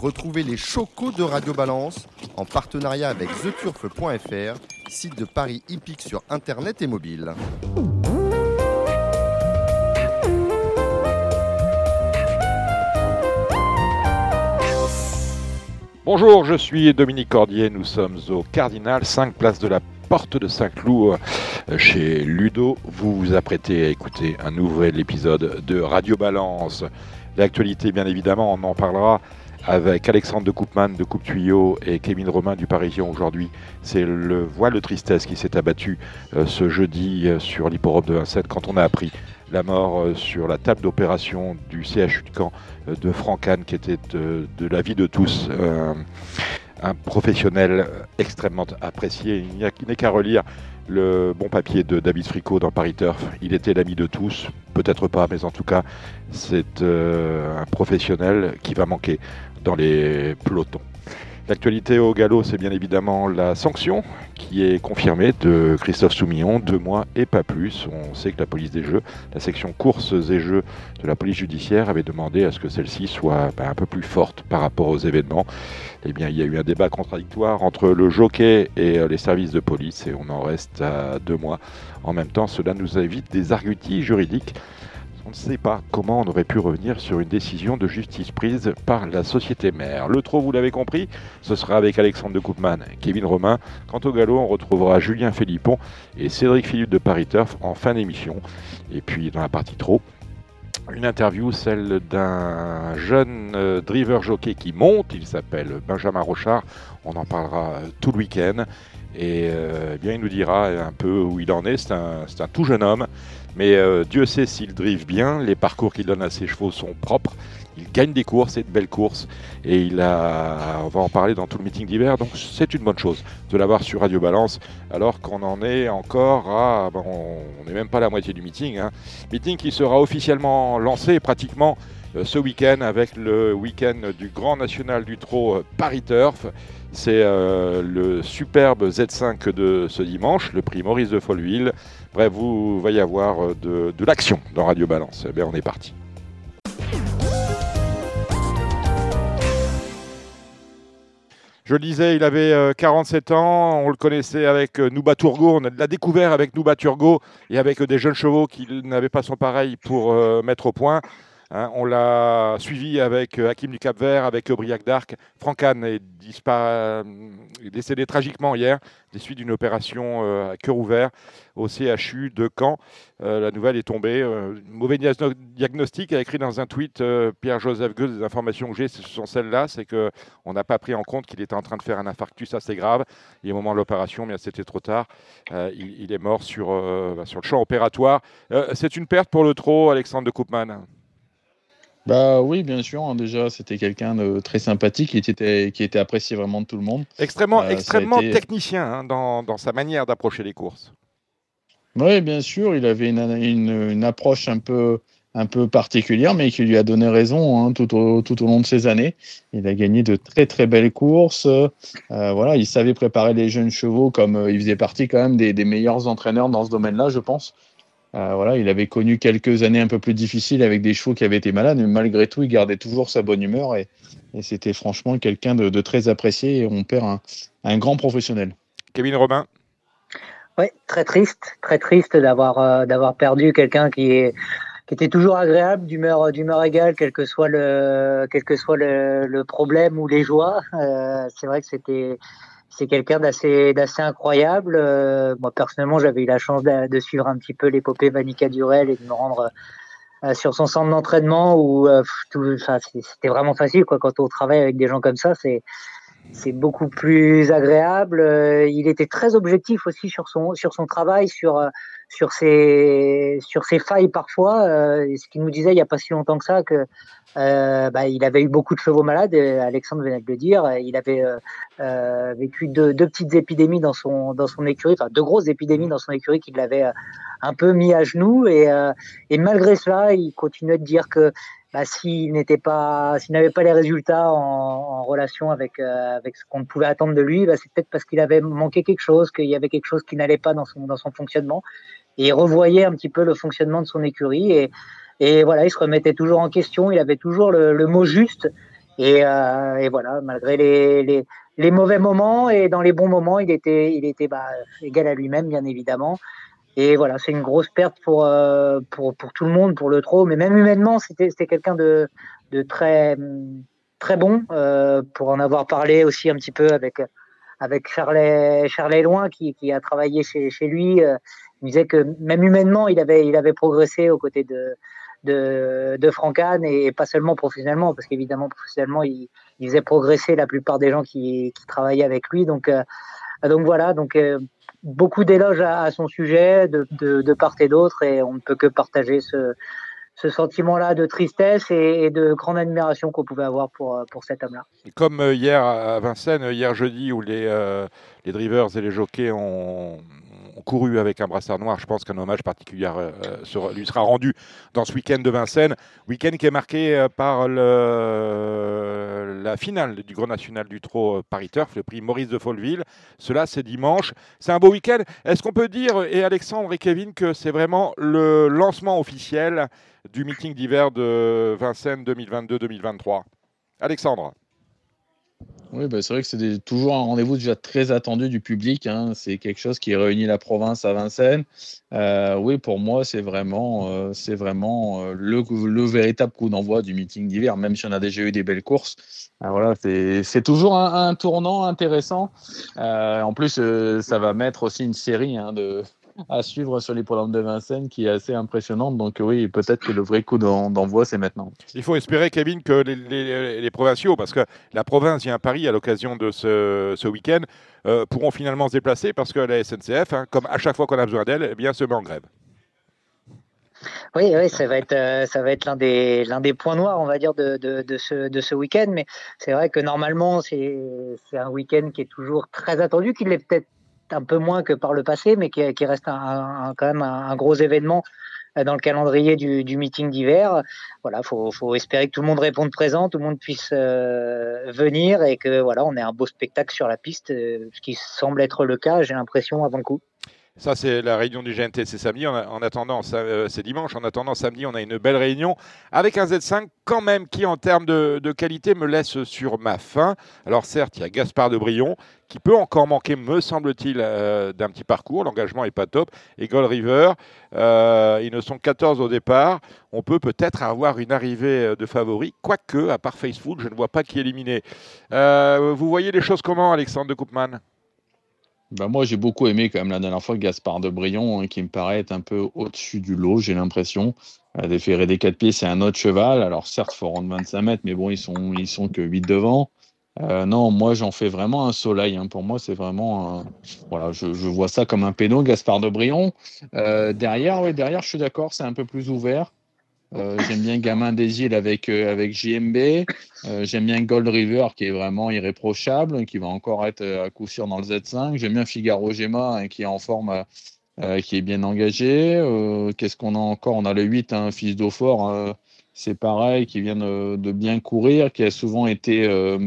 Retrouvez les chocos de Radio Balance en partenariat avec theturf.fr, site de Paris hippique sur internet et mobile. Bonjour, je suis Dominique Cordier, nous sommes au Cardinal, 5 places de la Porte de Saint-Cloud chez Ludo. Vous vous apprêtez à écouter un nouvel épisode de Radio Balance. L'actualité, bien évidemment, on en parlera avec Alexandre de Coupman de Coupe Tuyau et Kevin Romain du Parisien aujourd'hui. C'est le voile de tristesse qui s'est abattu euh, ce jeudi euh, sur l'hipporome de Vincennes quand on a appris la mort euh, sur la table d'opération du CHU de Caen de Franck Anne qui était de, la vie de tous un professionnel extrêmement apprécié. Il n'est qu'à relire le bon papier de David Fricot dans Paris Turf. Il était l'ami de tous, peut-être pas, mais en tout cas, c'est un professionnel qui va manquer dans les pelotons. L'actualité au galop, c'est bien évidemment la sanction qui est confirmée de Christophe Soumillon, deux mois et pas plus. On sait que la police des jeux, la section courses et jeux de la police judiciaire avait demandé à ce que celle-ci soit ben, un peu plus forte par rapport aux événements. Eh bien, il y a eu un débat contradictoire entre le jockey et euh, les services de police et on en reste à deux mois. En même temps, cela nous évite des arguties juridiques on ne sait pas comment on aurait pu revenir sur une décision de justice prise par la société mère. Le trop, vous l'avez compris, ce sera avec Alexandre de Koopman, Kevin Romain. Quant au galop, on retrouvera Julien Philippon et Cédric Philippe de Paris Turf en fin d'émission. Et puis dans la partie trop, une interview, celle d'un jeune euh, driver jockey qui monte, il s'appelle Benjamin Rochard, on en parlera euh, tout le week-end, et euh, eh bien il nous dira un peu où il en est, c'est un, un, tout jeune homme, mais euh, Dieu sait s'il drive bien, les parcours qu'il donne à ses chevaux sont propres, il gagne des courses et de belles courses. Et il a, on va en parler dans tout le meeting d'hiver, donc c'est une bonne chose de l'avoir sur Radio Balance, alors qu'on en est encore à. on n'est même pas à la moitié du meeting. Hein. Meeting qui sera officiellement lancé pratiquement euh, ce week-end avec le week-end du Grand National du Trot euh, Paris Turf. C'est le superbe Z5 de ce dimanche, le prix Maurice de Folleville. Vous va y avoir euh, de, l'action dans Radio Balance. Eh on est parti. Je le disais, il avait 47 euh, ans, on le connaissait avec euh, Nouba Turgo, on l'a découvert avec Nouba Turgo et avec des jeunes chevaux qui n'avaient pas son pareil pour mettre au point. Hein, on l'a suivi avec euh, Hakim du Cap Vert, avec Aubriac d'Arc. Franck est, euh, décédé tragiquement hier des suites d'une opération euh, à cœur ouvert au CHU de Caen. la nouvelle est tombée. mauvais diagnostic a écrit dans un tweet Pierre-Joseph Goethe. Des informations que j'ai, ce sont celles-là. C'est qu'on n'a pas pris en compte qu'il était en train de faire un infarctus assez grave. Et au moment de l'opération, mais c'était trop tard. Il, est mort sur, bah, le champ opératoire. c'est une perte pour le trot, Alexandre de Koopman. Bah oui, bien sûr. Hein, déjà, c'était quelqu'un de très sympathique qui était, qui était apprécié vraiment de tout le monde. Extrêmement, euh, extrêmement technicien hein, dans, dans, sa manière d'approcher les courses. Oui, bien sûr. Il avait une, une, approche un peu, un peu particulière, mais qui lui a donné raison hein, tout, au, tout au long de ces années. Il a gagné de très très belles courses. Euh, voilà, il savait préparer les jeunes chevaux comme euh, il faisait partie quand même des, des meilleurs entraîneurs dans ce domaine-là, je pense. Euh, voilà, il avait connu quelques années un peu plus difficiles avec des chevaux qui avaient été malades, mais malgré tout, il gardait toujours sa bonne humeur et, c'était franchement quelqu'un de, très apprécié et on perd un, grand professionnel. Kevin Robin Oui, très triste, très triste d'avoir euh, d'avoir perdu quelqu'un qui est qui était toujours agréable, d'humeur d'humeur égale, quel que soit le quel que soit le, problème ou les joies. Euh, c'est vrai que c'était c'est quelqu'un d'assez d'assez incroyable. Euh, moi personnellement, j'avais eu la chance de, suivre un petit peu l'épopée Vanica Durel et de me rendre euh, sur son centre d'entraînement où euh, c'était vraiment facile quoi. Quand on travaille avec des gens comme ça, c'est c'est beaucoup plus agréable. il était très objectif aussi sur son sur son travail, sur sur ses sur ses failles parfois. ce qu'il nous disait il y a pas si longtemps que ça que euh, bah, il avait eu beaucoup de chevaux malades, Alexandre venait de le dire. Il avait euh, euh, vécu deux, petites épidémies dans son, dans son écurie, enfin deux grosses épidémies dans son écurie qui l'avaient un peu mis à genoux. Et, et malgré cela, il continuait de dire que bah, s'il n'était pas, s'il n'avait pas les résultats en, relation avec avec ce qu'on pouvait attendre de lui, bah, c'est peut-être parce qu'il avait manqué quelque chose, qu'il y avait quelque chose qui n'allait pas dans son dans son fonctionnement. Et il revoyait un petit peu le fonctionnement de son écurie et et voilà, il se remettait toujours en question, il avait toujours le, mot juste. Et, et voilà, malgré les, les, les, mauvais moments et dans les bons moments, il était, il était bah, égal à lui-même, bien évidemment. Et voilà, c'est une grosse perte pour, pour, pour, tout le monde, pour le trop, mais même humainement, c'était quelqu'un de, de très, très bon, pour en avoir parlé aussi un petit peu avec, avec Charlet, Charlet Loin qui, qui a travaillé chez, chez lui. Euh, il disait que même humainement, il avait, il avait progressé aux côtés de, de, de et pas seulement professionnellement, parce qu'évidemment, professionnellement, il, faisait progresser la plupart des gens qui, travaillaient avec lui. Donc, euh, donc voilà, donc euh, beaucoup d'éloges à, son sujet de, de, part et d'autre, et on ne peut que partager ce, ce sentiment-là de tristesse et, de grande admiration qu'on pouvait avoir pour, euh, pour cet homme-là. Comme hier à Vincennes, hier jeudi, où les, les drivers et les jockeys ont, couru avec un brassard noir, je pense qu'un hommage particulier lui sera rendu dans ce week-end de Vincennes. Week-end qui est marqué par le, la finale du Grand National du Trot Paris Turf, le prix Maurice de Folleville. Cela, c'est dimanche. C'est un beau week-end. Est-ce qu'on peut dire, et Alexandre et Kevin, que c'est vraiment le lancement officiel du meeting d'hiver de Vincennes 2022-2023. Alexandre. Oui, bah, c'est vrai que c'est toujours un rendez-vous déjà très attendu du public. Hein. C'est quelque chose qui réunit la province à Vincennes. Euh, oui, pour moi, c'est vraiment, euh, vraiment euh, le, le, véritable coup d'envoi du meeting d'hiver, même si on a déjà eu des belles courses. voilà, c'est toujours un, un, tournant intéressant. en plus, ça va mettre aussi une série hein, de, à suivre sur les programmes de Vincennes qui est assez impressionnante. Donc oui, peut-être que le vrai coup d'envoi, c'est maintenant. Il faut espérer, Kevin, que les, les, provinciaux, parce que la province vient à Paris à l'occasion de ce, ce week-end, euh, pourront finalement se déplacer parce que la SNCF, hein, comme à chaque fois qu'on a besoin d'elle, eh bien, se met en grève. Oui, oui, ça va être, euh, ça va être l'un des, l'un des points noirs, on va dire, de, de, de ce, de ce week-end. Mais c'est vrai que normalement, c'est, c'est un week-end qui est toujours très attendu, qu'il est peut-être un peu moins que par le passé, mais qui, reste un, quand même un, gros événement euh, dans le calendrier du, meeting d'hiver. Voilà, faut, faut espérer que tout le monde réponde présent, tout le monde puisse euh, venir et que voilà, on ait un beau spectacle sur la piste, euh, ce qui semble être le cas, j'ai l'impression avant le coup. Ça, c'est la réunion du GNT, c'est samedi. En, attendant, c'est dimanche. En attendant, samedi, on a une belle réunion avec un Z5 quand même qui, en termes de, qualité, me laisse sur ma faim. Alors certes, il y a Gaspard de Brion qui peut encore manquer, me semble-t-il, euh, d'un petit parcours. L'engagement n'est pas top. Et Gold River, euh, ils ne sont 14 au départ. On peut peut-être avoir une arrivée de favoris, quoique, à part Facebook, je ne vois pas qui est éliminé. Euh, vous voyez les choses comment, Alexandre de Koopman? Bah moi, j'ai beaucoup aimé quand même la dernière fois Gaspard de Brion, hein, qui me paraît être un peu au-dessus du lot, j'ai l'impression. déférer des quatre pieds, c'est un autre cheval. Alors certes, il faut rendre 25 mètres, mais bon, ils sont, ils sont que 8 devant. Euh, non, moi j'en fais vraiment un soleil. Hein. Pour moi, c'est vraiment. Voilà, je, vois ça comme un péno, Gaspard de Brion. Euh, derrière, oui, derrière, je suis d'accord, c'est un peu plus ouvert. Euh, j'aime bien Gamin des Îles avec, euh, avec JMB. Euh, j'aime bien Gold River qui est vraiment irréprochable, qui va encore être à coup sûr dans le Z5. J'aime bien Figaro Gemma hein, qui est en forme, qui est bien engagé. Qu'est-ce qu'on a encore? On a le 8, un fils d'Aufort c'est pareil, qui vient de, bien courir, qui a souvent été euh,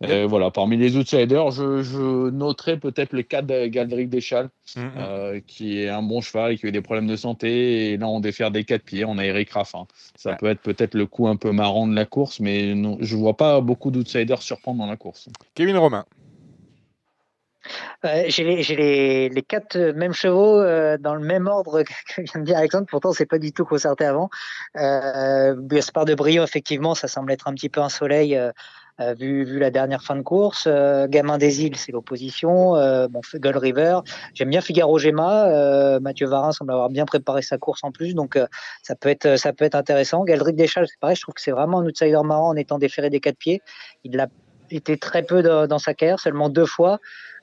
voilà, parmi les outsiders, je, je noterai peut-être le cas de Galdric Deschal, mm-hmm. euh, qui est un bon cheval, qui a eu des problèmes de santé. Et là, on défère des quatre pieds. On a Eric Raffin. Ça peut être peut-être le coup un peu marrant de la course, mais je ne vois pas beaucoup d'outsiders surprendre dans la course. Kevin Romain. Euh, j'ai les, les, quatre mêmes chevaux euh, dans le même ordre que vient de dire Alexandre. Pourtant, c'est pas du tout concerté avant. Euh, Gaspard de Brio, effectivement, ça semble être un petit peu un soleil euh, euh, vu, vu, la dernière fin de course. Gamin des îles, c'est l'opposition. bon, Gull River. J'aime bien Figaro Gemma. Mathieu Varin semble avoir bien préparé sa course en plus, donc ça peut être ça peut être intéressant. Galdric Deschal, c'est pareil. Je trouve que c'est vraiment un outsider marrant en étant déféré des quatre pieds. Il l'a été très peu dans sa carrière, seulement deux fois.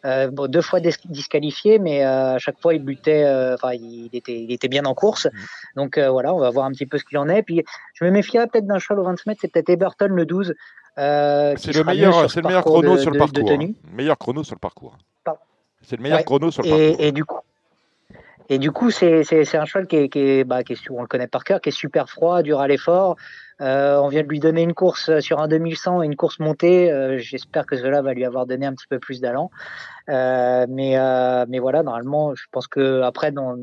Euh, bon, deux fois disqualifié, mais euh, à chaque fois il luttait, euh, enfin il, était, il était bien en course. Mm. Donc voilà, on va voir un petit peu ce qu'il en est. Puis je me méfierais peut-être d'un cheval au 20 mètres, c'est peut-être Eberton le 12. C'est le meilleur, c'est le meilleur chrono sur le parcours. Hein. Meilleur chrono sur le parcours. C'est le meilleur chrono sur le parcours. Et du coup, et du coup, c'est un cheval qui est, qui est, bah, qui est, on le connaît par cœur, qui est super froid, dur à l'effort. Euh, on vient de lui donner une course sur un 2100 et une course montée. Euh, j'espère que cela va lui avoir donné un petit peu plus d'allant. Euh, mais, mais voilà, normalement, je pense que après dans,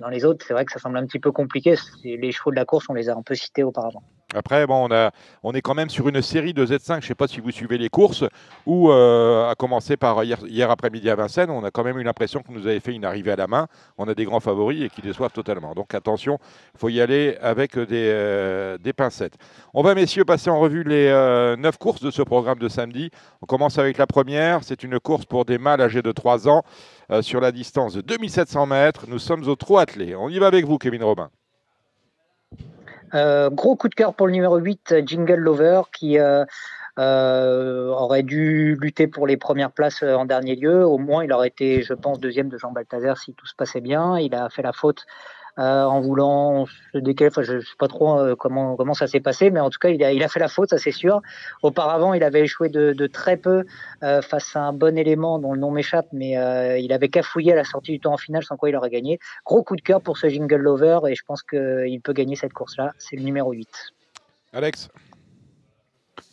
dans les autres, c'est vrai que ça semble un petit peu compliqué. Les chevaux de la course, on les a un peu cités auparavant. Après, on, est quand même sur une série de Z5, je ne sais pas si vous suivez les courses, où, euh, à commencer par hier, après-midi à Vincennes, on a quand même eu l'impression que nous avait fait une arrivée à la main. On a des grands favoris et qui déçoivent totalement. Donc attention, il faut y aller avec des, euh, des, pincettes. On va, messieurs, passer en revue les euh, neuf courses de ce programme de samedi. On commence avec la première. C'est une course pour des mâles âgés de 3 ans euh, sur la distance de 2700 mètres. Nous sommes au trot attelé. On y va avec vous, Kevin Robin. Euh, gros coup de cœur pour le numéro 8, Jingle Lover, qui euh, euh, aurait dû lutter pour les premières places en dernier lieu. Au moins, il aurait été, je pense, deuxième de Jean Balthazar si tout se passait bien. Il a fait la faute euh, en voulant se décaler. Je ne sais pas trop euh, comment, ça s'est passé, mais en tout cas, il a, fait la faute, ça c'est sûr. Auparavant, il avait échoué de, de très peu euh, face à un bon élément dont le nom m'échappe, mais il avait cafouillé à la sortie du temps en finale, sans quoi il aurait gagné. Gros coup de cœur pour ce Jingle Lover, et je pense qu'il peut gagner cette course-là. C'est le numéro 8. Alex?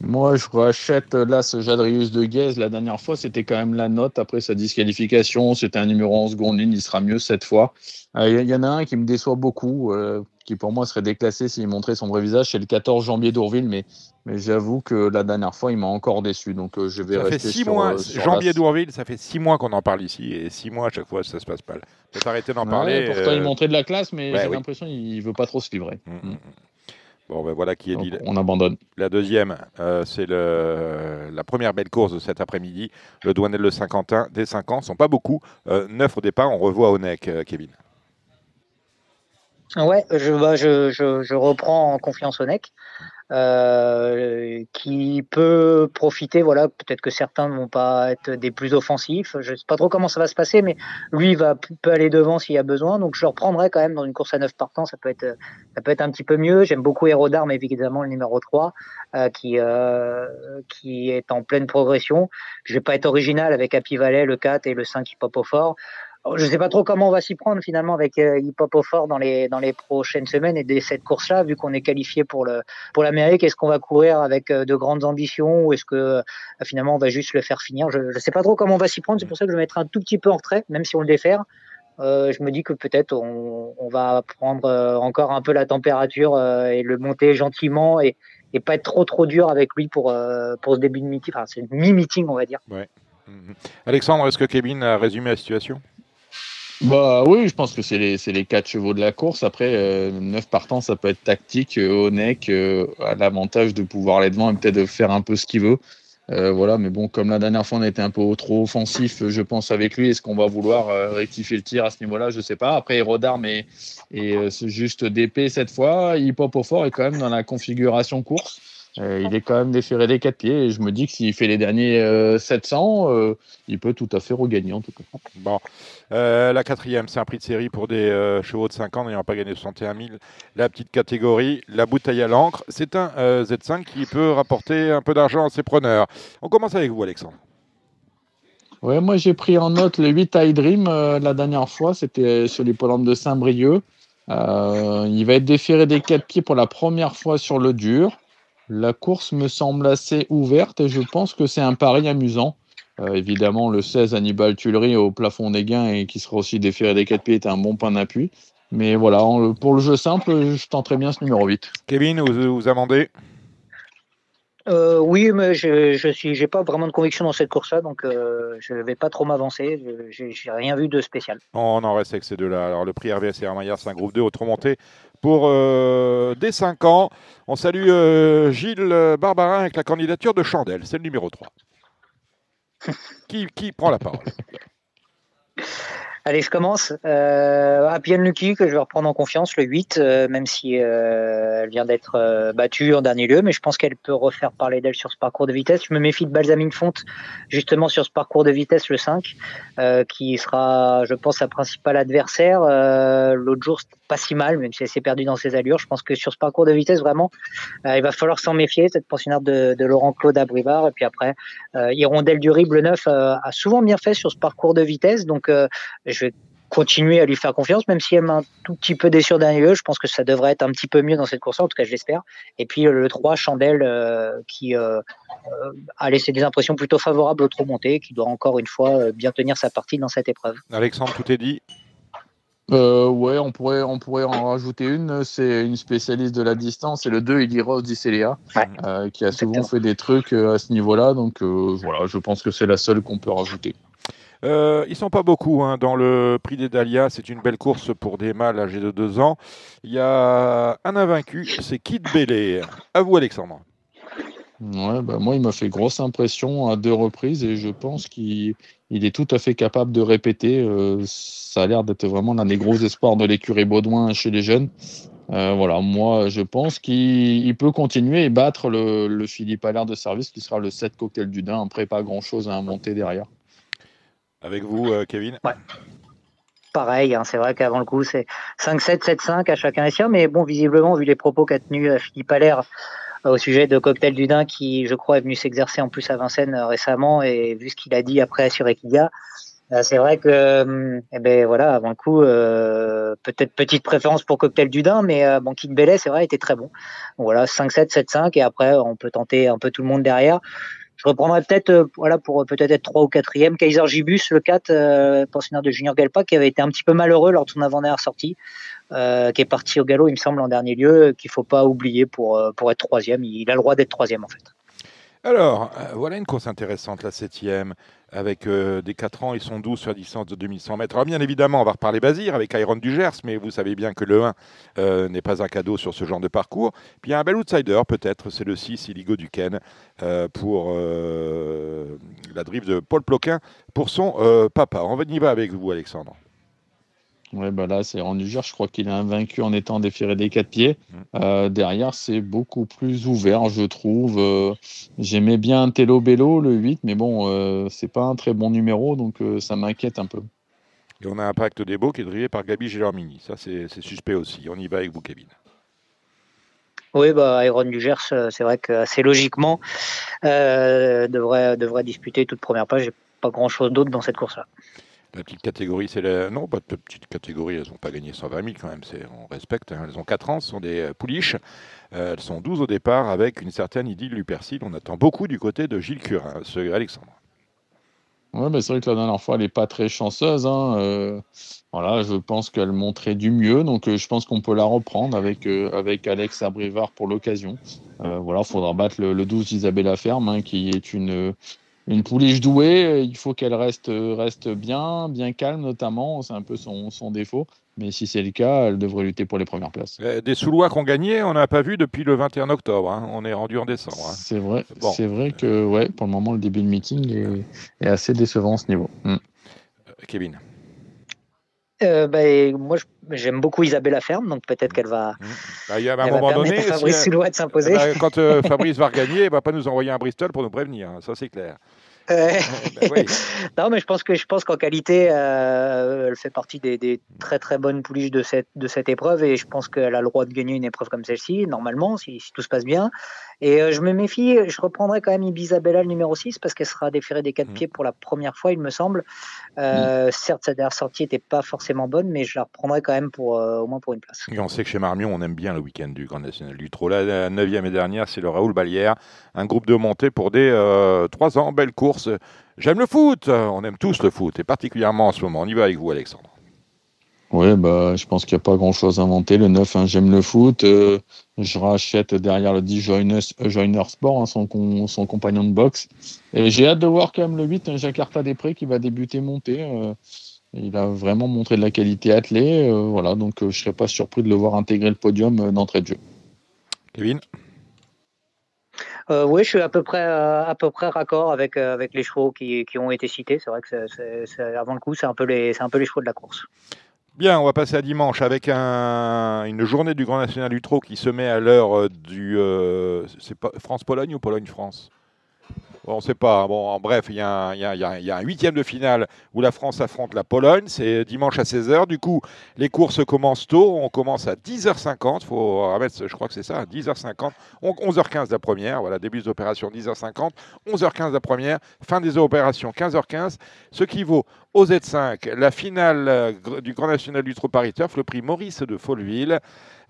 Moi, je rachète là ce Jadrius de Guez. La dernière fois, c'était quand même la note après sa disqualification. C'était un numéro en seconde ligne. Il sera mieux cette fois. Il euh, y, en a un qui me déçoit beaucoup, euh, qui pour moi serait déclassé s'il montrait son vrai visage. C'est le 14 Janvier d'Ourville. Mais, mais j'avoue que la dernière fois, il m'a encore déçu. Donc, euh, je vais ça rester fait six sur, mois. sur Janvier d'Ourville, ça fait six mois qu'on en parle ici. Et six mois à chaque fois, ça se passe pas. Peut arrêter d'en Ouais, parler. pourtant, il montrait de la classe, mais j'ai oui. l'impression qu'il veut pas trop se livrer. mm, mm, mm. Bon, ben voilà qui est Donc, dit. on abandonne. La deuxième, euh, c'est la première belle course de cet après-midi. Le Douanel de Saint-Quentin, des 5 ans, sont pas beaucoup. Euh, neuf au départ, on revoit Onek, euh, Kevin. Ouais, je, bah, je, je, je reprends en confiance au NEC, euh, qui peut profiter. Voilà, peut-être que certains ne vont pas être des plus offensifs. Je sais pas trop comment ça va se passer, mais lui va peut aller devant s'il y a besoin. Donc je le reprendrai quand même dans une course à 9 partants. Ça peut être, ça peut être un petit peu mieux. J'aime beaucoup Hérodar, mais évidemment le numéro 3 euh, qui, euh, qui est en pleine progression. Je vais pas être original avec Happy Valley, le 4 et le 5 qui pop au fort. Alors, Je ne sais pas trop comment on va s'y prendre finalement avec euh, Hip Hop au fort dans les, prochaines semaines et cette course-là, vu qu'on est qualifié pour pour l'Amérique. Est-ce qu'on va courir avec euh, de grandes ambitions ou est-ce que euh, finalement on va juste le faire finir? Je ne sais pas trop comment on va s'y prendre. C'est pour ça que je vais mettre un tout petit peu en retrait, même si on le défère. Euh, je me dis que peut-être on, va prendre encore un peu la température et le monter gentiment et, et pas être trop trop dur avec lui pour, ce début de meeting. Enfin, c'est mi-meeting, on va dire. Mhm. Alexandre, est-ce que Kevin a résumé la situation? Bah oui, je pense que c'est les, quatre chevaux de la course. Après, euh, neuf partants, ça peut être tactique. Euh, Onek euh, a l'avantage de pouvoir aller devant et peut-être de faire un peu ce qu'il veut. Voilà, mais bon, comme la dernière fois, on été un peu trop offensif, je pense, avec lui. Est-ce qu'on va vouloir rectifier le tir à ce niveau-là? Je sais pas. Après, Hérodarme et, et juste d'épée cette fois. Hip Hop au fort est quand même dans la configuration course. Euh, il est quand même déféré des quatre pieds. Et je me dis que s'il fait les derniers euh, 700, euh, il peut tout à fait regagner en tout cas. Bon. Euh, la quatrième, c'est un prix de série pour des euh, chevaux de 5 ans n'ayant pas gagné 61 000. La petite catégorie, la bouteille à l'encre. C'est un euh, Z5 qui peut rapporter un peu d'argent à ses preneurs. On commence avec vous, Alexandre. Ouais, moi j'ai pris en note le 8 High Dream euh, la dernière fois, c'était sur l'hippodrome de Saint-Brieuc. Euh, il va être déféré des quatre pieds pour la première fois sur le dur. La course me semble assez ouverte et je pense que c'est un pari amusant. Euh, évidemment, le 16 Hannibal Tuileries au plafond des gains et qui sera aussi déféré des quatre pieds est un bon point d'appui. Mais voilà, en- pour le jeu simple, je tenterai bien ce numéro 8. Kevin, vous, vous amendez? Euh, oui, mais je je suis, j'ai pas vraiment de conviction dans cette course-là, donc euh, je vais pas trop m'avancer. Je- J'ai j'ai rien vu de spécial. On en reste avec ces deux-là. Alors, le prix RVS et Hermaillard, c'est un groupe 2 autre monté pour euh, des 5 ans. On salue euh, Gilles Barbarin avec la candidature de Chandelle. C'est le numéro 3. qui, qui prend la parole? Allez, je commence. Euh, Happy Lucky, que je vais reprendre en confiance, le 8, euh, même si euh, elle vient d'être euh, battue en dernier lieu, mais je pense qu'elle peut refaire parler d'elle sur ce parcours de vitesse. Je me méfie de Balsamine Fonte, justement sur ce parcours de vitesse, le 5, euh, qui sera, je pense, sa principale adversaire. L'autre jour, c'était pas si mal, même si elle s'est perdue dans ses allures. Je pense que sur ce parcours de vitesse, vraiment, il va falloir s'en méfier, cette pensionnaire de, de Laurent-Claude Abrivard. Et puis après, Hirondelle du Rib, le 9, euh, a souvent bien fait sur ce parcours de vitesse, donc je vais continuer à lui faire confiance, même si elle m'a un tout petit peu déçu dernier lieu. Je pense que ça devrait être un petit peu mieux dans cette course en tout cas, je l'espère. Et puis euh, le 3, Chandelle, euh, qui euh, a laissé des impressions plutôt favorables au trop monté, qui doit encore une fois euh, bien tenir sa partie dans cette épreuve. Alexandre, tout est dit? euh, ouais, on pourrait, on pourrait en rajouter une. C'est une spécialiste de la distance. C'est le 2, Ili Rose d'Icelia, euh, qui a souvent fait des trucs à ce niveau-là. Donc voilà, je pense que c'est la seule qu'on peut rajouter. Euh, ils sont pas beaucoup hein, dans le prix des Dahlias. C'est une belle course pour des mâles âgés de 2 ans. Il y a un invaincu, c'est Kid Belair. À vous, Alexandre. Ouais, bah moi, il m'a fait grosse impression à deux reprises et je pense qu'il est tout à fait capable de répéter. Euh, ça a l'air d'être vraiment l'un des gros espoirs de l'écurie Baudouin chez les jeunes. Euh, voilà, moi, je pense qu'il peut continuer et battre le, Philippe Allaire de service qui sera le 7 cocktail du Dain. Après, pas grand chose à monter derrière. Avec vous, euh, Kevin ouais. Pareil, hein, c'est vrai qu'avant le coup, c'est 5-7, 7-5 à chacun les siens. Mais bon, visiblement, vu les propos qu'a tenus Philippe Allaire au sujet de Cocktail du Dain qui, je crois, est venu s'exercer en plus à Vincennes euh, récemment et vu ce qu'il a dit après sur euh, c'est vrai que, euh, eh ben voilà, avant le coup, peut-être petite préférence pour Cocktail du Dain, mais bon, Kid Bellet, c'est vrai, était très bon. voilà, 5-7, 7-5, et après, on peut tenter un peu tout le monde derrière. Je reprendrai peut-être, voilà, pour peut-être être 3 ou 4e, Kaiser Gibus, le 4, pensionnaire de Junior Galpa, qui avait été un petit peu malheureux lors de son avant-dernière sortie. Euh, qui est parti au galop, il me semble, en dernier lieu, qu'il ne faut pas oublier pour, euh, pour être troisième. Il a le droit d'être troisième, en fait. Alors, euh, voilà une course intéressante, la septième, avec des 4 ans, ils sont 12 sur la distance de 2100 mètres. Alors, bien évidemment, on va reparler Bazir avec Iron du Gers, mais vous savez bien que le 1 n'est pas un cadeau sur ce genre de parcours. Puis un bel outsider, peut-être, c'est le 6, Iligo Duquesne, pour la drive de Paul Ploquin, pour son papa. On y va avec vous, Alexandre. Ouais, bah là, c'est rendu dur. Je crois qu'il est invaincu en étant déféré des quatre pieds. Euh, derrière, c'est beaucoup plus ouvert, je trouve. Euh, j'aimais bien Tello Bello, le 8, mais bon, euh, c'est pas un très bon numéro, donc ça m'inquiète un peu. Et on a un pacte des beaux qui est drivé par Gabi Gélormini. Ça, c'est suspect aussi. On y va avec vous, Kevin. Oui, bah, Iron Gers, c'est vrai que assez logiquement, devrait, devrait disputer toute première page. J'ai pas grand chose d'autre dans cette course-là. La petite catégorie, c'est la... Non, pas de petite catégorie, elles n'ont pas gagné 120 000 quand même, on respecte. Hein. Elles ont 4 ans, ce sont des euh, pouliches. Euh, elles sont 12 au départ avec une certaine idylle Lupercile. On attend beaucoup du côté de Gilles Curin, ce Alexandre. Oui, mais c'est vrai que la dernière fois, elle n'est pas très chanceuse. Hein. Euh, voilà, je pense qu'elle montrait du mieux, donc je pense qu'on peut la reprendre avec, avec Alex Abrivard pour l'occasion. voilà, il faudra battre le, 12 Isabella Ferme, hein, qui est une une pouliche douée, euh, il faut qu'elle reste, euh, reste bien, bien calme notamment, c'est un peu son, défaut. Mais si c'est le cas, elle devrait lutter pour les premières places. Euh, des Soulois qu'on gagné, on n'a pas vu depuis le 21 octobre. Hein. On est rendu en décembre. Hein. C'est vrai. C'est vrai que ouais, pour le moment, le début de meeting est, assez décevant à ce niveau. Hmm. Kevin. Ben, moi, j'aime beaucoup Isabelle Ferme, donc peut-être qu'elle va. Hmm. Bah, il y a un moment donné, Fabrice Soulois de s'imposer. Bah, quand Fabrice va regagner, il ne va pas nous envoyer un Bristol pour nous prévenir. Hein. Ça, c'est clair. Ben non, mais je pense que je pense qu'en qualité, euh, elle fait partie des, très très bonnes pouliches de cette de cette épreuve et je pense qu'elle a le droit de gagner une épreuve comme celle-ci normalement si, tout se passe bien. Et euh, je me méfie, je reprendrai quand même Ibisabella le numéro 6 parce qu'elle sera déférée des quatre mmh. pieds pour la première fois, il me semble. Euh, mmh. Certes, sa dernière sortie n'était pas forcément bonne, mais je la reprendrai quand même pour au moins pour une place. Et on sait que chez Marmion, on aime bien le week-end du Grand National du Trot. La neuvième et dernière, c'est le Raoul Balière, un groupe de montée pour des trois ans, belle course. J'aime le foot, on aime tous le foot, et particulièrement en ce moment. On y va avec vous, Alexandre. Oui, bah, je pense qu'il n'y a pas grand-chose à inventer. Le 9, hein, j'aime le foot. Euh, je rachète derrière le 10 Joiner, Joiner Sport, hein, son, son, compagnon de boxe. Et j'ai hâte de voir quand même le 8, Jakarta Després, qui va débuter monter. Euh, il a vraiment montré de la qualité attelée. Euh, voilà, donc je ne serais pas surpris de le voir intégrer le podium d'entrée de jeu. Kevin? Euh, oui, je suis à peu près, euh, à peu près raccord avec, euh, avec les chevaux qui, qui, ont été cités. C'est vrai que c'est, avant le coup, c'est un, peu les, c'est un peu les chevaux de la course. Bien, on va passer à dimanche avec un, une journée du Grand National du Trot qui se met à l'heure du. c'est France-Pologne ou Pologne-France on ne sait pas. Bon, en bref, il y, a un huitième de finale où la France affronte la Pologne. C'est dimanche à 16h. Du coup, les courses commencent tôt. On commence à 10h50. faut remettre, je crois que c'est ça, 10h50. 11h15 la première. Voilà, début des opérations 10h50. 11h15 la première. Fin des opérations 15h15. Ce qui vaut Au Z5, la finale du Grand National du Paris Turf, le prix Maurice de Folleville.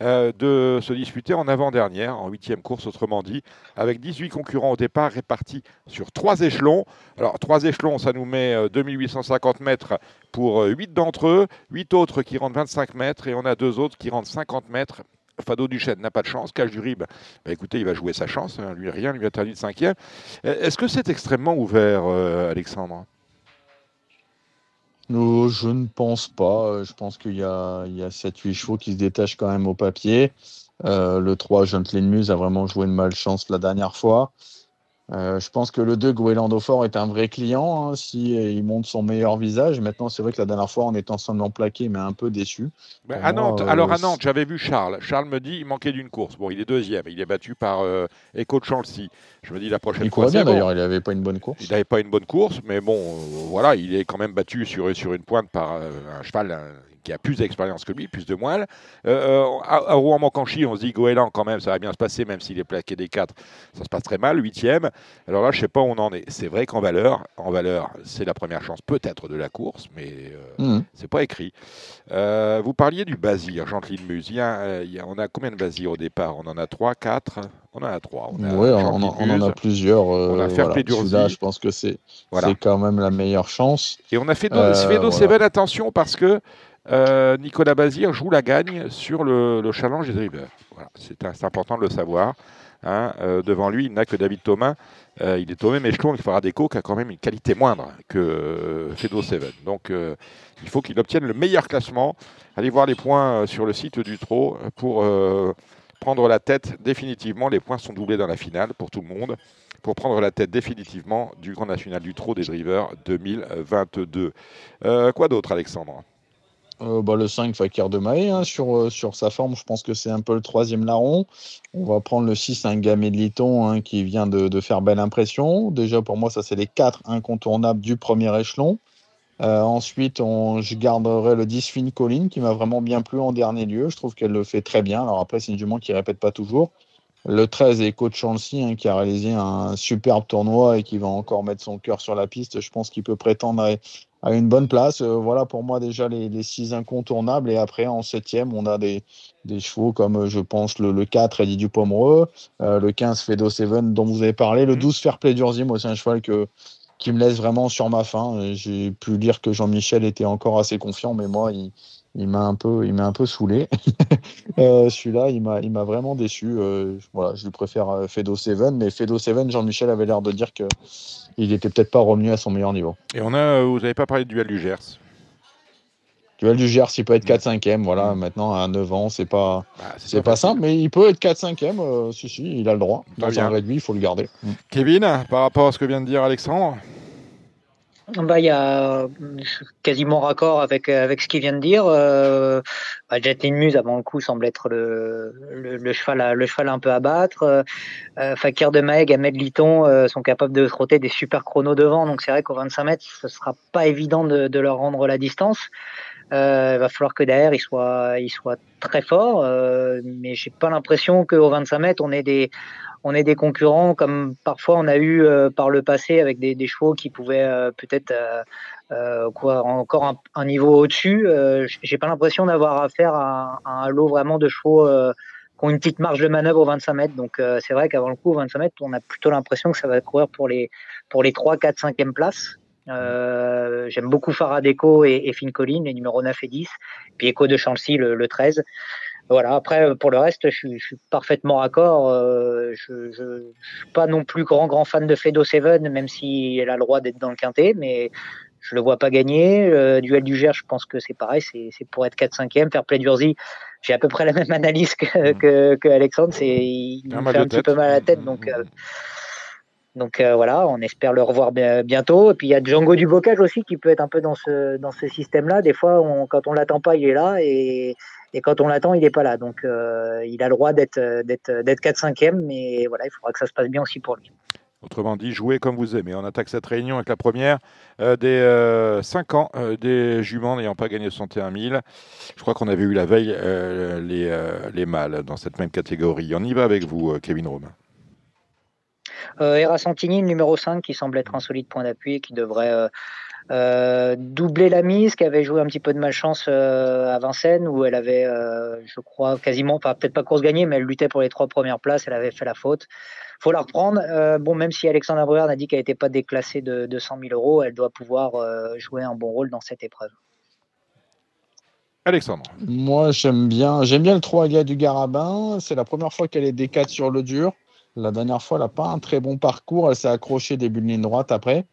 Euh, de se disputer en avant-dernière, en huitième course autrement dit, avec 18 concurrents au départ répartis sur trois échelons. Alors trois échelons, ça nous met 2850 euh, mètres pour 8 euh, d'entre eux, 8 autres qui rentrent 25 mètres et on a deux autres qui rentrent 50 mètres. Fado Duchesne n'a pas de chance. Cache du Rib, bah écoutez, il va jouer sa chance. Hein. Lui, rien lui interdit de cinquième. Est-ce que c'est extrêmement ouvert, Alexandre? Non, je ne pense pas. Euh, je pense qu'il y a, il y a 7-8 chevaux qui se détachent quand même au papier. Euh, le 3, Gentleman Muse, a vraiment joué une malchance la dernière fois. Euh, je pense que le 2, Goéland Fort, est un vrai client hein, si euh, il montre son meilleur visage. Maintenant, c'est vrai que la dernière fois, on est ensemble plaqué, mais un peu déçu. à Nantes, euh, alors à Nantes, j'avais vu Charles. Charles me dit il manquait d'une course. Bon, il est deuxième. Il est battu par Echo de Chelsea. Je me dis la prochaine il fois. bien d'ailleurs, il n'avait pas une bonne course. Il n'avait pas une bonne course, mais bon, voilà, il est quand même battu sur, sur une pointe par un cheval qui a plus d'expérience que lui, plus de moelle. Euh, euh à, Rouen-Mancanchi, on se dit Goéland, quand même, ça va bien se passer, même s'il est plaqué des 4, ça se passe très mal, huitième. Alors là, je sais pas où on en est. C'est vrai qu'en valeur, en valeur, c'est la première chance peut-être de la course, mais euh, mmh. c'est pas écrit. Euh, vous parliez du Basir, Jean-Claude Muse. on a combien de Basir au départ? On en a 3, 4 on en a trois. On, on, en a plusieurs. on a Fairplay voilà. je pense que c'est quand même la meilleure chance. Et on a fait Fedo Seven, attention, parce que euh, Nicolas Bazir joue la gagne sur le, challenge des drivers. c'est important de le savoir. Hein. Euh, devant lui, il n'a que David Thomas. Euh, il est Thomas Mechelon, il fera déco, qui a quand même une qualité moindre que Fedo Seven. Donc, il faut qu'il obtienne le meilleur classement. Allez voir les points sur le site du Trot pour prendre la tête définitivement. Les points sont doublés dans la finale pour tout le monde pour prendre la tête définitivement du Grand National du Trot des Drivers 2022. quoi d'autre, Alexandre? Euh, bah, le 5 Fakir de Maé, hein, sur, euh, sur sa forme, je pense que c'est un peu le troisième larron. On va prendre le 6, un Gamé de Liton hein, qui vient de, faire belle impression. Déjà, pour moi, ça, c'est les quatre incontournables du premier échelon. Euh, ensuite, on, je garderai le 10 Finn Colline qui m'a vraiment bien plu en dernier lieu. Je trouve qu'elle le fait très bien. Alors après, c'est une jument qui ne répète pas toujours. Le 13 est Coach Chancy hein, qui a réalisé un superbe tournoi et qui va encore mettre son cœur sur la piste. Je pense qu'il peut prétendre à une bonne place. Euh, voilà pour moi déjà les, six incontournables. Et après, en septième, on a des, des chevaux comme, euh, je pense, le, le 4, Eddie Dupomereux, euh, le 15, Fedo Seven, dont vous avez parlé, le 12, mhm. Fairplay Durzy, moi, c'est un cheval que, qui me laisse vraiment sur ma faim. J'ai pu lire que Jean-Michel était encore assez confiant, mais moi, il, il m'a un peu, il m'a un peu saoulé. Celui-là, il m'a, il m'a vraiment déçu. voilà, je lui préfère Fedo Seven, mais Fedo Seven, Jean-Michel avait l'air de dire que il n'était peut-être pas revenu à son meilleur niveau. Et on a, euh, vous n'avez pas parlé du duel du Gers Duel du Gers, il peut être 4-5e. Voilà, mm. maintenant à 9 ans, c'est pas, bah, c'est pas, simple, mais il peut être 4-5e. Euh, si, si, il a le droit. Dans un réduit, il faut le garder. Mm. Kevin, par rapport à ce que vient de dire Alexandre bah, il y a quasiment raccord avec, avec ce qu'il vient de dire. Euh, bah, Jetlin Muse, avant le coup, semble être le, le, cheval, le cheval un peu à battre. Euh, Fakir de Maeg, Ahmed Liton euh, sont capables de trotter des super chronos devant. Donc c'est vrai qu'au 25 mètres, ce sera pas évident de, de leur rendre la distance. Euh, il va falloir que derrière, il soit, il soit très fort. Euh, mais j'ai pas l'impression qu'au 25 mètres, on ait des on est des concurrents comme parfois on a eu euh, par le passé avec des, des chevaux qui pouvaient euh, peut-être euh, quoi encore un, niveau au-dessus. J'ai pas l'impression d'avoir affaire à, à, un lot vraiment de chevaux qui ont une petite marge de manœuvre au 25 mètres. Donc c'est vrai qu'avant le coup au 25 mètres, on a plutôt l'impression que ça va courir pour les pour les 3, 4, 5e places. Euh, J'aime beaucoup Faradeco et, et Finn Collin, les numéros 9 et 10. Puis Echo de Chancy, le, le 13. Voilà, après, pour le reste, je suis, je suis parfaitement raccord. Euh, je ne suis pas non plus grand, grand fan de Fedo Seven, même si elle a le droit d'être dans le quintet, mais je le vois pas gagner. Euh, duel du Gers, je pense que c'est pareil, c'est pour être 4-5e. Fair play d'Urzi, j'ai à peu près la même analyse que, que, que Alexandre. Il me fait un petit peu mal à la tête, donc. Euh, donc euh, voilà, on espère le revoir bientôt. Et puis il y a Django du Bocage aussi qui peut être un peu dans ce, dans ce système-là. Des fois, on, quand on l'attend pas, il est là. Et, et quand on l'attend, il n'est pas là. Donc, euh, il a le droit d'être 4-5e, mais voilà, il faudra que ça se passe bien aussi pour lui. Autrement dit, jouer comme vous aimez. On attaque cette réunion avec la première euh, des 5 euh, ans des juments n'ayant pas gagné 61 000. Je crois qu'on avait eu la veille les, les mâles dans cette même catégorie. On y va avec vous, Kevin Romain. Euh, Era Santini, numéro 5, qui semble être un solide point d'appui et qui devrait euh, doubler la mise, qui avait joué un petit peu de malchance à Vincennes, où elle avait, je crois, quasiment, peut-être pas course gagnée, mais elle luttait pour les trois premières places, elle avait fait la faute. faut la reprendre. bon, même si Alexandra Bruyère a dit qu'elle n'était pas déclassée de, de 100 000 euros, elle doit pouvoir jouer un bon rôle dans cette épreuve. Alexandre. Moi, j'aime bien, j'aime bien le 3 Alia du Garabin. C'est la première fois qu'elle est D4 sur le dur. La dernière fois, elle n'a pas un très bon parcours. Elle s'est accrochée début de ligne droite après.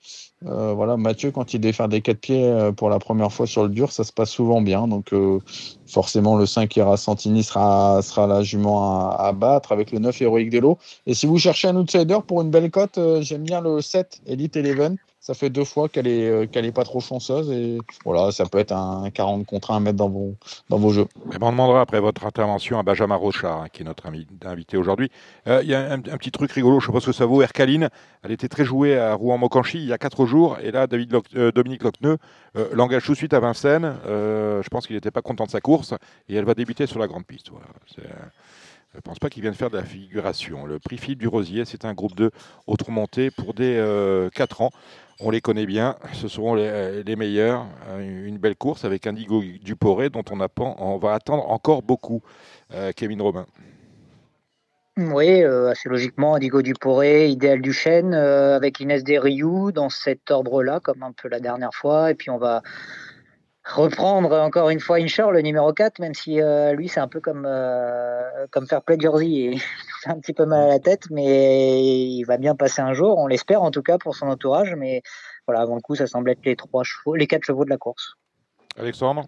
Euh, voilà, Mathieu, quand il défend des quatre pieds euh, pour la première fois sur le dur, ça se passe souvent bien. Donc, euh, forcément, le 5 Ira Santini sera, sera la jument à, battre avec le 9 Héroïque Delo. Et si vous cherchez un outsider pour une belle cote, j'aime bien le 7 Elite Eleven ça fait deux fois qu'elle est, euh, qu'elle est pas trop chanceuse et voilà, ça peut être un 40 contre 1 à mettre dans vos, dans vos jeux. On demandera après votre intervention à Benjamin Rochard, hein, qui est notre invité aujourd'hui. Euh, il y a un, petit truc rigolo, je sais pas ce que ça vaut. Erkaline, elle était très jouée à Rouen-Mocanchi il y a quatre jours et là, David euh, Dominique Locneux l'engage tout de suite à Vincennes. je pense qu'il n'était pas content de sa course et elle va débuter sur la grande piste. Je ne pense pas qu'il vienne faire de la figuration. Le prix Philippe du Rosier, c'est un groupe de autres montées pour des 4 ans. On les connaît bien, ce seront les, meilleurs. Euh, une belle course avec Indigo Duporé dont on, va attendre encore beaucoup. Euh, Kevin Robin. Oui, euh, assez logiquement, Indigo Duporé, Idéal Duchesne, avec Inès Desriou dans cet ordre-là, comme un peu la dernière fois. Et puis on va reprendre encore une fois Inshore, le numéro 4, même si lui, c'est un peu comme, comme faire play Jersey et fait un petit peu mal à la tête, mais il va bien passer un jour, on l'espère en tout cas pour son entourage. Mais voilà, avant le coup, ça semble être les trois chevaux, les quatre chevaux de la course. Alexandre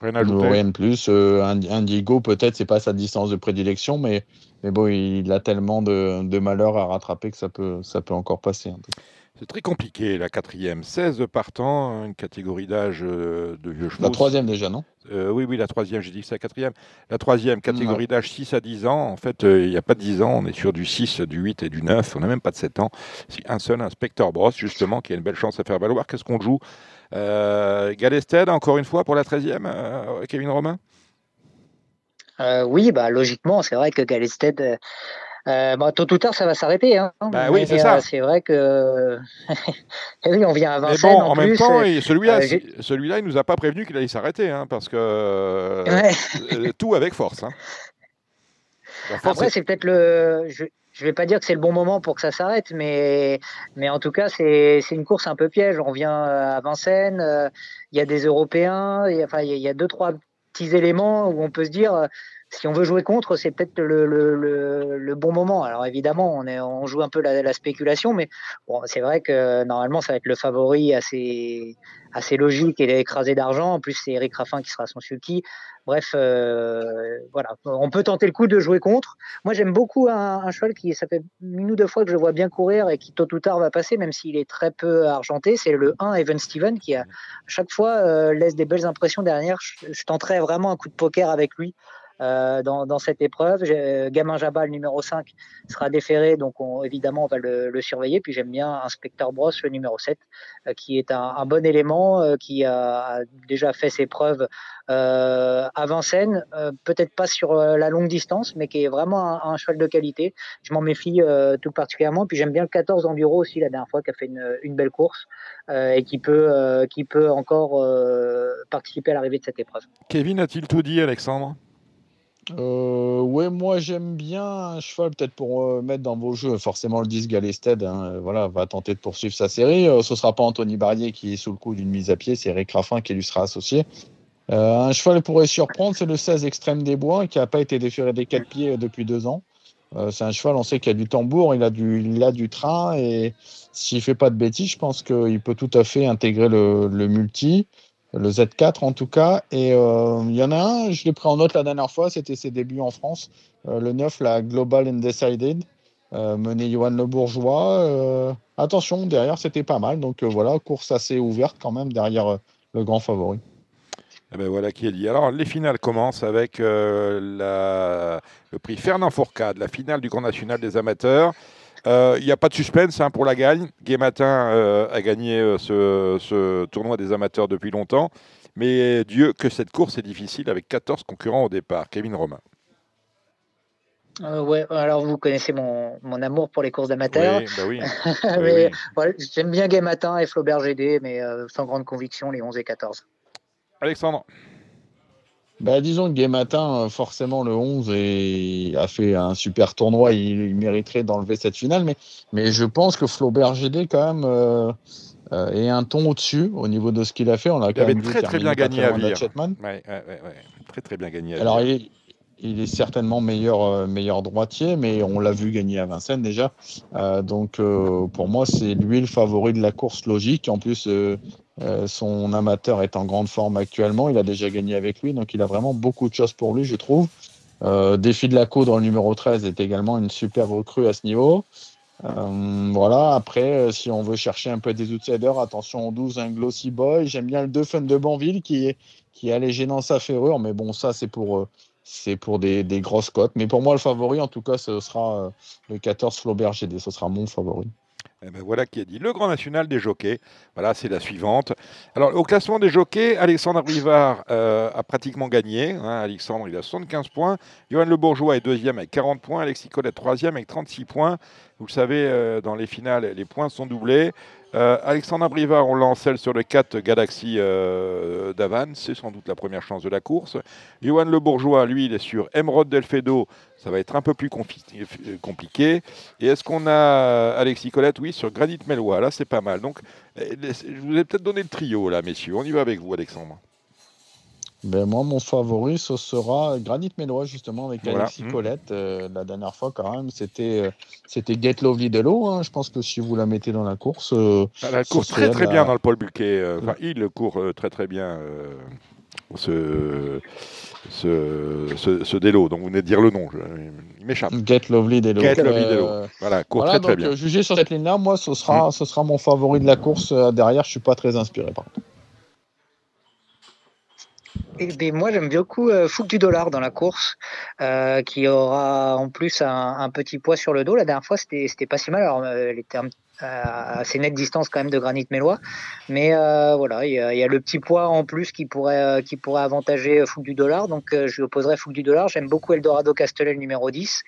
Rien, rien de plus. Euh, Indigo, peut-être, c'est pas sa distance de prédilection, mais, mais bon, il a tellement de, de malheurs à rattraper que ça peut, ça peut encore passer. C'est très compliqué, la quatrième. 16 partants, une catégorie d'âge euh, de vieux chevaux. La troisième déjà, non? Euh, Oui, oui, la troisième, j'ai dit que c'est la quatrième. La troisième, catégorie d'âge 6 à 10 ans. En fait, euh, il n'y a pas de 10 ans, on est sur du 6, du 8 et du 9. On n'a même pas de 7 ans. C'est un seul, un Spectre Bros, justement, qui a une belle chance à faire valoir. Qu'est-ce qu'on joue? Galested, encore une fois, pour la 13e, Kevin Romain? Oui, bah, logiquement, c'est vrai que Galested euh, bah, tôt ou tard, ça va s'arrêter. Hein. Bah oui, c'est ça. Euh, c'est vrai que. Eh oui, on vient à Vincennes. en, même temps, celui-là, euh, celui-là, il nous a pas prévenu qu'il allait s'arrêter, hein, parce que tout avec force. Hein. Après, c'est peut-être le. Je... ne vais pas dire que c'est le bon moment pour que ça s'arrête, mais, mais en tout cas, c'est une course un peu piège. On vient à Vincennes, il y a des Européens, il y, enfin, il y a deux, trois petits éléments où on peut se dire si on veut jouer contre, c'est peut-être le, bon moment. Alors évidemment, on, joue un peu la, la spéculation, mais c'est vrai que normalement, ça va être le favori assez, assez logique et écrasé d'argent. En plus, c'est Eric Raffin qui sera son sulky. Bref, euh, voilà, on peut tenter le coup de jouer contre. Moi, j'aime beaucoup un, un, cheval qui, ça fait une ou deux fois que je le vois bien courir et qui tôt ou tard va passer, même s'il est très peu argenté. C'est le 1 Evan Steven qui, à chaque fois, euh, laisse des belles impressions derrière. Je, je tenterai vraiment un coup de poker avec lui. Euh, dans, cette épreuve. Gamin Jabal, numéro 5, sera déféré, donc on, évidemment, on va le, le surveiller. Puis j'aime bien Inspecteur Bros, le numéro 7, euh, qui est un, bon élément, euh, qui a, déjà fait ses preuves à Vincennes, peut-être pas sur la longue distance, mais qui est vraiment un, cheval de qualité. Je m'en méfie tout particulièrement. Puis j'aime bien le 14 Enduro aussi, la dernière fois, qui a fait une, belle course et qui peut encore participer à l'arrivée de cette épreuve. Kevin a-t-il tout dit, Alexandre? Euh, ouais, moi j'aime bien un cheval peut-être pour euh, mettre dans vos jeux. Forcément le 10 Galested, hein, euh, voilà, va tenter de poursuivre sa série. Ce ce sera pas Anthony Barrier qui est sous le coup d'une mise à pied, c'est Eric Raffin qui lui sera associé. un cheval pourrait surprendre, c'est le 16 Extrême des Bois qui n'a pas été déféré des quatre pieds depuis deux ans. c'est un cheval, on sait qu'il a du tambour, il a du, il a du train et s'il fait pas de bêtises, je pense qu'il peut tout à fait intégrer le, le multi le Z4 en tout cas. Et euh, il y en a un, je l'ai pris en note la dernière fois, c'était ses débuts en France. Euh, le 9, la Global Undecided, euh, mené Johan Le Bourgeois. attention, derrière, c'était pas mal. Donc voilà, course assez ouverte quand même derrière le grand favori. Eh ben voilà qui est dit. Alors, les finales commencent avec le prix Fernand Fourcade, la finale du Grand National des Amateurs. Il euh, n'y a pas de suspense hein, pour la gagne. Gay Matin euh, a gagné euh, ce, tournoi des amateurs depuis longtemps. Mais Dieu que cette course est difficile avec 14 concurrents au départ. Kevin Romain. Euh, ouais, alors vous connaissez mon, mon amour pour les courses d'amateurs. Oui, bah oui. mais oui. voilà, j'aime bien Gay Matin et Flaubert GD, mais euh, sans grande conviction, les 11 et 14. Alexandre Bah, disons que Gay Matin, euh, forcément, le 11 et a fait un super tournoi. Il, il mériterait d'enlever cette finale. Mais, mais je pense que Flaubert GD, quand même, euh, euh, est un ton au-dessus au niveau de ce qu'il a fait. On a quand avait même très, très bien gagné à Vire. Ouais, ouais, ouais, ouais. Très très bien gagné. à Alors, il est, il est certainement meilleur, euh, meilleur droitier, mais on l'a vu gagner à Vincennes déjà. Donc, pour moi, c'est lui le favori de la course logique. En plus, euh, son amateur est en grande forme actuellement. Il a déjà gagné avec lui, donc il a vraiment beaucoup de choses pour lui, je trouve. Euh, Défi de la Coudre, le numéro 13, est également une superbe recrue à ce niveau. Euh, voilà, après, si on veut chercher un peu des outsiders, attention au 12, un Glossy Boy. J'aime bien le 2 Fun de Banville qui est, qui est allégé dans sa ferrure, mais bon, ça, c'est pour, c'est pour des, des grosses cotes. Mais pour moi, le favori, en tout cas, ce sera le 14 Flaubert GD. Ce sera mon favori. Eh ben, voilà qui est dit. Le Grand National des jockeys, voilà, c'est la suivante. Alors, au classement des jockeys, Alexandre Rivard euh, a pratiquement gagné. hein. Alexandre, il a 75 points. Johan Le Bourgeois est deuxième avec 40 points. Alexis Collet, troisième avec 36 points. Vous le savez, euh, dans les finales, les points sont doublés. Euh, Alexandre Brivard, on l'encelle sur le 4 Galaxy euh, d'Avan. C'est sans doute la première chance de la course. Johan Le Bourgeois, lui, il est sur Emerald Delfedo. Ça va être un peu plus euh, compliqué. Et est-ce qu'on a Alexis Colette? Oui, sur Granit Mellois. Là, c'est pas mal. Donc, je vous ai peut-être donné le trio, là, messieurs. On y va avec vous, Alexandre. Ben, moi, mon favori, ce sera Granit Mélois, justement, avec Voilà. Alexis Mm. Colette. Euh, la dernière fois, quand même, c'était euh, c'était Get Lovely de l'eau. hein. Je pense que si vous la mettez dans la course, euh, Elle Ah, court Ce très très la- bien dans le Paul Buquet. euh, Enfin, il court très très bien ce, ce, ce, ce Delo. Donc vous venez de dire le nom. je- il m'échappe. Get Lovely de l'eau. Get Lovely de l'eau. Euh, Voilà, court voilà, très très bien. jugé sur cette ligne-là, moi, ce sera, ce sera mon favori de la course. Derrière, je suis pas très inspiré, par contre. Et ben, moi, j'aime beaucoup euh, Fouque du Dollar dans la course, euh, qui aura en plus un, petit poids sur le dos. La dernière fois, c'était pas si mal. Alors, euh, elle était un- à assez nette distance quand même de Granit Mélois. Mais euh, voilà, il y, a, le petit poids en plus qui pourrait, euh, qui pourrait avantager Fouque du Dollar. Donc, euh, je lui opposerai Fouque du Dollar. J'aime beaucoup Eldorado Castellet, le numéro 10,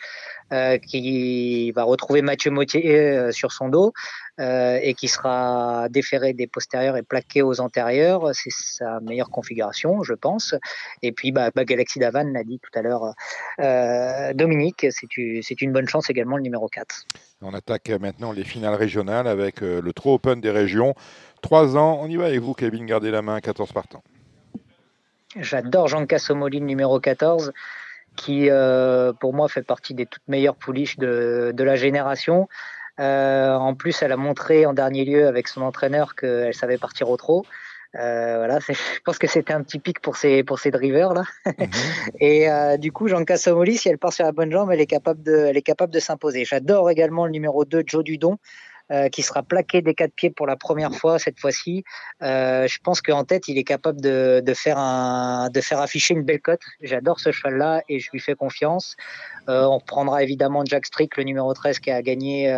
euh, qui va retrouver Mathieu Mottier euh, sur son dos euh, et qui sera déféré des postérieurs et plaqué aux antérieurs. C'est sa meilleure configuration, je pense. Et puis, bah, bah, Galaxy Davan l'a dit tout à l'heure, euh, Dominique, c'est une bonne chance également le numéro 4. On attaque maintenant les finales régionales avec le Trop Open des régions. Trois ans. On y va avec vous, Kevin. Gardez la main. 14 partants. J'adore Jean Cassomoli, le numéro 14, qui euh, pour moi fait partie des toutes meilleures pouliches de, de la génération. Euh, en plus, elle a montré en dernier lieu avec son entraîneur qu'elle savait partir au trot. Euh, voilà, je pense que c'était un petit pic pour ces, pour ces drivers là. Et euh, du coup, Jean Cassomoli, si elle part sur la bonne jambe, elle est capable de, elle est capable de s'imposer. J'adore également le numéro 2, Joe Dudon, euh, qui sera plaqué des quatre pieds pour la première fois cette fois-ci. Euh, je pense qu'en tête, il est capable de, faire afficher une belle cote. J'adore ce cheval-là et je lui fais confiance. Euh, on reprendra évidemment Jack Strick, le numéro 13, qui a gagné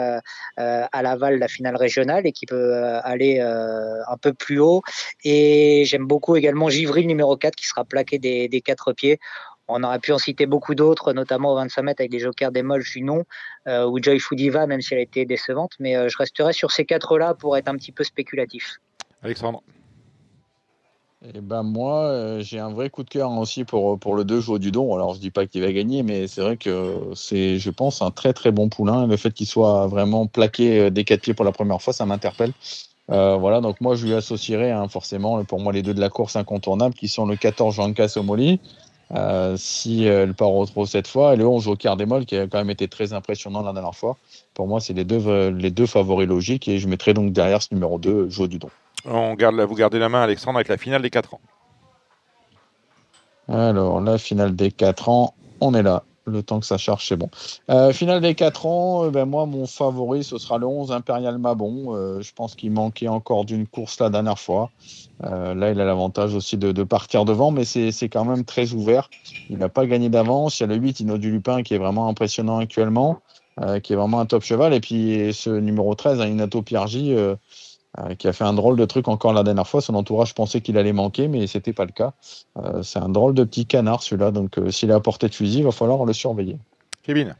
à Laval la finale régionale et qui peut aller un peu plus haut. Et j'aime beaucoup également Givry, le numéro 4, qui sera plaqué des quatre pieds. On aurait pu en citer beaucoup d'autres, notamment au 25 mètres avec des jokers d'Emolge du nom, euh, ou Joy Foudiva, même si elle a été décevante. Mais euh, je resterai sur ces quatre-là pour être un petit peu spéculatif. Alexandre. Et ben moi, euh, j'ai un vrai coup de cœur aussi pour, pour le 2 Joe Dudon. Alors, je dis pas qu'il va gagner, mais c'est vrai que c'est, je pense, un très très bon poulain. Le fait qu'il soit vraiment plaqué euh, des quatre pieds pour la première fois, ça m'interpelle. Euh, voilà, donc moi, je lui associerai hein, forcément, pour moi, les deux de la course incontournables, qui sont le 14 Jean Somoli, euh, si euh, elle part au trot cette fois, et le 11 Joker Démol, qui a quand même été très impressionnant la dernière fois. Pour moi, c'est les deux, euh, les deux favoris logiques, et je mettrai donc derrière ce numéro 2, Joe Dudon. On garde la, vous gardez la main, Alexandre, avec la finale des 4 ans. Alors, la finale des 4 ans, on est là. Le temps que ça charge, c'est bon. Euh, finale des 4 ans, euh, ben moi, mon favori, ce sera le 11 Impérial Mabon. Euh, je pense qu'il manquait encore d'une course la dernière fois. Là, il a l'avantage aussi de, partir devant, mais c'est quand même très ouvert. Il n'a pas gagné d'avance. Il y a le 8 Ino du Lupin qui est vraiment impressionnant actuellement, qui est vraiment un top cheval. Et puis ce numéro 13, hein, Inato Piergi, qui a fait un drôle de truc encore la dernière fois. Son entourage pensait qu'il allait manquer, mais c'était pas le cas. Euh, c'est un drôle de petit canard celui-là, donc euh, s'il est à portée de fusil, il va falloir le surveiller. Kevin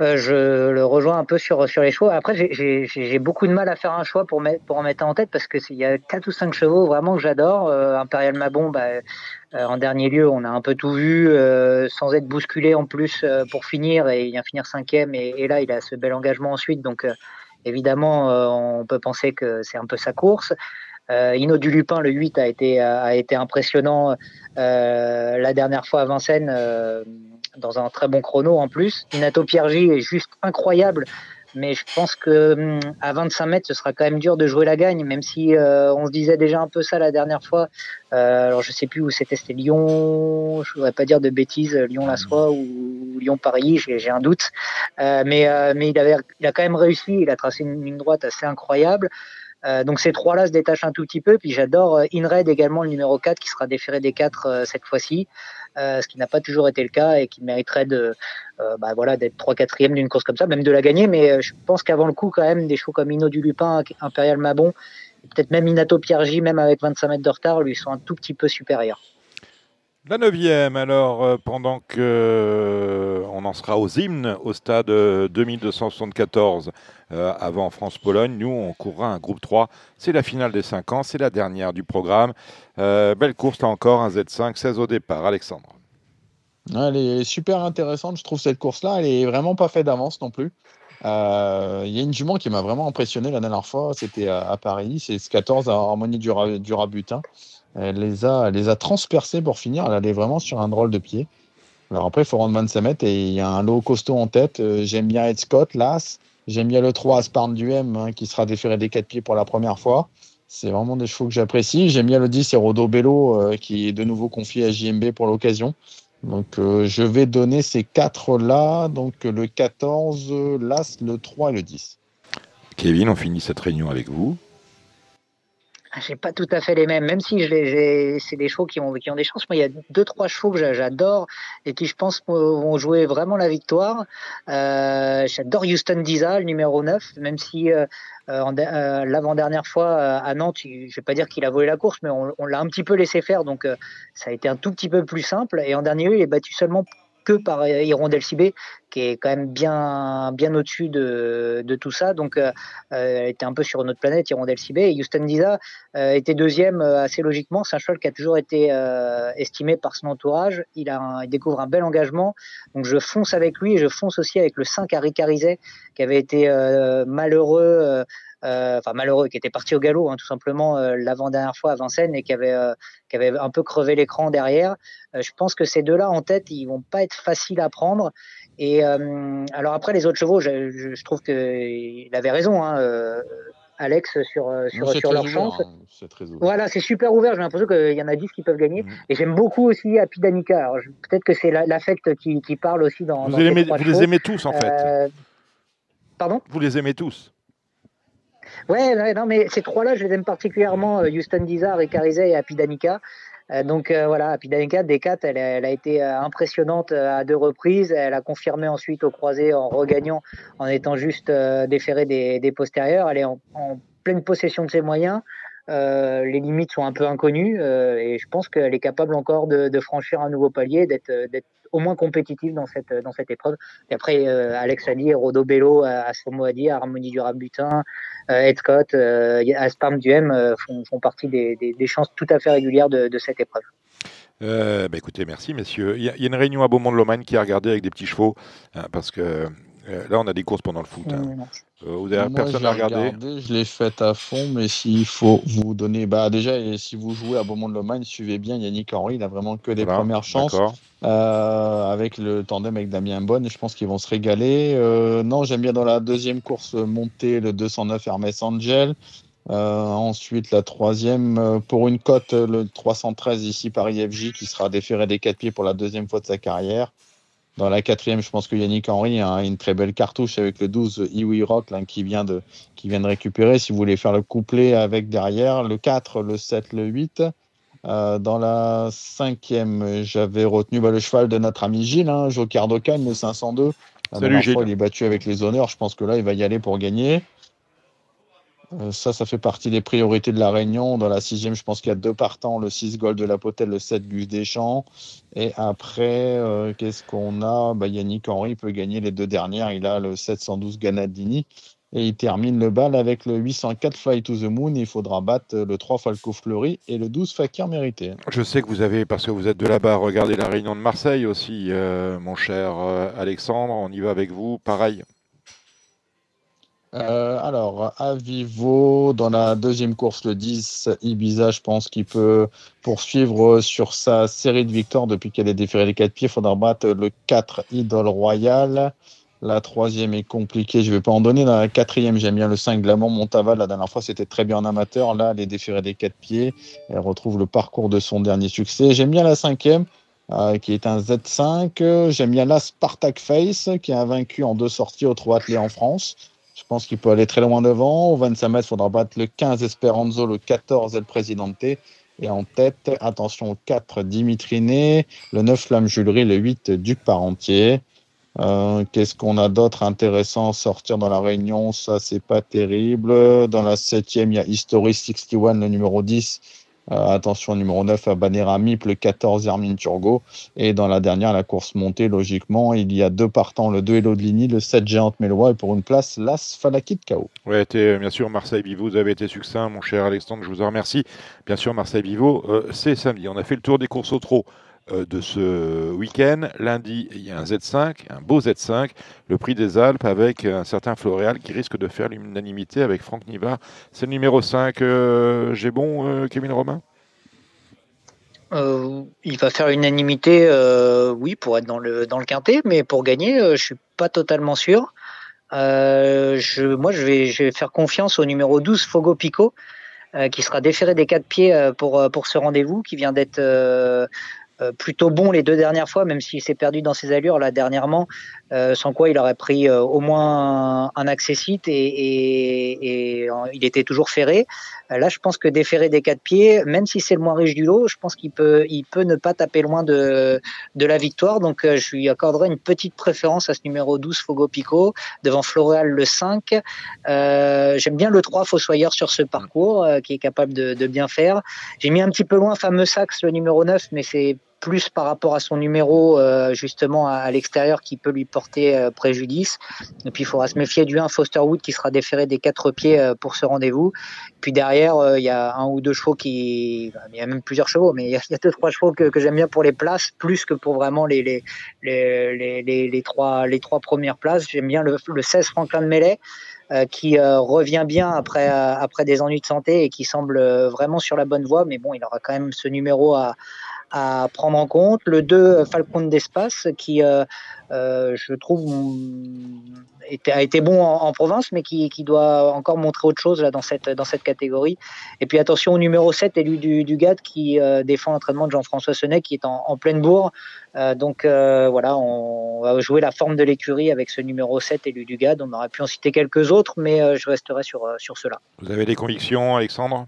euh, je le rejoins un peu sur, sur les choix. Après, j'ai beaucoup de mal à faire un choix pour, mettre, pour en mettre en tête parce qu'il y a quatre ou cinq chevaux vraiment que j'adore. Euh, Imperial Mabon, bah, euh, en dernier lieu, on a un peu tout vu sans être bousculé en plus pour finir et il vient finir cinquième. Et, et, là, il a ce bel engagement ensuite. Donc, évidemment, on peut penser que c'est un peu sa course. Euh, du Lupin, le 8, a été, a été impressionnant euh, la dernière fois à Vincennes euh, dans un très bon chrono en plus. Inato Piergi est juste incroyable, mais je pense que hum, à 25 mètres, ce sera quand même dur de jouer la gagne, même si on se disait déjà un peu ça la dernière fois. alors je sais plus où c'était, c'était Lyon, je voudrais pas dire de bêtises, Lyon-la-Soie ou Lyon-Paris, j'ai un doute. mais mais il, avait, il a quand même réussi, il a tracé une ligne droite assez incroyable. Euh, donc ces trois-là se détachent un tout petit peu. Puis j'adore euh, Inred également, le numéro 4, qui sera déféré des 4 euh, cette fois-ci, ce qui n'a pas toujours été le cas et qui mériterait de, bah, d'être 3 4 d'une course comme ça, même de la gagner. Mais je pense qu'avant le coup, quand même, des chevaux comme Ino du Lupin, Impérial Mabon, peut-être même Inato Piergi, même avec 25 mètres de retard, lui sont un tout petit peu supérieurs. La neuvième, alors, euh, pendant que euh, on en sera aux hymnes au stade 2274 euh, avant France-Pologne, nous, on courra un groupe 3. C'est la finale des 5 ans, c'est la dernière du programme. belle course, là encore, un Z5, 16 au départ. Alexandre. Elle est super intéressante, je trouve, cette course-là. Elle est vraiment pas faite d'avance non plus. Il y a une jument qui m'a vraiment impressionné la dernière fois, c'était à, Paris, c'est ce 14 à Harmonie du, du Rabutin. Elle les a, les a transpercés pour finir. Elle allait vraiment sur un drôle de pied. Alors après, il faut rendre 25 mètres et il y a un lot costaud en tête. Euh, j'aime bien Ed Scott, l'As. J'aime bien le 3 Asparn du M hein, qui sera déféré des 4 pieds pour la première fois. C'est vraiment des chevaux que j'apprécie. J'aime bien le 10 et Rodo Bello euh, qui est de nouveau confié à JMB pour l'occasion. Donc euh, je vais donner ces 4 là. Donc le 14, l'As, le 3 et le 10. Kevin, on finit cette réunion avec vous. Ah, j'ai pas tout à fait les mêmes, même si c'est des chevaux qui ont, qui ont des chances. Moi, il y a deux, trois chevaux que j'adore et qui, je pense, vont jouer vraiment la victoire. Euh, j'adore Houston Diza, le numéro 9, même si euh, euh, l'avant-dernière fois à Nantes, je vais pas dire qu'il a volé la course, mais on, on l'a un petit peu laissé faire, donc ça a été un tout petit peu plus simple. Et en dernier lieu, il est battu seulement que par Hirondelle Cibé, qui est quand même bien, bien au-dessus de, tout ça. Donc, euh, elle était un peu sur une autre planète, Hirondelle Cibé. Et Houston Diza euh, était deuxième euh, assez logiquement. C'est un cheval qui a toujours été estimé par son entourage. Il, a il découvre un bel engagement. Donc, je fonce avec lui je fonce aussi avec le 5 à Ricarizet, qui avait été malheureux euh, enfin malheureux, qui était parti au galop hein, tout simplement euh, l'avant-dernière fois à Vincennes et qui avait, euh, qui avait un peu crevé l'écran derrière. je pense que ces deux-là en tête, ils vont pas être faciles à prendre. Et alors après les autres chevaux, je, je, trouve qu'il avait raison. Hein, Alex sur, sur, sur leur chance. Hein, voilà, c'est super ouvert. J'ai l'impression qu'il y en a 10 qui peuvent gagner. Mm. Et j'aime beaucoup aussi Happy Danica. Peut-être que c'est l'affect qui, qui, parle aussi dans. Vous, les, vous les aimez tous en fait. pardon? Vous les aimez tous Ouais, non, mais ces trois-là, je les aime particulièrement, euh, Houston Dizar, Carizet et Apidanica. Euh, donc euh, voilà, Apidanica, D4, elle, elle, a été impressionnante à deux reprises. Elle a confirmé ensuite au croisé en regagnant, en étant juste déférée des, postérieurs. Elle est en, pleine possession de ses moyens. les limites sont un peu inconnues et je pense qu'elle est capable encore de, franchir un nouveau palier, d'être au moins compétitive dans cette, dans cette épreuve. Et après, Alex Ali, Rodo Bello, Assomo Adi, Harmonie du euh, Ed Scott, euh, Aspam Duhem euh, font, font, partie des, des, chances tout à fait régulières de, de cette épreuve. bah écoutez, merci messieurs. Il y, a, une réunion à Beaumont-de-Lomagne qui a regardé avec des petits chevaux, hein, parce que là on a des courses pendant le foot. Hein. vous avez personne à regarder Je l'ai faite à fond, mais s'il faut vous donner, bah déjà, si vous jouez à Beaumont-de-Lomagne, suivez bien Yannick Henry, il a vraiment que des premières chances. Euh, avec le tandem avec Damien Bonne, je pense qu'ils vont se régaler. Euh, non, j'aime bien dans la deuxième course monter le 209 Hermès Angel. Euh, ensuite, la troisième, pour une cote, le 313 ici Paris FJ qui sera déféré des quatre pieds pour la deuxième fois de sa carrière. Dans la quatrième, je pense que Yannick Henry a une très belle cartouche avec le 12 Iwi Rock qui, vient de, qui vient de récupérer. Si vous voulez faire le couplet avec derrière, le 4, le 7, le 8. Euh, dans la cinquième, j'avais retenu bah, le cheval de notre ami Gilles, hein, Joker Docan, le 502. Salut Gilles. il est battu avec les honneurs. Je pense que là, il va y aller pour gagner. Euh, ça, ça fait partie des priorités de la Réunion. Dans la sixième, je pense qu'il y a deux partants, le 6 Gold de la Potelle, le 7 Gus Deschamps. Et après, euh, qu'est-ce qu'on a? Bah, Yannick Henry peut gagner les deux dernières. Il a le 712 Ganadini. Et il termine le bal avec le 804 Fly to the Moon. Il faudra battre le 3 Falco Fleury et le 12 Fakir Mérité. Je sais que vous avez, parce que vous êtes de là-bas, regardé la Réunion de Marseille aussi, euh, mon cher Alexandre. On y va avec vous. Pareil. Euh, alors, à Vivo, dans la deuxième course, le 10, Ibiza, je pense qu'il peut poursuivre sur sa série de victoires depuis qu'elle est déférée les quatre pieds. Il faudra battre le 4, Idol Royal. La troisième est compliquée, je ne vais pas en donner. Dans la quatrième, j'aime bien le 5, Glamour Montaval. La dernière fois, c'était très bien en amateur. Là, elle est déférée des quatre pieds. Elle retrouve le parcours de son dernier succès. J'aime bien la cinquième. Euh, qui est un Z5. J'aime bien la Spartak Face, qui a vaincu en deux sorties au 3 athlètes en France. Je pense qu'il peut aller très loin devant. Au 25 mètres, il faudra battre le 15 Esperanzo, le 14 El Presidente. Et en tête, attention au 4 Dimitriné, le 9 Flamme Julerie, le 8 Duc Parentier. Euh, Qu'est-ce qu'on a d'autre intéressant sortir dans la réunion? Ça, c'est pas terrible. Dans la septième, il y a History 61, le numéro 10, euh, attention, numéro 9 à Banera Mip, le 14 Hermine Turgot. Et dans la dernière, la course montée, logiquement, il y a deux partants, le 2 Hello de le 7 Géante Mélois et pour une place, l'As Falaki de KO. Oui, bien sûr, Marseille Vivo, vous avez été succinct, mon cher Alexandre, je vous en remercie. Bien sûr, Marseille Vivo, euh, c'est samedi. On a fait le tour des courses au trot euh, de ce week-end. Lundi, il y a un Z5, un beau Z5, le prix des Alpes avec un certain Floréal qui risque de faire l'unanimité avec Franck Nivard. C'est le numéro 5. Euh, J'ai bon, euh, Kevin Romain? Il va faire l'unanimité, oui, pour être dans le, quintet, mais pour gagner, je ne suis pas totalement sûr. moi, je vais, faire confiance au numéro 12, Fogo Pico, qui sera déféré des quatre pieds pour, ce rendez-vous, qui vient d'être euh, plutôt bon les deux dernières fois, même s'il s'est perdu dans ses allures là dernièrement, euh, sans quoi il aurait pris euh, au moins un, accessite et, il était toujours ferré. là, je pense que déferrer des quatre pieds, même si c'est le moins riche du lot, je pense qu'il peut, il peut ne pas taper loin de, de la victoire. Donc, je lui accorderai une petite préférence à ce numéro 12, Fogo Pico, devant Floréal le 5. J'aime bien le 3, Fossoyeur, sur ce parcours, qui est capable de, bien faire. J'ai mis un petit peu loin fameux Sax, le numéro 9, mais c'est plus par rapport à son numéro euh, justement à, l'extérieur qui peut lui porter euh, préjudice. Et puis il faudra se méfier du 1 Foster Wood qui sera déféré des quatre pieds euh, pour ce rendez-vous. Puis derrière, il y a un ou deux chevaux qui, il y a même plusieurs chevaux, mais il y a, deux trois chevaux que, j'aime bien pour les places plus que pour vraiment les les les, les, trois les trois premières places. J'aime bien le, le 16 Franklin de Mellet. qui revient bien après, après des ennuis de santé et qui semble vraiment sur la bonne voie. Mais bon, il aura quand même ce numéro à, à prendre en compte. Le 2, Falcon d'espace, qui, euh, euh, je trouve, était, a été bon en, province, mais qui, qui, doit encore montrer autre chose là, dans, cette, dans cette catégorie. Et puis attention au numéro 7, élu du, du GAD, qui euh, défend l'entraînement de Jean-François Sonnet, qui est en, en pleine bourre. donc voilà, on va jouer la forme de l'écurie avec ce numéro 7, élu du GAD. On aurait pu en citer quelques autres, mais je resterai sur, sur cela. Vous avez des convictions, Alexandre?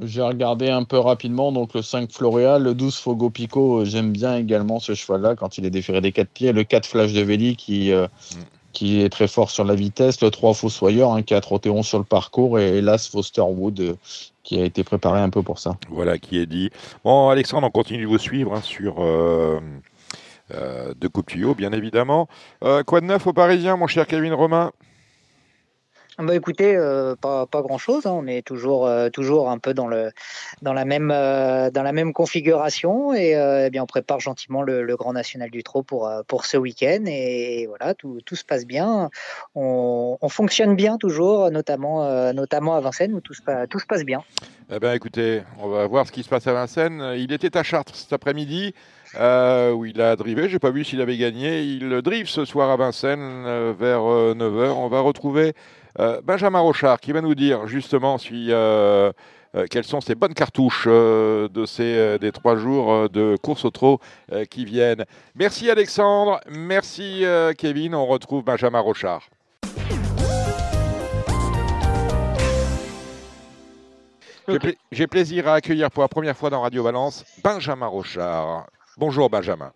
J'ai regardé un peu rapidement, donc le 5 Floréal, le 12 Fogo Pico, euh, j'aime bien également ce cheval-là quand il est déféré des 4 pieds, le 4 Flash de Véli qui, euh, qui est très fort sur la vitesse, le 3 Fossoyeur hein, qui a trotté sur le parcours et hélas Foster Wood euh, qui a été préparé un peu pour ça. Voilà qui est dit. Bon Alexandre, on continue de vous suivre hein, sur de coupe bien évidemment. quoi de neuf aux Parisiens mon cher Kevin Romain? Bah écoutez, euh, pas, pas grand chose. Hein. On est toujours, euh, toujours un peu dans, le, dans, la, même, euh, dans la même configuration et eh bien on prépare gentiment le, Grand National du Trot pour, pour ce week-end et, voilà, tout, tout, se passe bien. On, on, fonctionne bien toujours, notamment, notamment à Vincennes où tout se, passe bien. Eh ben, écoutez, on va voir ce qui se passe à Vincennes. Il était à Chartres cet après-midi. Euh, où il a drivé. J'ai pas vu s'il avait gagné. Il drive ce soir à Vincennes vers 9h. On va retrouver euh, Benjamin Rochard qui va nous dire justement si, euh, euh, quelles sont ces bonnes cartouches de ces des trois jours de course au trot qui viennent. Merci Alexandre, merci Kevin. On retrouve Benjamin Rochard. J'ai plaisir à accueillir pour la première fois dans Radio Valence Benjamin Rochard. Bonjour Benjamin.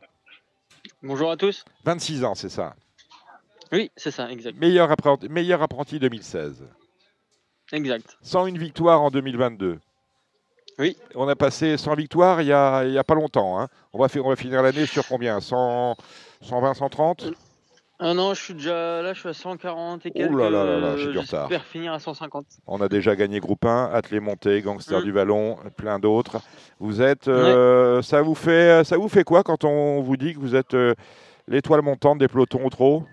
Bonjour à tous. 26 ans, c'est ça? Oui, c'est ça, exact. Meilleur apprenti, meilleur apprenti 2016. Exact. 101 victoires en 2022. Oui. On a passé 100 victoires il y a, il y a pas longtemps. hein. On, va, fi- on va finir l'année sur combien? 100, 120, 130 Ah non, je suis déjà là, je suis à 140 et quelques. là là là là, j'ai euh, du retard. J'espère finir à 150. On a déjà gagné groupe 1, Athlé Monté, Gangster Mm. du Vallon, plein d'autres. Vous êtes, euh, ça vous fait, ça vous fait quoi quand on vous dit que vous êtes euh, l'étoile montante des pelotons au trot?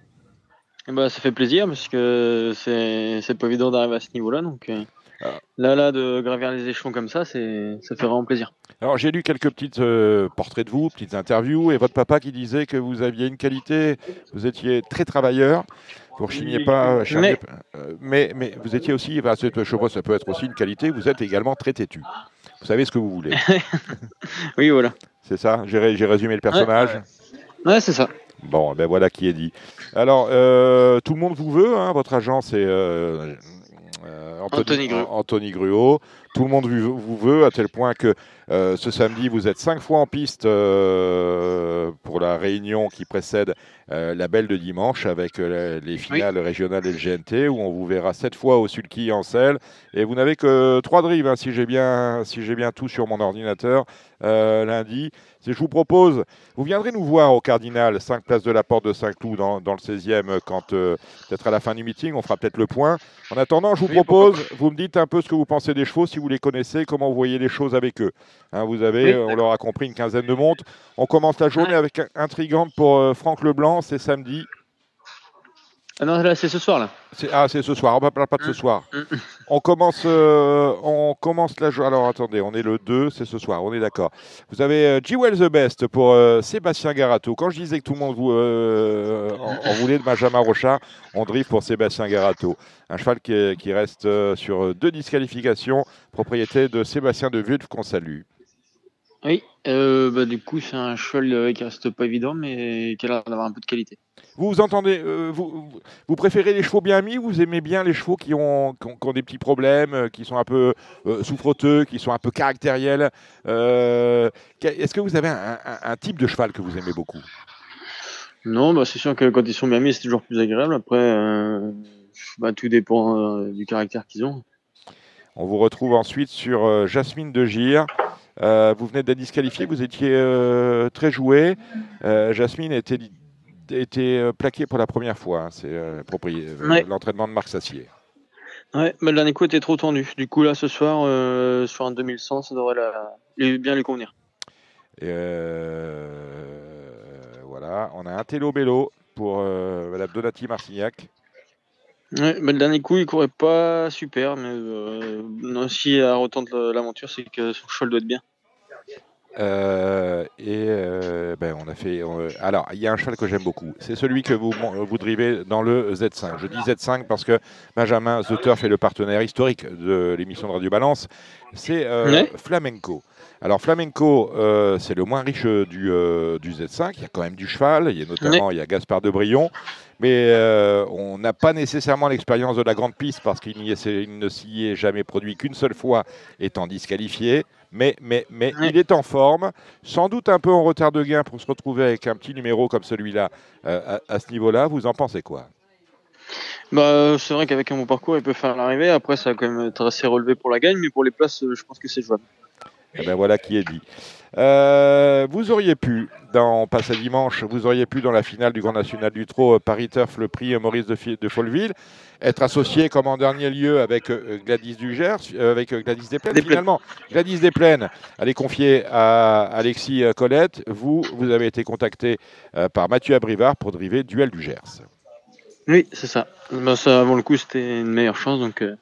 Bah, ça fait plaisir parce que c'est pas évident d'arriver à ce niveau-là. Donc euh, Ah. là, là, de gravir les échelons comme ça, c'est ça fait vraiment plaisir. Alors j'ai lu quelques petits portraits de vous, petites interviews, et votre papa qui disait que vous aviez une qualité, vous étiez très travailleur, vous rechignez pas, Mais- euh, mais, mais vous étiez aussi, sais pas, ça peut être aussi une qualité, vous êtes également très têtu. Vous savez ce que vous voulez, Oui, voilà. c'est ça J'ai ré- j'ai résumé le personnage Ouais, c'est ça. Bon, ben voilà qui est dit. Alors, euh, tout le monde vous veut, hein, votre agent c'est euh, euh, Anthony Gruau. Anthony. Tout le monde vous, vous veut, à tel point que ce samedi, vous êtes cinq fois en piste pour la réunion qui précède la belle de dimanche avec les finales régionales et le GNT, où on vous verra sept fois au sulky en selle. Et vous n'avez que trois drives, hein, si j'ai bien, si j'ai bien tout sur mon ordinateur, lundi. Si je vous propose, vous viendrez nous voir au Cardinal, 5 places de la Porte de Saint-Cloud, dans, dans le 16e, quand euh, peut-être à la fin du meeting, on fera peut-être le point. En attendant, je vous Oui, propose, vous me dites un peu ce que vous pensez des chevaux, si vous les connaissez, comment vous voyez les choses avec eux. Hein, vous avez, Oui, euh, on l'aura compris, une quinzaine de montres. On commence la journée avec un intrigante pour euh, Franck Leblanc, c'est samedi. Ah non, là, c'est ce soir là. Ah, c'est ce soir, on ne parle pas de ce Mm. soir. Mm. On commence, euh, on commence la journée. Alors attendez, on est le 2, c'est ce soir, on est d'accord. Vous avez euh, G-Well the Best pour euh, Sébastien Garato. Quand je disais que tout le monde vous, en, en voulait de Benjamin Rochard, on drive pour Sébastien Garato. Un cheval qui, est- qui reste sur deux disqualifications, propriété de Sébastien de Wulf qu'on salue. Oui. Euh, bah, du coup, c'est un cheval euh, qui reste pas évident, mais qui a l'air d'avoir un peu de qualité. Vous vous entendez, euh, vous, vous- préférez les chevaux bien mis ou vous aimez bien les chevaux qui ont, qui ont, qui ont des petits problèmes, qui sont un peu euh, souffroteux, qui sont un peu caractériels Est-ce que vous avez un, un- un type de cheval que vous aimez beaucoup? Non, bah, c'est sûr que quand ils sont bien mis, c'est toujours plus agréable. Après, bah, tout dépend du caractère qu'ils ont. On vous retrouve ensuite sur Jasmine de Gire. Euh, vous venez d'être disqualifié, vous étiez euh, très joué. Euh, Jasmine était, était plaquée pour la première fois. hein. C'est Ouais. l'entraînement de Marc Sassier. Ouais, bah, le dernier coup était trop tendu. Du coup, là, ce soir, euh, sur un 2100, ça devrait la... bien lui convenir. Euh, voilà, on a un télo bélo pour euh, Madame Donati Marcignac. Ouais, bah, le dernier coup, il courait pas super, mais euh, non, si elle retente l'aventure, c'est que son cheval doit être bien. Euh, et euh, ben, on a fait. on- alors, il y a un cheval que j'aime beaucoup. C'est celui que vous, vous drivez dans le Z5. Je dis Z5 parce que Benjamin The Turf est le partenaire historique de l'émission de Radio Balance. C'est euh, Ouais. Flamenco. Alors, Flamenco, euh, c'est le moins riche du, euh, du Z5. Il y a quand même du cheval. Il y a notamment il y a Gaspard de Brion. Mais euh, on n'a pas nécessairement l'expérience de la grande piste parce qu'il ne s'y est jamais produit qu'une seule fois, étant disqualifié. Mais, mais, mais Ouais. il est en forme, sans doute un peu en retard de gain pour se retrouver avec un petit numéro comme celui-là à, à ce niveau-là. Vous en pensez quoi? Bah, c'est vrai qu'avec un bon parcours, il peut faire l'arrivée. Après, ça va quand même être assez relevé pour la gagne, mais pour les places, je pense que c'est jouable. Eh ben voilà qui est dit. Euh, vous auriez pu, dans à dimanche, vous auriez pu dans la finale du Grand National du Trot euh, Paris Turf, le prix euh, Maurice de, Folleville, être associé comme en dernier lieu avec Gladys euh, avec Gladys Desplaines. Desplaines. Finalement, Gladys Desplaines, elle est confiée à Alexis Colette. Vous, vous avez été contacté par Mathieu Abrivard pour driver Duel du Gers. Oui, c'est ça. Ça, avant le coup, c'était une meilleure chance. Donc, euh,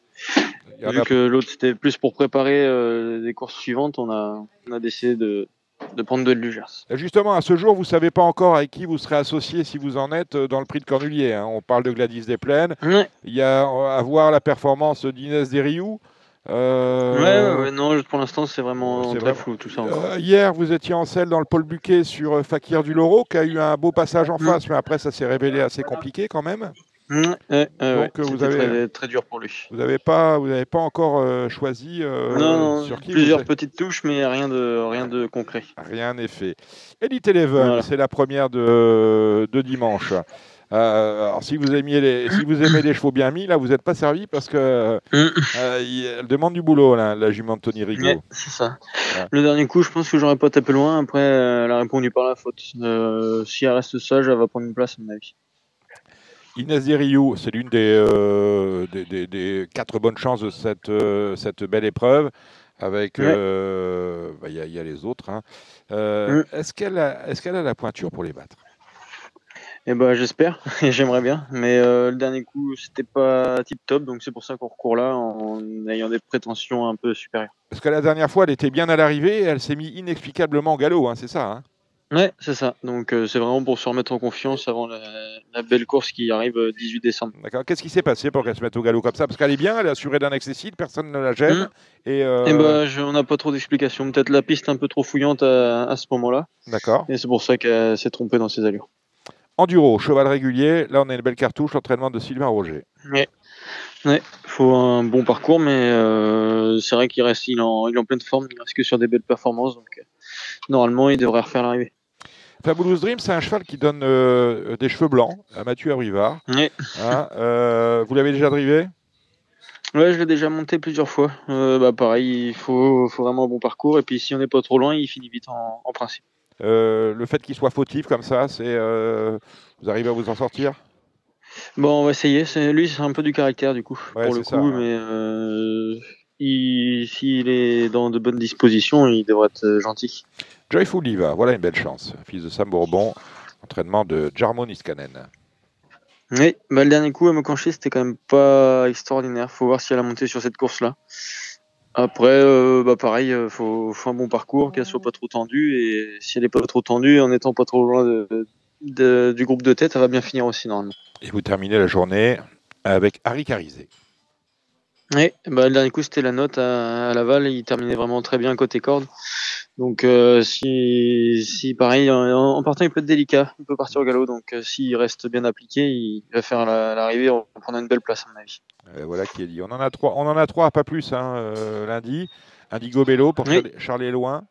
vu a- que l'autre, c'était plus pour préparer euh, les courses suivantes, on a, on a décidé de, de prendre deux de Lugers. Justement, à ce jour, vous ne savez pas encore avec qui vous serez associé si vous en êtes euh, dans le prix de Cornulier. hein. On parle de Gladys Desplaines. Ouais, Il y a à voir la performance d'Inès Desrioux. Euh, ouais, ouais, ouais, non, pour l'instant, c'est vraiment très flou tout ça euh, hier, vous étiez en selle dans le Paul Buquet sur euh, Fakir du Loro, qui a eu un beau passage en Mm. face, mais après, ça s'est révélé assez compliqué quand même. Ouais, Donc, euh, vous avez- très, très dur pour lui. Vous n'avez pas, vous n'avez pas encore euh, choisi euh, non, sur qui plusieurs vous petites touches, mais rien de, rien de concret. Rien n'est fait. Elite Eleven, Voilà. c'est la première de, de dimanche. Euh, alors si vous aimiez les, si vous aimez les chevaux bien mis, là vous n'êtes pas servi parce que Mm. euh, il- elle demande du boulot là, la jument de Tony Rigaud. Ouais, c'est ça. Ouais. Le dernier coup, je pense que j'aurais pas tapé loin. Après, euh, elle a répondu par la faute. Euh, si elle reste sage, elle va prendre une place, à mon avis. Inès Deriou, c'est l'une des, euh, des, des- des quatre bonnes chances de cette, euh, cette belle épreuve. Avec, Ouais. euh, bah, il y, a- il y a les autres. hein. Euh, Mm. Est-ce qu'elle a, est qu'elle a la pointure pour les battre? Et ben, j'espère. Et j'aimerais bien. Mais euh, le dernier coup, c'était pas tip top. Donc, c'est pour ça qu'on recourt là en ayant des prétentions un peu supérieures. Parce que la dernière fois, elle était bien à l'arrivée et elle s'est mise inexplicablement au galop, hein, c'est ça hein? Ouais, c'est ça. Donc, euh, c'est vraiment pour se remettre en confiance avant la, la belle course qui arrive euh, 18 décembre. D'accord. Qu'est-ce qui s'est passé pour qu'elle se mette au galop comme ça? Parce qu'elle est bien, elle est assurée d'un accessible, personne ne la gêne. Mm. Et, euh, Et je- on n'a pas trop d'explications. Peut-être la piste un peu trop fouillante à, à ce moment-là. D'accord. Et c'est pour ça qu'elle s'est trompée dans ses allures. Enduro, cheval régulier. Là, on a une belle cartouche, l'entraînement de Sylvain Roger. Ouais, faut un bon parcours, mais euh, c'est vrai qu'il reste, il est en, il est en pleine forme, il reste que sur des belles performances, donc euh, normalement il devrait refaire l'arrivée. Fabulous Dream, c'est un cheval qui donne euh, des cheveux blancs à Mathieu Abrivard. Hein, euh, vous l'avez déjà drivé? Ouais, je l'ai déjà monté plusieurs fois. Euh, bah pareil, il faut, faut vraiment un bon parcours, et puis si on n'est pas trop loin, il finit vite en, en principe. Le fait qu'il soit fautif comme ça, c'est vous arrivez à vous en sortir? Bon, on va essayer. Lui, c'est un peu du caractère du coup, Ouais, pour le coup, ça, ouais. mais il- s'il est dans de bonnes dispositions, il devrait être gentil. Joyful Diva, voilà une belle chance. Fils de Sam Bourbon, entraînement de Jarmo Niskanen. Oui, bah, le dernier coup à me cancher, c'était quand même pas extraordinaire. Faut voir si elle a monté sur cette course-là. Après, euh, bah pareil, euh, faut, faut un bon parcours, qu'elle soit pas trop tendue. Et si elle est pas trop tendue, en étant pas trop loin de, de- du groupe de tête, elle va bien finir aussi normalement. Et vous terminez la journée avec Harry Carizé. Oui, bah, le dernier coup, c'était la note à, à Laval. Il terminait vraiment très bien côté corde. Donc, euh, si, si pareil, en, en partant, il peut être délicat. Il peut partir au galop. Donc, euh, s'il reste bien appliqué, il va faire la- l'arrivée. on prendra une belle place, à mon avis. Euh, voilà qui est dit. On en a trois, on en a trois, pas plus, hein, lundi. Indigo Bello pour Oui. Charlie- Loin.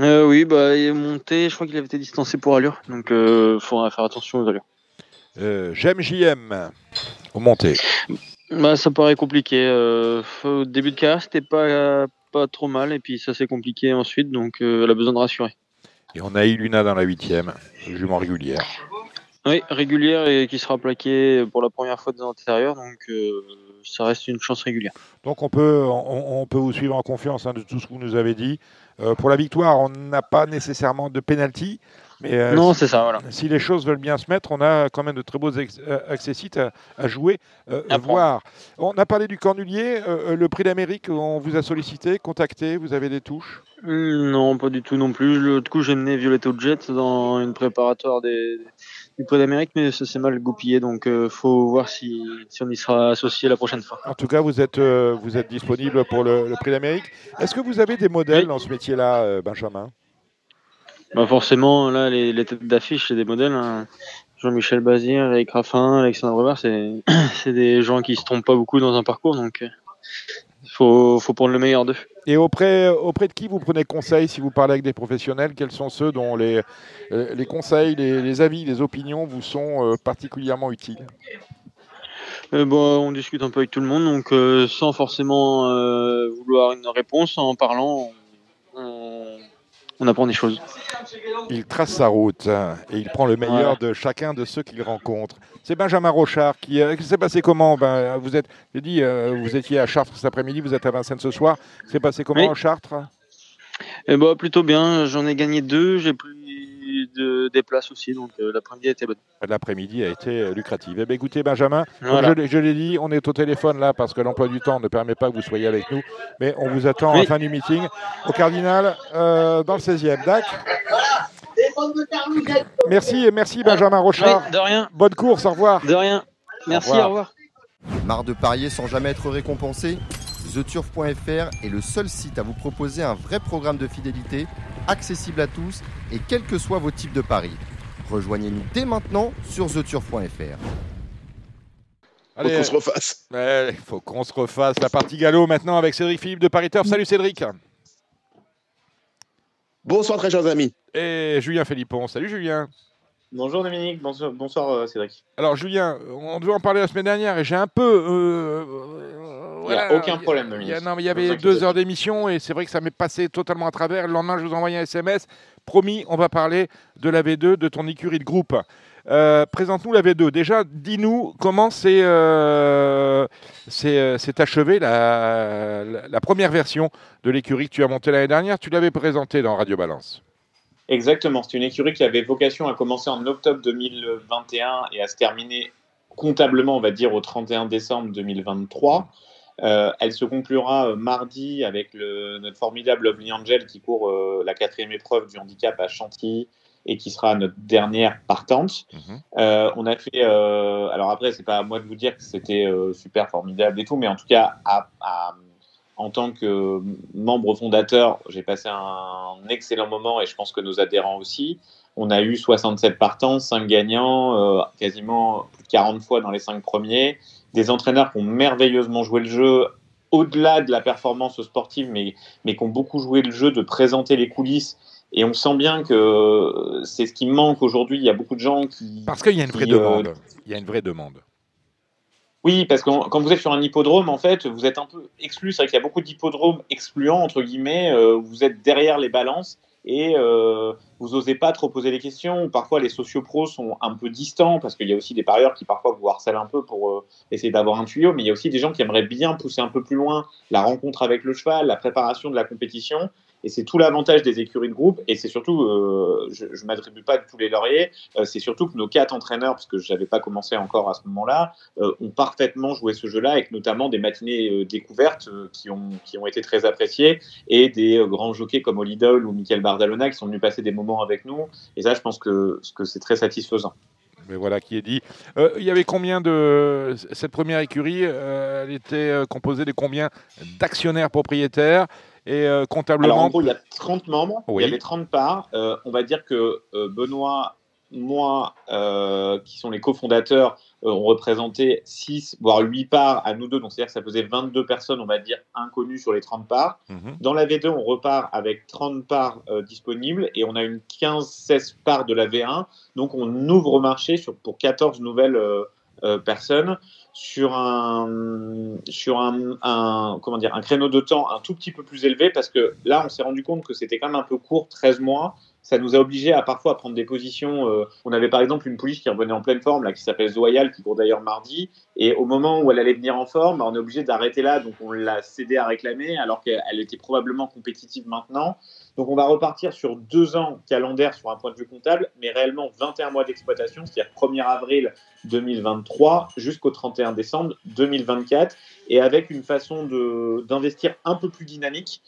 Oui, bah, il est monté. Je crois qu'il avait été distancé pour allure. Donc, euh, faudra faire attention aux allures. Euh, J'aime JM au monté. Bah, ça paraît compliqué. Euh, au début de carrière, c'était pas, pas trop mal. Et puis, ça s'est compliqué ensuite. Donc, euh, elle a besoin de rassurer. Et on a Iluna dans la huitième, jument régulière. Oui, régulière et qui sera plaquée pour la première fois des antérieurs. Donc, euh, ça reste une chance régulière. Donc on peut, on, on peut vous suivre en confiance hein, de tout ce que vous nous avez dit. Euh, pour la victoire, on n'a pas nécessairement de penalty, mais euh, non, si, c'est ça, voilà. si les choses veulent bien se mettre, on a quand même de très beaux ex- euh, accessites à, à jouer, euh, À voir. On a parlé du cornulier, euh, le prix d'Amérique, on vous a sollicité, contacté, vous avez des touches? Hum, Non, pas du tout non plus. L'autre coup, j'ai mené Violetta Jet dans une préparatoire des, du Prix d'Amérique, mais ça s'est mal goupillé. Donc, euh, faut voir si, si on y sera associé la prochaine fois. En tout cas, vous êtes, euh, vous êtes disponible pour le, le prix d'Amérique. Est-ce que vous avez des modèles Oui. dans ce métier-là, euh, Benjamin? Bah forcément, là, les, les têtes d'affiche, c'est des modèles. hein. Jean-Michel Bazir, Eric Raffin, Alexandre Weber, c'est des gens qui se trompent pas beaucoup dans un parcours, donc euh, faut, faut prendre le meilleur d'eux. Et auprès, auprès de qui vous prenez conseil si vous parlez avec des professionnels? Quels sont ceux dont les, euh, les conseils, les, les avis, les opinions vous sont euh, particulièrement utiles? Euh, bon, on discute un peu avec tout le monde, donc euh, sans forcément euh, vouloir une réponse, en parlant, on apprend des choses. Il trace sa route hein, et il prend le meilleur de chacun de ceux qu'il rencontre. C'est Benjamin Rochard qui euh, s'est passé comment? Ben, Vous êtes, j'ai dit, euh, vous étiez à Chartres cet après-midi, vous êtes à Vincennes ce soir. C'est passé comment Oui. à Chartres? Eh bah, plutôt bien, j'en ai gagné deux, j'ai de, des places aussi, donc euh, l'après-midi a été bonne. L'après-midi a été euh, lucrative. Eh bien, écoutez, Benjamin, Voilà. je, l'ai- je l'ai dit, on est au téléphone là parce que l'emploi du temps ne permet pas que vous soyez avec nous, mais on vous attend à Oui. la fin du meeting au Cardinal euh, dans le 16e. Dac Merci, merci Benjamin Rochard. Oui, de rien, Bonne course, au revoir. de rien. Merci, revoir. au revoir. Marre de parier sans jamais être récompensé TheTurf.fr est le seul site à vous proposer un vrai programme de fidélité, accessible à tous et quels que soient vos types de paris. Rejoignez-nous dès maintenant sur TheTurf.fr. Faut qu'on se refasse. Il faut qu'on se refasse la partie galop maintenant avec Cédric Philippe de Paris Turf. Salut Cédric. Bonsoir très chers amis. Et Julien Philippon. Salut Julien. Bonjour Dominique, bonsoir, bonsoir euh, Cédric. Alors Julien, on devait en parler la semaine dernière et j'ai un peu... Euh, il n'y a aucun problème Dominique. Il y, non, mais il y avait deux heures d'émission et c'est vrai que ça m'est passé totalement à travers. Le lendemain, je vous envoie un SMS. Promis, on va parler de la V2, de ton écurie de groupe. Euh, présente-nous la V2. Déjà, dis-nous comment c'est euh, euh achevé la, la, première version de l'écurie que tu as montée l'année dernière. Tu l'avais présentée dans Radio Balance. Exactement. C'est une écurie qui avait vocation à commencer en octobre 2021 et à se terminer comptablement, on va dire, au 31 décembre 2023. Euh, elle se conclura mardi avec le, notre formidable Lovely Angel qui court la quatrième épreuve du handicap à Chantilly et qui sera notre dernière partante. Mhm. Euh, on a fait, euh, alors après, c'est pas à moi de vous dire que c'était euh, super formidable et tout, mais en tout cas, en tant que membre fondateur, j'ai passé un excellent moment et je pense que nos adhérents aussi. On a eu 67 partants, 5 gagnants, quasiment plus de 40 fois dans les 5 premiers. Des entraîneurs qui ont merveilleusement joué le jeu au-delà de la performance sportive, mais, mais qui ont beaucoup joué le jeu de présenter les coulisses et on sent bien que c'est ce qui manque aujourd'hui. Il y a beaucoup de gens qui. Parce qu'il y a une vraie euh, demande. Il y a une vraie demande. Oui, parce que quand vous êtes sur un hippodrome, en fait, vous êtes un peu exclu. C'est vrai qu'il y a beaucoup d'hippodromes excluants, entre guillemets. Euh, vous êtes derrière les balances et euh, vous n'osez pas trop poser des questions. Parfois, les sociopros sont un peu distants parce qu'il y a aussi des parieurs qui parfois vous harcèlent un peu pour essayer d'avoir un tuyau, mais il y a aussi des gens qui aimeraient bien pousser un peu plus loin la rencontre avec le cheval, la préparation de la compétition. Et c'est tout l'avantage des écuries de groupe. Et c'est surtout, euh, je ne m'attribue pas tous les lauriers, euh, c'est surtout que nos quatre entraîneurs, parce que je n'avais pas commencé encore à ce moment-là, euh, ont parfaitement joué ce jeu-là, avec notamment des matinées découvertes qui, ont, qui ont été très appréciées, et des grands jockeys comme Olidol ou Michael Bardalona qui sont venus passer des moments avec nous. Et ça, je pense que, que c'est très satisfaisant. Mais voilà qui est dit. il y avait combien de. Cette première écurie, elle était composée de combien d'actionnaires propriétaires? Et euh, comptablement. Alors, en gros, il y a 30 membres, il y avait 30 parts. Euh, on va dire que euh, Benoît, moi, qui sont les cofondateurs, ont représenté 6, voire 8 parts à nous deux. Donc, c'est-à-dire que ça faisait 22 personnes, on va dire, inconnues sur les 30 parts. Mhm. Dans la V2, on repart avec 30 parts disponibles et on a une 15-16 parts de la V1. Donc, on ouvre au marché sur, pour 14 nouvelles personnes sur un sur un, comment dire un créneau de temps un tout petit peu plus élevé parce que là on s'est rendu compte que c'était quand même un peu court 13 mois ça nous a obligé à parfois prendre des positions. Euh, on avait par exemple une pouliche qui revenait en pleine forme, là, qui s'appelle Zoyal, qui court d'ailleurs mardi. Et au moment où elle allait venir en forme, bah, on est obligé d'arrêter là. Donc on l'a cédé à réclamer, alors qu'elle était probablement compétitive maintenant. Donc on va repartir sur deux ans calendaires sur un point de vue comptable, mais réellement 21 mois d'exploitation, c'est-à-dire 1er avril 2023 jusqu'au 31 décembre 2024, et avec une façon d'investir un peu plus dynamique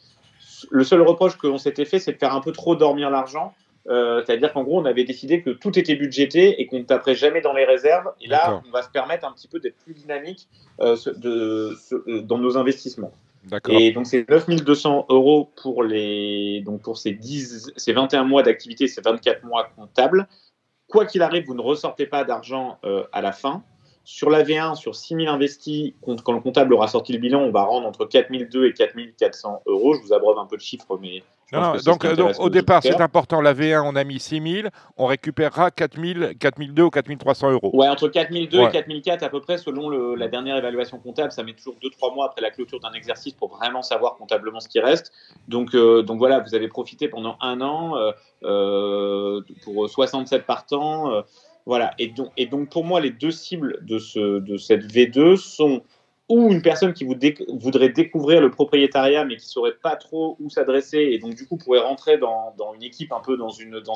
le seul reproche qu'on s'était fait, c'est de faire un peu trop dormir l'argent. Euh, c'est-à-dire qu'en gros, on avait décidé que tout était budgété et qu'on ne taperait jamais dans les réserves. Et là, on va se permettre un petit peu d'être plus dynamique euh, de, euh, dans nos investissements. Et donc, c'est 9200 euros pour, les, donc pour ces, 10, ces 21 mois d'activité, ces 24 mois comptables. Quoi qu'il arrive, vous ne ressortez pas d'argent à la fin. Sur la V1, sur 6 000 investis, quand le comptable aura sorti le bilan, on va rendre entre 4 200 et 4 400 euros. Je vous abreuve un peu de chiffres, mais. Non, donc, au départ, c'est important. La V1, on a mis 6 000. On récupérera 4 200 ou 4 300 euros. Ouais, entre 4 200 et 4 400 à peu près, selon la dernière évaluation comptable. Ça met toujours 2-3 mois après la clôture d'un exercice pour vraiment savoir comptablement ce qui reste. Donc, euh, donc voilà, vous avez profité pendant un an euh, euh, pour 67 partants. Voilà. Et donc, et donc, pour moi, les deux cibles de, ce, de cette V2 sont ou une personne qui voudrait découvrir le propriétariat mais qui ne saurait pas trop où s'adresser et donc du coup pourrait rentrer dans, une équipe un peu dans,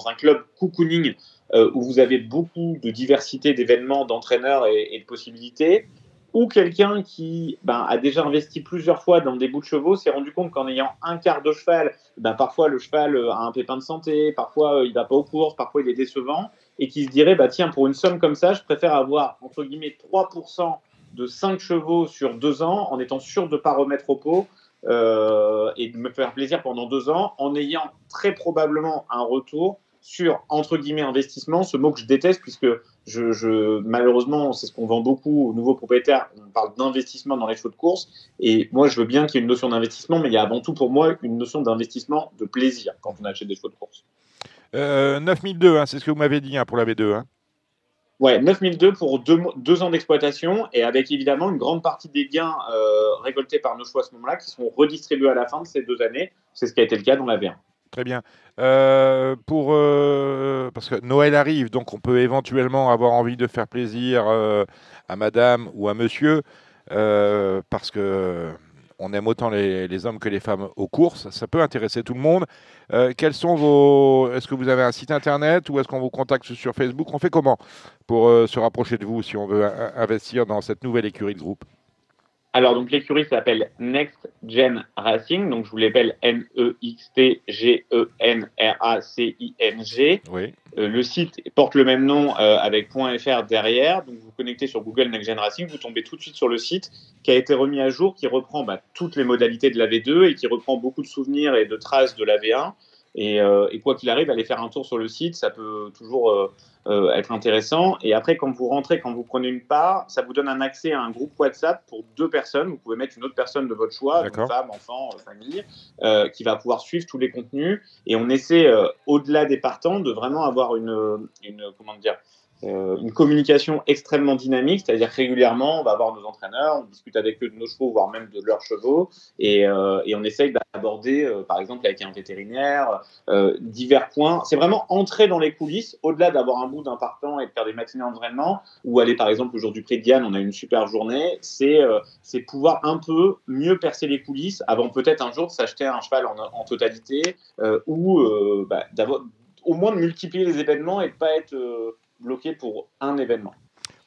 un club cocooning euh, où vous avez beaucoup de diversité d'événements, d'entraîneurs et, de possibilités, ou quelqu'un qui ben, a déjà investi plusieurs fois dans des bouts de chevaux, s'est rendu compte qu'en ayant un quart de cheval, ben, parfois le cheval a un pépin de santé, parfois euh, il ne va pas aux courses, parfois il est décevant, et qui se dirait, bah tiens, pour une somme comme ça, je préfère avoir, entre guillemets, 3% de 5 chevaux sur 2 ans, en étant sûr de ne pas remettre au pot, euh, et de me faire plaisir pendant 2 ans, en ayant très probablement un retour sur, entre guillemets, investissement, ce mot que je déteste, puisque je, malheureusement, c'est ce qu'on vend beaucoup aux nouveaux propriétaires, on parle d'investissement dans les chevaux de course, et moi, je veux bien qu'il y ait une notion d'investissement, mais il y a avant tout pour moi une notion d'investissement de plaisir quand on achète des chevaux de course. Euh, 9002, hein, c'est ce que vous m'avez dit hein, pour la V2. Hein. Ouais, 9002 pour deux, ans d'exploitation et avec évidemment une grande partie des gains euh, récoltés par nos choix à ce moment-là qui seront redistribués à la fin de ces deux années. C'est ce qui a été le cas dans la V1. Très bien. Euh, pour, euh, parce que Noël arrive, donc on peut éventuellement avoir envie de faire plaisir à madame ou à monsieur, parce que on aime autant les, hommes que les femmes aux courses. Ça peut intéresser tout le monde. Euh, quels sont vos. Est-ce que vous avez un site internet ou est-ce qu'on vous contacte sur Facebook? On fait comment pour euh, se rapprocher de vous si on veut investir dans cette nouvelle écurie de groupe? Alors, donc l'écurie s'appelle Next Gen Racing. Donc, je vous l'appelle N-E-X-T-G-E-N-R-A-C-I-N-G. Oui. Euh, le site porte le même nom euh, avec .fr derrière. Donc, vous connectez sur Google Next Gen Racing, vous tombez tout de suite sur le site qui a été remis à jour, qui reprend bah, toutes les modalités de la V2 et qui reprend beaucoup de souvenirs et de traces de la V1. Euh, et, quoi qu'il arrive, aller faire un tour sur le site, ça peut toujours euh, euh, être intéressant. Et après, quand vous rentrez, quand vous prenez une part, ça vous donne un accès à un groupe WhatsApp pour deux personnes. Vous pouvez mettre une autre personne de votre choix, une femme, enfant, famille, qui va pouvoir suivre tous les contenus. Et on essaie, au-delà des partants, de vraiment avoir une, une comment dire, une communication extrêmement dynamique, c'est-à-dire régulièrement, on va voir nos entraîneurs, on discute avec eux de nos chevaux, voire même de leurs chevaux, et, euh, on essaye d'aborder, euh, par exemple, avec un vétérinaire, divers points. C'est vraiment entrer dans les coulisses, au-delà d'avoir un bout d'un partant et de faire des matinées d'entraînement, ou aller, par exemple, le jour du prix de Diane, on a une super journée, c'est pouvoir un peu mieux percer les coulisses avant peut-être un jour de s'acheter un cheval en, totalité, ou bah, au moins de multiplier les événements et de pas être bloqué pour un événement.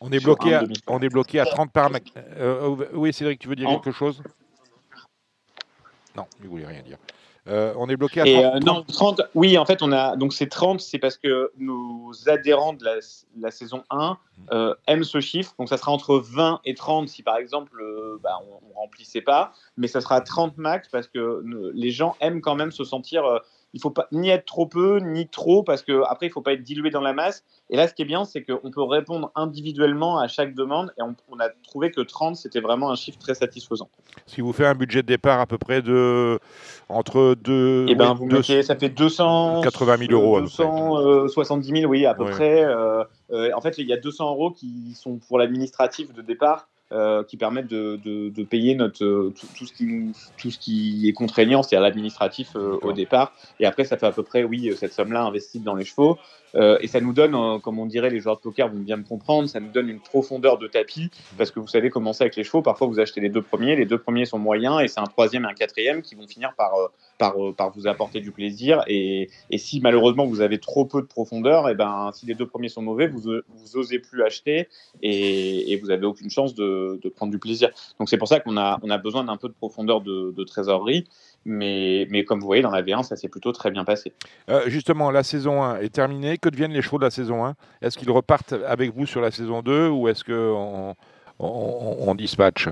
On est, bloqué à, on est bloqué à 30 par. Euh, oui, Cédric, tu veux dire quelque chose? Non, il ne voulait rien dire. Euh, on est bloqué à 30, euh, Non, 30, oui, en fait, on a. Donc, c'est 30, c'est parce que nos adhérents de la, saison 1 mmh. aiment ce chiffre. Donc, ça sera entre 20 et 30 si, par exemple, bah, on ne remplissait pas. Mais ça sera 30 max parce que les gens aiment quand même se sentir il faut pas ni être trop peu ni trop parce que après il faut pas être dilué dans la masse. Et là, ce qui est bien, c'est qu'on peut répondre individuellement à chaque demande et on, a trouvé que 30 c'était vraiment un chiffre très satisfaisant. Si vous faites un budget de départ à peu près de entre deux, et eh ben vous mettez, ça fait 280 000 euros, 270 000 oui à peu près. Euh, euh, en fait, il y a 200 euros qui sont pour l'administratif de départ. Euh, qui permettent de, de, payer notre, euh, tout, ce qui, tout ce qui est contraignant, c'est-à-dire l'administratif euh, au départ. Et après, ça fait à peu près, oui, cette somme-là investie dans les chevaux. Et ça nous donne, comme on dirait, les joueurs de poker vont bien me comprendre, ça nous donne une profondeur de tapis, parce que vous savez comment c'est avec les chevaux. Parfois, vous achetez les deux premiers, les deux premiers sont moyens, et c'est un troisième et un quatrième qui vont finir par, par, par vous apporter du plaisir. Et, si malheureusement vous avez trop peu de profondeur, et ben, si les deux premiers sont mauvais, vous, vous osez plus acheter, et, vous avez aucune chance de de, prendre du plaisir. Donc c'est pour ça qu'on a, on a besoin d'un peu de profondeur de, trésorerie. Mais, mais, comme vous voyez, dans la V1, ça s'est plutôt très bien passé. Euh, justement, la saison 1 est terminée. Que deviennent les chevaux de la saison 1 Est-ce qu'ils repartent avec vous sur la saison 2 ou est-ce qu'on on, on, dispatch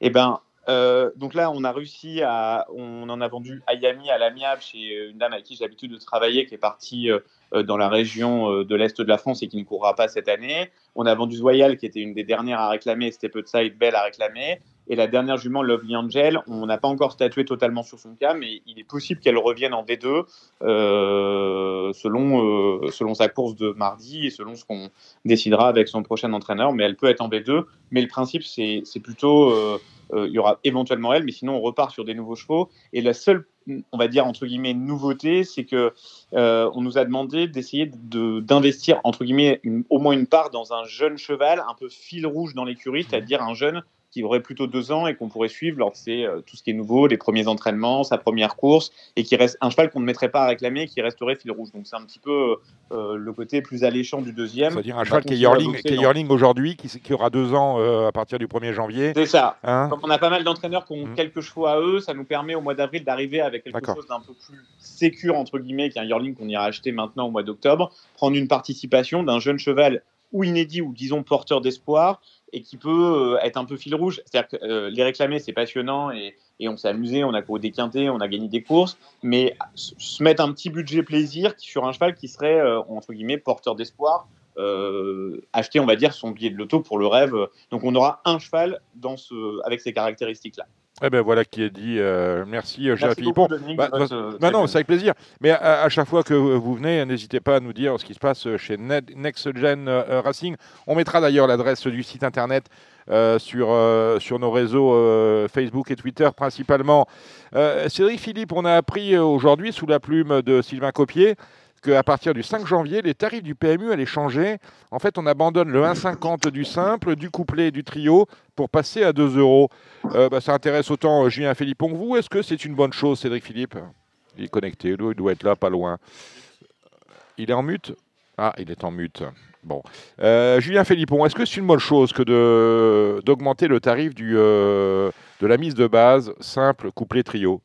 Eh bien, euh, donc là, on a réussi à. On en a vendu Ayami à l'amiable chez une dame avec qui j'ai l'habitude de travailler, qui est partie euh, dans la région de l'Est de la France et qui ne courra pas cette année. On a vendu Zoyal, qui était une des dernières à réclamer, c'était peu de ça, et Belle à réclamer. Et la dernière jument, Lovely Angel, on n'a pas encore statué totalement sur son cas, mais il est possible qu'elle revienne en V2 euh, selon, euh, selon sa course de mardi et selon ce qu'on décidera avec son prochain entraîneur. Mais elle peut être en V2. Mais le principe, c'est plutôt. Euh, il y aura éventuellement elle, mais sinon on repart sur des nouveaux chevaux. Et la seule, on va dire entre guillemets, nouveauté, c'est que on nous a demandé d'essayer d'investir entre guillemets au moins une part dans un jeune cheval, un peu fil rouge dans l'écurie, c'est-à-dire un jeune qui aurait plutôt deux ans et qu'on pourrait suivre lors de euh, tout ce qui est nouveau, les premiers entraînements, sa première course, et qui reste un cheval qu'on ne mettrait pas à réclamer, qui resterait fil rouge. Donc c'est un petit peu euh, le côté plus alléchant du deuxième. C'est-à-dire un cheval qui est yearling, aujourd'hui, qui, qui, aura deux ans euh, à partir du 1er janvier. C'est ça. Hein Comme on a pas mal d'entraîneurs qui ont mmh. quelques chevaux à eux, ça nous permet au mois d'avril d'arriver avec quelque chose d'un peu plus sécure, entre guillemets, qu'un yearling qu'on ira acheter maintenant au mois d'octobre, prendre une participation d'un jeune cheval ou inédit ou disons porteur d'espoir et qui peut euh, être un peu fil rouge. C'est-à-dire que euh, les réclamer, c'est passionnant et, on s'est amusé, on a couru des quintés, on a gagné des courses, mais se mettre un petit budget plaisir sur un cheval qui serait, euh, entre guillemets, porteur d'espoir, acheter, on va dire, son billet de loto pour le rêve. Donc on aura un cheval avec ces caractéristiques-là. Eh ben voilà qui est dit. Euh, merci, euh, Gérard Philippon. Bah, bah, bah non, c'est avec plaisir. Mais à, chaque fois que vous venez, n'hésitez pas à nous dire ce qui se passe chez Next Gen Racing. On mettra d'ailleurs l'adresse du site internet sur, sur nos réseaux Facebook et Twitter principalement. Cédric Philippe, on a appris aujourd'hui sous la plume de Sylvain Copier qu'à partir du 5 janvier, les tarifs du PMU allaient changer. En fait, on abandonne le 1,50 du simple, du couplet et du trio pour passer à 2 euros. Euh, bah, ça intéresse autant euh, Julien Philippon que vous. Est-ce que c'est une bonne chose, Cédric Philippe? Il est connecté, il doit être là, pas loin. Il est en mute? Ah, il est en mute. Bon. Euh, Julien Philippon, est-ce que c'est une bonne chose que d'augmenter le tarif de la mise de base simple, couplet, trio?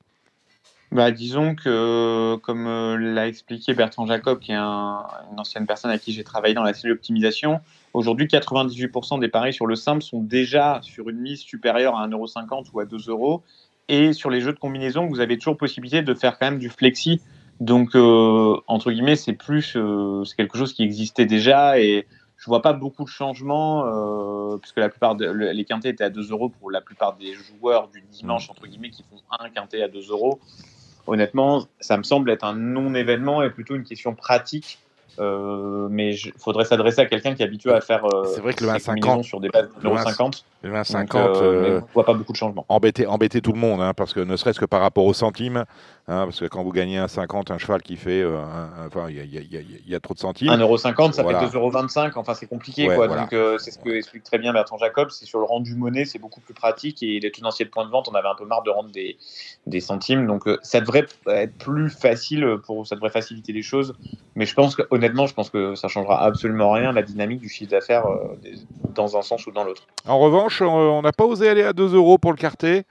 Bah, disons que, comme euh, l'a expliqué Bertrand Jacob, qui est une ancienne personne à qui j'ai travaillé dans la cellule optimisation, aujourd'hui 98% des paris sur le simple sont déjà sur une mise supérieure à 1,50€ ou à 2 euros. Et sur les jeux de combinaison, vous avez toujours possibilité de faire quand même du flexi. Donc, euh, entre guillemets, c'est plus, euh, c'est quelque chose qui existait déjà et je vois pas beaucoup de changements puisque la plupart des les quintés étaient à 2 euros pour la plupart des joueurs du dimanche entre guillemets qui font un quintet à 2 euros honnêtement, ça me semble être un non-événement et plutôt une question pratique. Euh, mais il faudrait s'adresser à quelqu'un qui est habitué à faire euh, c'est vrai que le 1,50 sur des bases de 50. Le 1,50, euh, on voit pas beaucoup de changements. Embêter, embêter tout le monde, hein, parce que ne serait-ce que par rapport aux centimes, hein, parce que quand vous gagnez un 50, un cheval qui fait, enfin, il y, a trop de centimes. 1,50€, ça fait 2,25€, enfin c'est compliqué, quoi. Donc c'est ce que explique très bien Bertrand Jacob, c'est sur le rendu monnaie, c'est beaucoup plus pratique et les tenanciers de points de vente, on avait un peu marre de rendre des, des centimes, donc ça devrait être plus facile pour, ça devrait faciliter les choses, mais je pense que honnêtement, je pense que ça changera absolument rien la dynamique du chiffre d'affaires euh, dans un sens ou dans l'autre. En revanche, on n'a pas osé aller à 2 euros pour le quartet.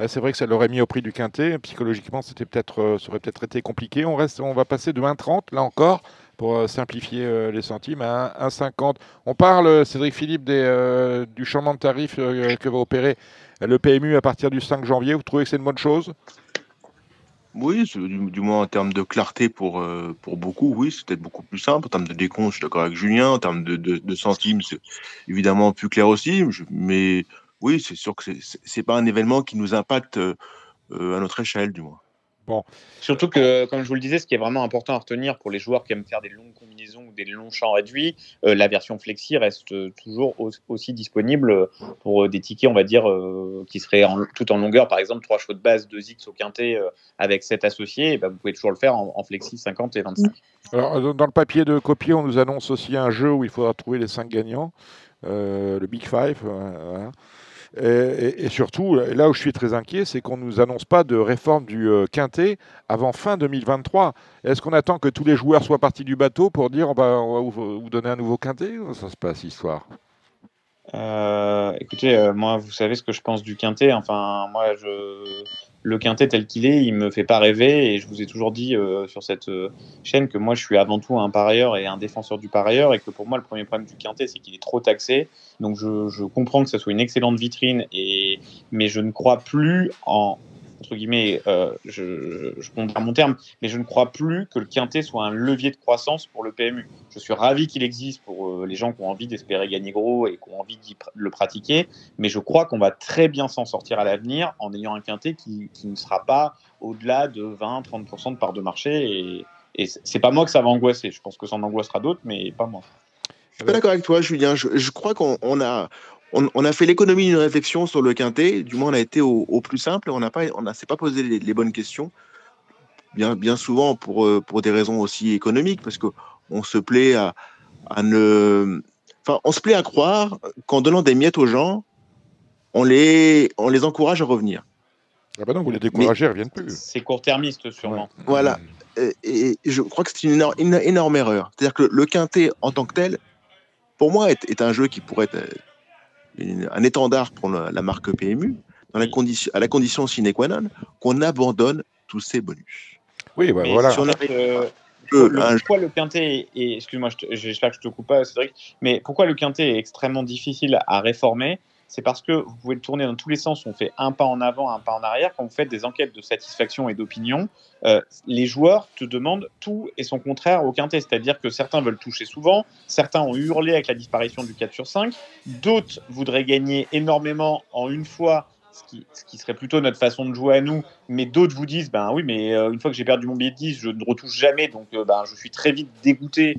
Euh, c'est vrai que ça l'aurait mis au prix du quintet. Psychologiquement, c'était peut-être, euh, ça aurait peut-être été compliqué. On, va passer de 1,30 là encore pour simplifier les centimes à 1,50. On parle, Cédric Philippe, du changement de tarif que va opérer le PMU à partir du 5 janvier. Vous trouvez que c'est une bonne chose? Oui, du, moins en termes de clarté pour, euh, pour beaucoup, oui, c'est peut-être beaucoup plus simple. En termes de décompte, je suis d'accord avec Julien. En termes de, de, centimes, c'est évidemment plus clair aussi. mais oui, c'est sûr que c'est n'est pas un événement qui nous impacte euh, à notre échelle, du moins. Bon. Surtout que, comme je vous le disais, ce qui est vraiment important à retenir pour les joueurs qui aiment faire des longues combinaisons ou des longs champs réduits, euh, la version Flexi reste toujours aussi disponible pour des tickets, on va dire, euh, qui seraient en, tout en longueur. Par exemple, trois chevaux de base, 2 X au quintet euh, avec 7 associés, ben, vous pouvez toujours le faire en, Flexi 50 et 25. Alors, dans le papier de copier, on nous annonce aussi un jeu où il faudra trouver les 5 gagnants, le Big Five. Voilà. Et, surtout, là où je suis très inquiet, c'est qu'on ne nous annonce pas de réforme du euh, quintet avant fin 2023. Est-ce qu'on attend que tous les joueurs soient partis du bateau pour dire on va, vous, donner un nouveau quintet Ça se passe, histoire? Euh, écoutez, euh, moi, vous savez ce que je pense du quintet. Enfin, moi, je, le quintet tel qu'il est, il me fait pas rêver. Et je vous ai toujours dit euh, sur cette chaîne que moi, je suis avant tout un parieur et un défenseur du parieur. Et que pour moi, le premier problème du quintet, c'est qu'il est trop taxé. Donc, je, je, comprends que ce soit une excellente vitrine, et, mais je ne crois plus en entre guillemets, euh, je, je à mon terme, mais je ne crois plus que le quintet soit un levier de croissance pour le PMU. Je suis ravi qu'il existe pour euh, les gens qui ont envie d'espérer gagner gros et qui ont envie de le pratiquer, mais je crois qu'on va très bien s'en sortir à l'avenir en ayant un quintet qui, ne sera pas au-delà de 20-30% de part de marché. Et, et c'est pas moi que ça va angoisser. Je pense que ça en angoissera d'autres, mais pas moi. Je suis pas d'accord avec toi, Julien. Je crois qu'on a, on, a fait l'économie d'une réflexion sur le quintet. Du moins, on a été au, plus simple. On n'a pas, on s'est pas posé les, bonnes questions. Bien, bien souvent pour, euh, pour des raisons aussi économiques, parce que on se plaît à, ne, enfin, on se plaît à croire qu'en donnant des miettes aux gens, on les, on les encourage à revenir. Ah ben non, vous les découragez, elles reviennent plus. C'est court-termiste, sûrement. Voilà. Et, je crois que c'est une, énorme, erreur. C'est-à-dire que le quintet en tant que tel, pour moi, est, est un jeu qui pourrait être un étendard pour la, marque PMU, dans la condition, à la condition sine qua non qu'on abandonne tous ces bonus. Oui, bah, voilà. Euh, pourquoi le quintet est, excuse-moi, j'espère que je te coupe pas, Cédric, mais pourquoi le quintet est extrêmement difficile à réformer c'est parce que vous pouvez le tourner dans tous les sens. On fait un pas en avant, un pas en arrière. Quand vous faites des enquêtes de satisfaction et d'opinion, euh, les joueurs te demandent tout et son contraire au quintet. C'est-à-dire que certains veulent toucher souvent, certains ont hurlé avec la disparition du 4 sur 5, d'autres voudraient gagner énormément en une fois ce qui, serait plutôt notre façon de jouer à nous, mais d'autres vous disent, ben oui, mais une fois que j'ai perdu mon billet de 10, je ne retouche jamais, donc ben, je suis très vite dégoûté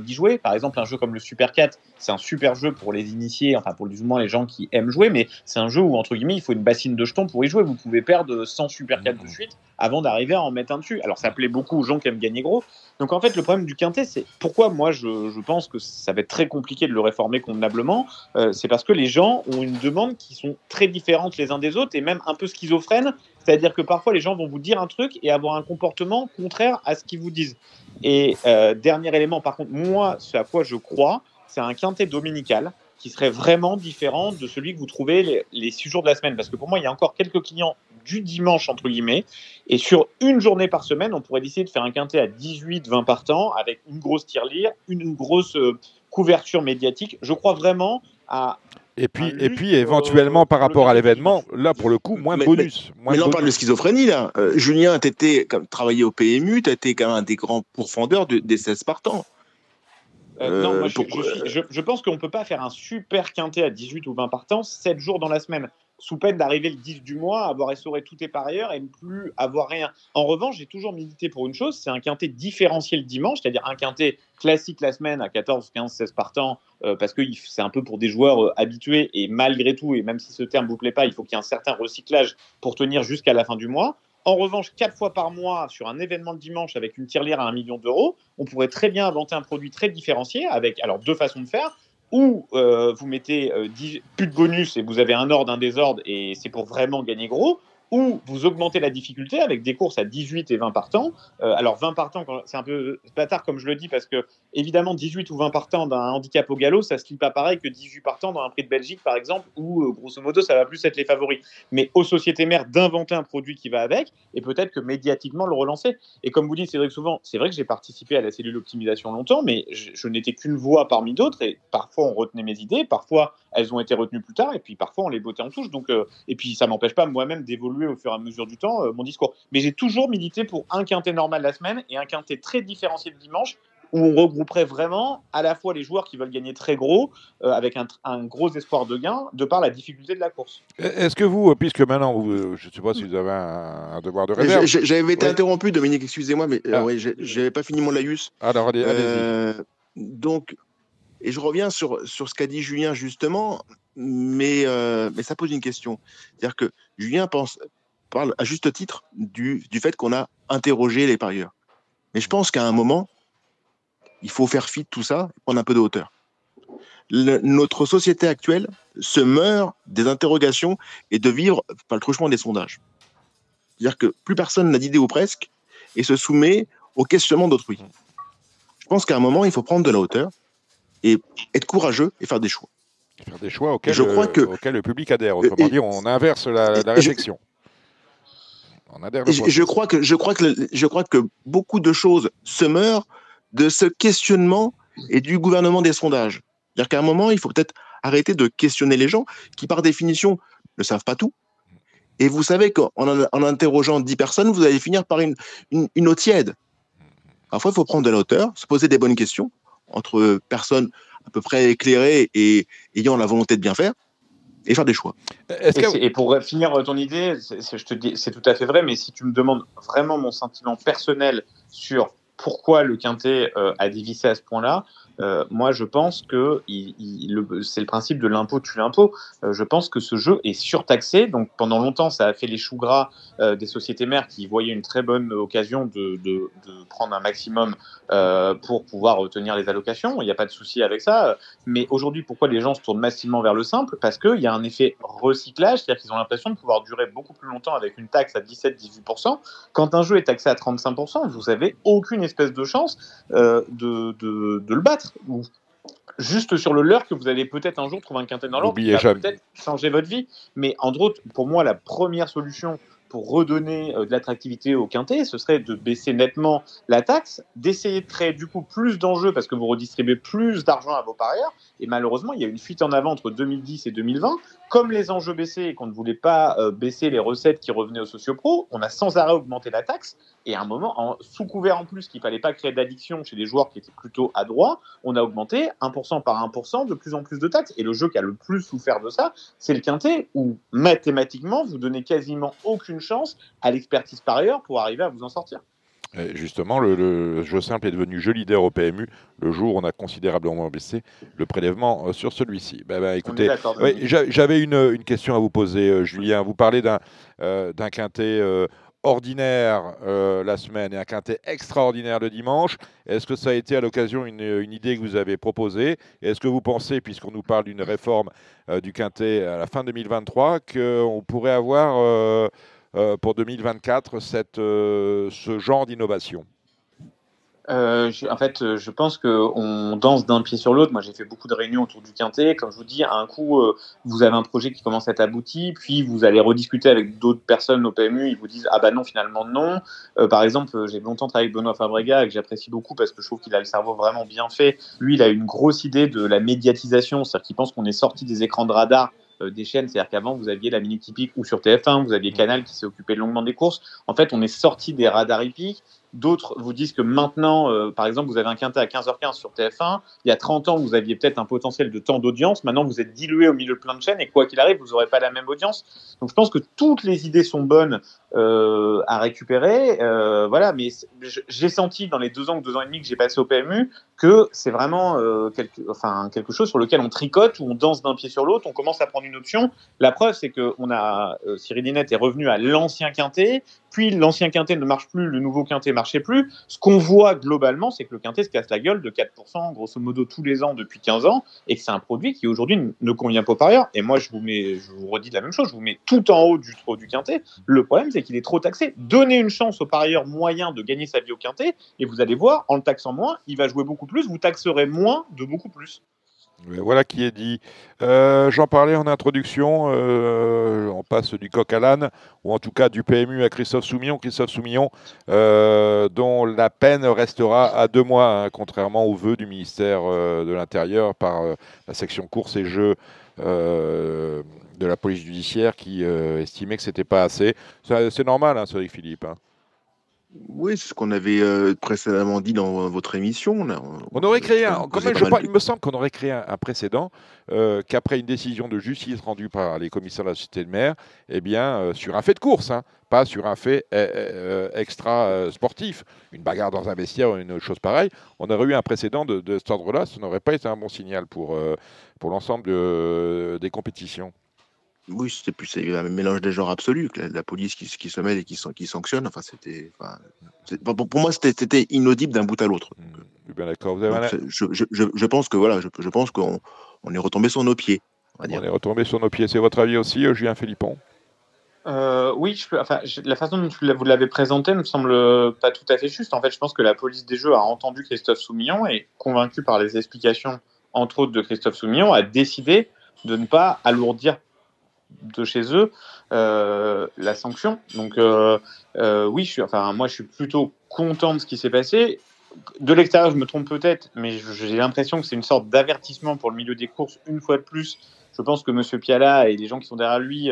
d'y jouer. Par exemple, un jeu comme le Super 4, c'est un super jeu pour les initiés, enfin pour du moins les gens qui aiment jouer, mais c'est un jeu où, entre guillemets, il faut une bassine de jetons pour y jouer. Vous pouvez perdre 100 Super 4 de suite avant d'arriver à en mettre un dessus. Alors ça plaît beaucoup aux gens qui aiment gagner gros. Donc en fait, le problème du quintet, c'est pourquoi moi je, je, pense que ça va être très compliqué de le réformer convenablement. Euh, c'est parce que les gens ont une demande qui sont très différentes les uns des autres et même un peu schizophrènes. C'est-à-dire que parfois les gens vont vous dire un truc et avoir un comportement contraire à ce qu'ils vous disent. Et euh, dernier élément, par contre, moi, ce à quoi je crois, c'est un quintet dominical qui serait vraiment différent de celui que vous trouvez les, six jours de la semaine. Parce que pour moi, il y a encore quelques clients du dimanche, entre guillemets. Et sur une journée par semaine, on pourrait décider de faire un quintet à 18, 20 partants avec une grosse tirelire, une grosse euh, couverture médiatique. Je crois vraiment à. Et puis, et puis éventuellement, par rapport à l'événement, là, pour le coup, moins bonus. Mais, là, on parle de schizophrénie, là. Euh, Julien, tu étais, comme travaillé au PMU, tu étais quand même un des grands pourfendeurs de, des 16 partants. Euh, non, moi, je, je, je, pense qu'on ne peut pas faire un super quintet à 18 ou 20 partants 7 jours dans la semaine, sous peine d'arriver le 10 du mois, avoir essoré tout est par ailleurs et ne plus avoir rien. En revanche, j'ai toujours milité pour une chose, c'est un quintet différentiel dimanche, c'est-à-dire un quintet classique la semaine à 14, 15, 16 partants, euh, parce que c'est un peu pour des joueurs euh, habitués et malgré tout, et même si ce terme ne vous plaît pas, il faut qu'il y ait un certain recyclage pour tenir jusqu'à la fin du mois. En revanche, quatre fois par mois sur un événement de dimanche avec une tirelire à un million d'euros, on pourrait très bien inventer un produit très différencié avec alors deux façons de faire. Ou euh, vous mettez euh, 10, plus de bonus et vous avez un ordre, un désordre et c'est pour vraiment gagner gros ou vous augmentez la difficulté avec des courses à 18 et 20 partants. Euh, alors 20 partants, c'est un peu bâtard comme je le dis, parce que évidemment 18 ou 20 partants d'un handicap au galop, ça se lit pas pareil que 18 partants dans un prix de Belgique par exemple, où euh, grosso modo ça va plus être les favoris. Mais aux sociétés mères d'inventer un produit qui va avec, et peut-être que médiatiquement le relancer. Et comme vous dites Cédric souvent, c'est vrai que j'ai participé à la cellule optimisation longtemps, mais je, je n'étais qu'une voix parmi d'autres, et parfois on retenait mes idées, parfois elles ont été retenues plus tard, et puis parfois on les bottait en touche. Donc, euh, et puis ça m'empêche pas moi-même d'évoluer au fur et à mesure du temps euh, mon discours. Mais j'ai toujours milité pour un quintet normal la semaine et un quintet très différencié le dimanche où on regrouperait vraiment à la fois les joueurs qui veulent gagner très gros, euh, avec un, un, gros espoir de gain, de par la difficulté de la course. Est-ce que vous, puisque maintenant, vous, je ne sais pas si vous avez un, un devoir de réserve. J'avais été ouais. interrompu, Dominique, excusez-moi, mais ah. euh, ouais, j'avais pas fini mon laïus. Alors, allez, euh, donc, et je reviens sur, sur ce qu'a dit Julien justement, mais, euh, mais ça pose une question. C'est-à-dire que Julien parle à juste titre du, du fait qu'on a interrogé les parieurs. Mais je pense qu'à un moment, il faut faire fi de tout ça prendre un peu de hauteur. Notre société actuelle se meurt des interrogations et de vivre par le truchement des sondages. C'est-à-dire que plus personne n'a d'idée ou presque et se soumet au questionnement d'autrui. Je pense qu'à un moment, il faut prendre de la hauteur et être courageux et faire des choix. Faire des choix auxquels, je crois que, auxquels le public adhère. Autrement dit, on inverse la, la réflexion. Je, on adhère je, je, crois que, je, crois que, je crois que beaucoup de choses se meurent de ce questionnement et du gouvernement des sondages. C'est-à-dire qu'à un moment, il faut peut-être arrêter de questionner les gens qui, par définition, ne savent pas tout. Et vous savez qu'en en interrogeant 10 personnes, vous allez finir par une, une, une eau tiède. Parfois, il faut prendre de la hauteur, se poser des bonnes questions entre personnes à peu près éclairées et ayant la volonté de bien faire et faire des choix. Et, que... et, pour finir ton idée, je te dis, c'est tout à fait vrai, mais si tu me demandes vraiment mon sentiment personnel sur pourquoi le quintet euh, a dévissé à ce point-là, euh, moi je pense que c'est le principe de l'impôt tue l'impôt. Euh, je pense que ce jeu est surtaxé, donc pendant longtemps ça a fait les choux gras euh, des sociétés mères qui voyaient une très bonne occasion de, prendre un maximum pour pouvoir retenir les allocations. Il n'y a pas de souci avec ça. Mais aujourd'hui, pourquoi les gens se tournent massivement vers le simple? Parce qu'il y a un effet recyclage, c'est-à-dire qu'ils ont l'impression de pouvoir durer beaucoup plus longtemps avec une taxe à 17-18%. Quand un jeu est taxé à 35%, vous n'avez aucune espèce de chance de le battre ou juste sur le leurre que vous allez peut-être un jour trouver un quintet dans l'ordre qui va peut-être changer votre vie. Mais en autres, pour moi, la première solution pour redonner euh, de l'attractivité au quintet, ce serait de baisser nettement la taxe, d'essayer de créer du coup plus d'enjeux parce que vous redistribuez plus d'argent à vos parieurs. Et malheureusement, il y a une fuite en avant entre 2010 et 2020 comme les enjeux baissaient et qu'on ne voulait pas euh, baisser les recettes qui revenaient aux sociopros, on a sans arrêt augmenté la taxe. Et à un moment, en, sous couvert en plus qu'il fallait pas créer d'addiction chez des joueurs qui étaient plutôt à droit, on a augmenté 1% par 1% de plus en plus de taxes. Et le jeu qui a le plus souffert de ça, c'est le quintet, où mathématiquement, vous donnez quasiment aucune chance à l'expertise par ailleurs pour arriver à vous en sortir. Justement, le, jeu simple est devenu jeu leader au PMU le jour où on a considérablement baissé le prélèvement euh, sur celui-ci. Ben, ben, écoutez, j'avais une, une, question à vous poser, euh, Julien. Vous parlez d'un euh, quintet ordinaire la semaine et un quintet extraordinaire le dimanche. Est-ce que ça a été à l'occasion une, une, idée que vous avez proposée? Est-ce que vous pensez, puisqu'on nous parle d'une réforme du quintet à la fin 2023, qu'on pourrait avoir pour 2024 cette, ce genre d'innovation euh, en fait, euh, je pense qu'on danse d'un pied sur l'autre. Moi, j'ai fait beaucoup de réunions autour du quintet. Comme je vous dis, à un coup, euh, vous avez un projet qui commence à être abouti, puis vous allez rediscuter avec d'autres personnes au PMU. Ils vous disent ah bah non, finalement non. par exemple, j'ai longtemps travaillé avec Benoît Fabrega, que j'apprécie beaucoup parce que je trouve qu'il a le cerveau vraiment bien fait. Lui, il a une grosse idée de la médiatisation, c'est-à-dire qu'il pense qu'on est sorti des écrans de radar des chaînes. C'est-à-dire qu'avant, vous aviez la Minute Typique ou sur TF1, vous aviez Canal qui s'est occupé longuement des courses. En fait, on est sorti des radars hippiques D'autres vous disent que maintenant, euh, par exemple, vous avez un quintet à 15h15 sur TF1. Il y a 30 ans, vous aviez peut-être un potentiel de temps d'audience. Maintenant, vous êtes dilué au milieu de plein de chaînes et quoi qu'il arrive, vous n'aurez pas la même audience. Donc, je pense que toutes les idées sont bonnes euh, à récupérer. Euh, voilà, mais j'ai senti dans les deux ans ou deux ans et demi que j'ai passé au PMU que c'est vraiment quelque, quelque chose sur lequel on tricote, où on danse d'un pied sur l'autre, on commence à prendre une option. La preuve, c'est que on Cyril Linette est revenu à l'ancien quintet, puis l'ancien quintet ne marche plus, le nouveau quintet marchait plus. Ce qu'on voit globalement, c'est que le quintet se casse la gueule de 4%, grosso modo, tous les ans depuis 15 ans, et que c'est un produit qui aujourd'hui ne convient pas par ailleurs. Et moi, je vous, mets, je vous redis la même chose, je vous mets tout en haut du du quintet. Le problème, c'est qu'il est trop taxé. Donnez une chance au parieur moyen de gagner sa vie au quintet, et vous allez voir, en le taxant moins, il va jouer beaucoup plus, vous taxerez moins de beaucoup plus. Voilà qui est dit. Euh, j'en parlais en introduction. Euh, on passe du coq à l'âne, ou en tout cas du PMU à Christophe Soumillon. Christophe Soumillon, euh, dont la peine restera à deux mois, hein, contrairement aux vœux du ministère de l'Intérieur par la section course et jeux de la police judiciaire qui estimait que c'était pas assez. C'est normal, hein, Cédric Philippe. Hein. Oui, c'est ce qu'on avait euh, précédemment dit dans votre émission. On, aurait créé un, il me semble qu'on aurait créé un, précédent euh, qu'après une décision de justice rendue par les commissaires de la société de mer, eh bien, euh, sur un fait de course, hein, pas sur un fait extra sportif, une bagarre dans un vestiaire ou une chose pareille, on aurait eu un précédent de, de cet ordre-là, ce n'aurait pas été un bon signal pour, pour l'ensemble des compétitions. Oui, c'était plus un mélange des genres absolu, la, la police qui, qui, se mêle et qui, qui sanctionne. Enfin, c'était, enfin, pour moi, c'était inaudible d'un bout à l'autre. Mmh, bien d'accord. Je, je, je, pense que voilà, je, pense qu'on on est retombé sur nos pieds. On, est retombé sur nos pieds. C'est votre avis aussi, euh, Julien Philippon? Euh, oui, je enfin, la façon dont vous l'avez présenté ne me semble pas tout à fait juste. En fait, je pense que la police des jeux a entendu Christophe Soumillon et, convaincu par les explications, entre autres, de Christophe Soumillon, a décidé de ne pas alourdir de chez eux euh, la sanction. Donc euh, euh, oui, je suis, enfin moi je suis plutôt content de ce qui s'est passé. De l'extérieur, je me trompe peut-être, mais j'ai l'impression que c'est une sorte d'avertissement pour le milieu des courses une fois de plus. Je pense que M. Piala et les gens qui sont derrière lui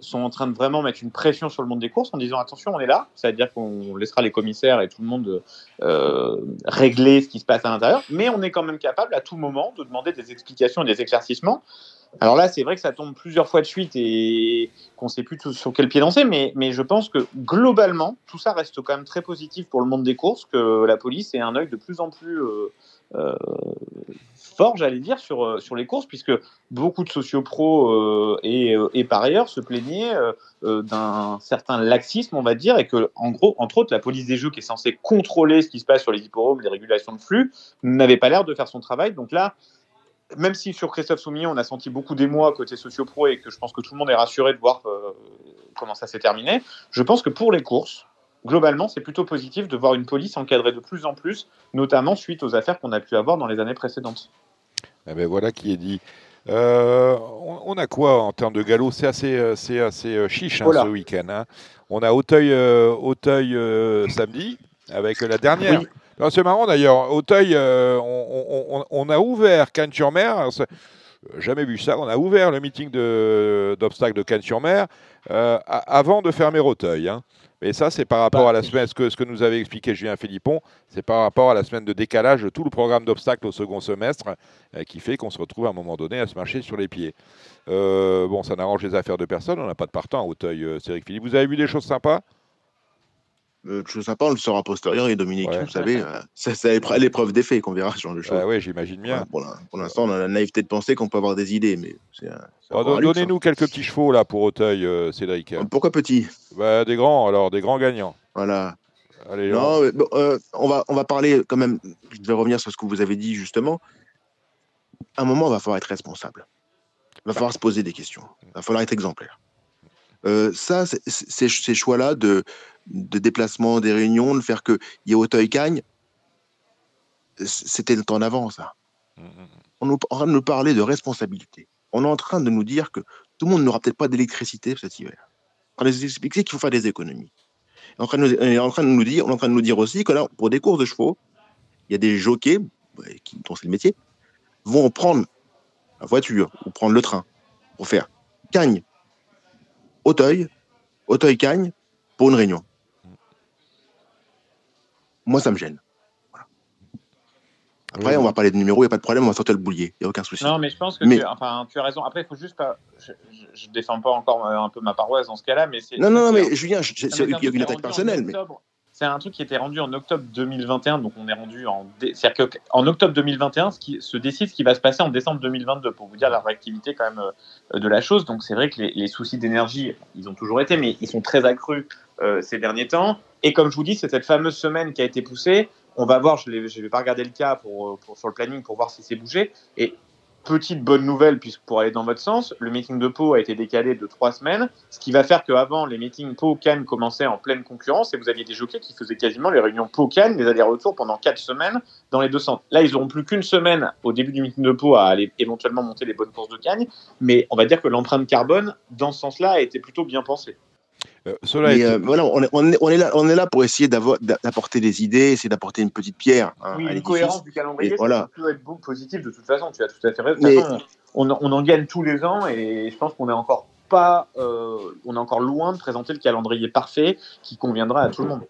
sont en train de vraiment mettre une pression sur le monde des courses en disant attention, on est là, c'est-à-dire qu'on laissera les commissaires et tout le monde régler ce qui se passe à l'intérieur, mais on est quand même capable à tout moment de demander des explications et des éclaircissements alors là, c'est vrai que ça tombe plusieurs fois de suite et qu'on ne sait plus sur quel pied danser, mais, mais je pense que globalement, tout ça reste quand même très positif pour le monde des courses, que la police ait un œil de plus en plus euh, euh, fort, j'allais dire, sur, euh, sur les courses, puisque beaucoup de sociopros et, par ailleurs se plaignaient d'un certain laxisme, on va dire, et que, en gros, entre autres, la police des jeux qui est censée contrôler ce qui se passe sur les hippodromes, les régulations de flux, n'avait pas l'air de faire son travail. Donc là, même si sur Christophe Soumillon, on a senti beaucoup d'émoi côté socio-pro et que je pense que tout le monde est rassuré de voir euh, comment ça s'est terminé, je pense que pour les courses, globalement, c'est plutôt positif de voir une police encadrée de plus en plus, notamment suite aux affaires qu'on a pu avoir dans les années précédentes. Eh ben voilà qui est dit. Euh, on, a quoi en termes de galop? C'est assez, euh, c'est assez chiche hein, ce week-end. Hein. On a Auteuil, Auteuil samedi avec la dernière. C'est marrant d'ailleurs. Auteuil, euh, on, a ouvert Cannes-sur-Mer. Jamais vu ça. On a ouvert le meeting d'obstacles de, Cannes-sur-Mer avant de fermer Auteuil. Hein. Mais ça, c'est par rapport bah, à la semaine, ce que, ce que nous avait expliqué Julien Philippon, c'est par rapport à la semaine de décalage de tout le programme d'obstacles au second semestre, euh, qui fait qu'on se retrouve à un moment donné à se marcher sur les pieds. Euh, bon, ça n'arrange les affaires de personne, on n'a pas de partant à Auteuil, euh, Cédric Philippe. Vous avez vu des choses sympas? Euh, chose sympa, on le saura posteriori, et Dominique, vous savez, c'est l'épreuve des faits qu'on verra ce genre de choses. oui, j'imagine bien. pour l'instant, on a la naïveté de penser qu'on peut avoir des idées, mais Donnez-nous quelques petits chevaux là pour Auteuil, Cédric. Pourquoi petits bah, Des grands, alors, des grands gagnants. Voilà. non, euh, on, va, on va parler quand même, je vais revenir sur ce que vous avez dit justement. À un moment, il va falloir être responsable. Il va falloir se poser des questions. Il va falloir être exemplaire. Euh, ça, ces choix-là de, de déplacement, des réunions, de faire qu'il y ait Auteuil-Cagne, c'était le temps d'avant, ça. Mm, mm, mm. On est en train de nous parler de responsabilité. On est en train de nous dire que tout le monde n'aura peut-être pas d'électricité cet hiver. On nous expliquer qu'il faut faire des économies on est en train de nous dire, on est en train de nous dire aussi que là, pour des courses de chevaux, il y a des jockeys, qui, dont c'est le métier, vont prendre la voiture ou prendre le train pour faire Cagne, Auteuil, Auteuil-Cagne pour une réunion. Moi, ça me gêne. Après, on va parler de numéro, il n'y a pas de problème, on va sortir le boulier, il n'y a aucun souci. Non, mais je pense que tu, enfin, tu as raison. Après, il faut juste pas. Je, ne défends pas encore euh, un peu ma paroisse dans ce cas-là, mais c'est. Non, non, non, mais Julien, c'est une attaque personnelle. Mais... C'est un truc qui était rendu en octobre 2021, donc on est rendu en. C'est-à-dire qu'en octobre 2021, ce qui se décide ce qui va se passer en décembre 2022, pour vous dire la réactivité quand même euh, de la chose. Donc c'est vrai que les, soucis d'énergie, ils ont toujours été, mais ils sont très accrus euh, ces derniers temps. Et comme je vous dis, c'est cette fameuse semaine qui a été poussée on va voir, je ne vais pas regarder le cas pour, sur le planning pour voir si c'est bougé. Et petite bonne nouvelle, puisque pour aller dans votre sens, le meeting de Pau a été décalé de trois semaines, ce qui va faire qu'avant, les meetings Pau-Cannes commençaient en pleine concurrence et vous aviez des jockeys qui faisaient quasiment les réunions Pau-Cannes, les allers-retours pendant quatre semaines dans les deux centres. Là, ils n'auront plus qu'une semaine au début du meeting de Pau à aller éventuellement monter les bonnes courses de Cannes, mais on va dire que l'empreinte carbone, dans ce sens-là, a été plutôt bien pensée. Voilà, on est, on, est, là, on est là pour essayer d'apporter des idées, essayer d'apporter une petite pierre. Hein, oui, une cohérence du calendrier, voilà. peut être positif de toute façon. Tu as tout à fait raison. on, on, en gagne tous les ans et je pense qu'on est encore pas, euh, on est encore loin de présenter le calendrier parfait qui conviendra à tout le monde.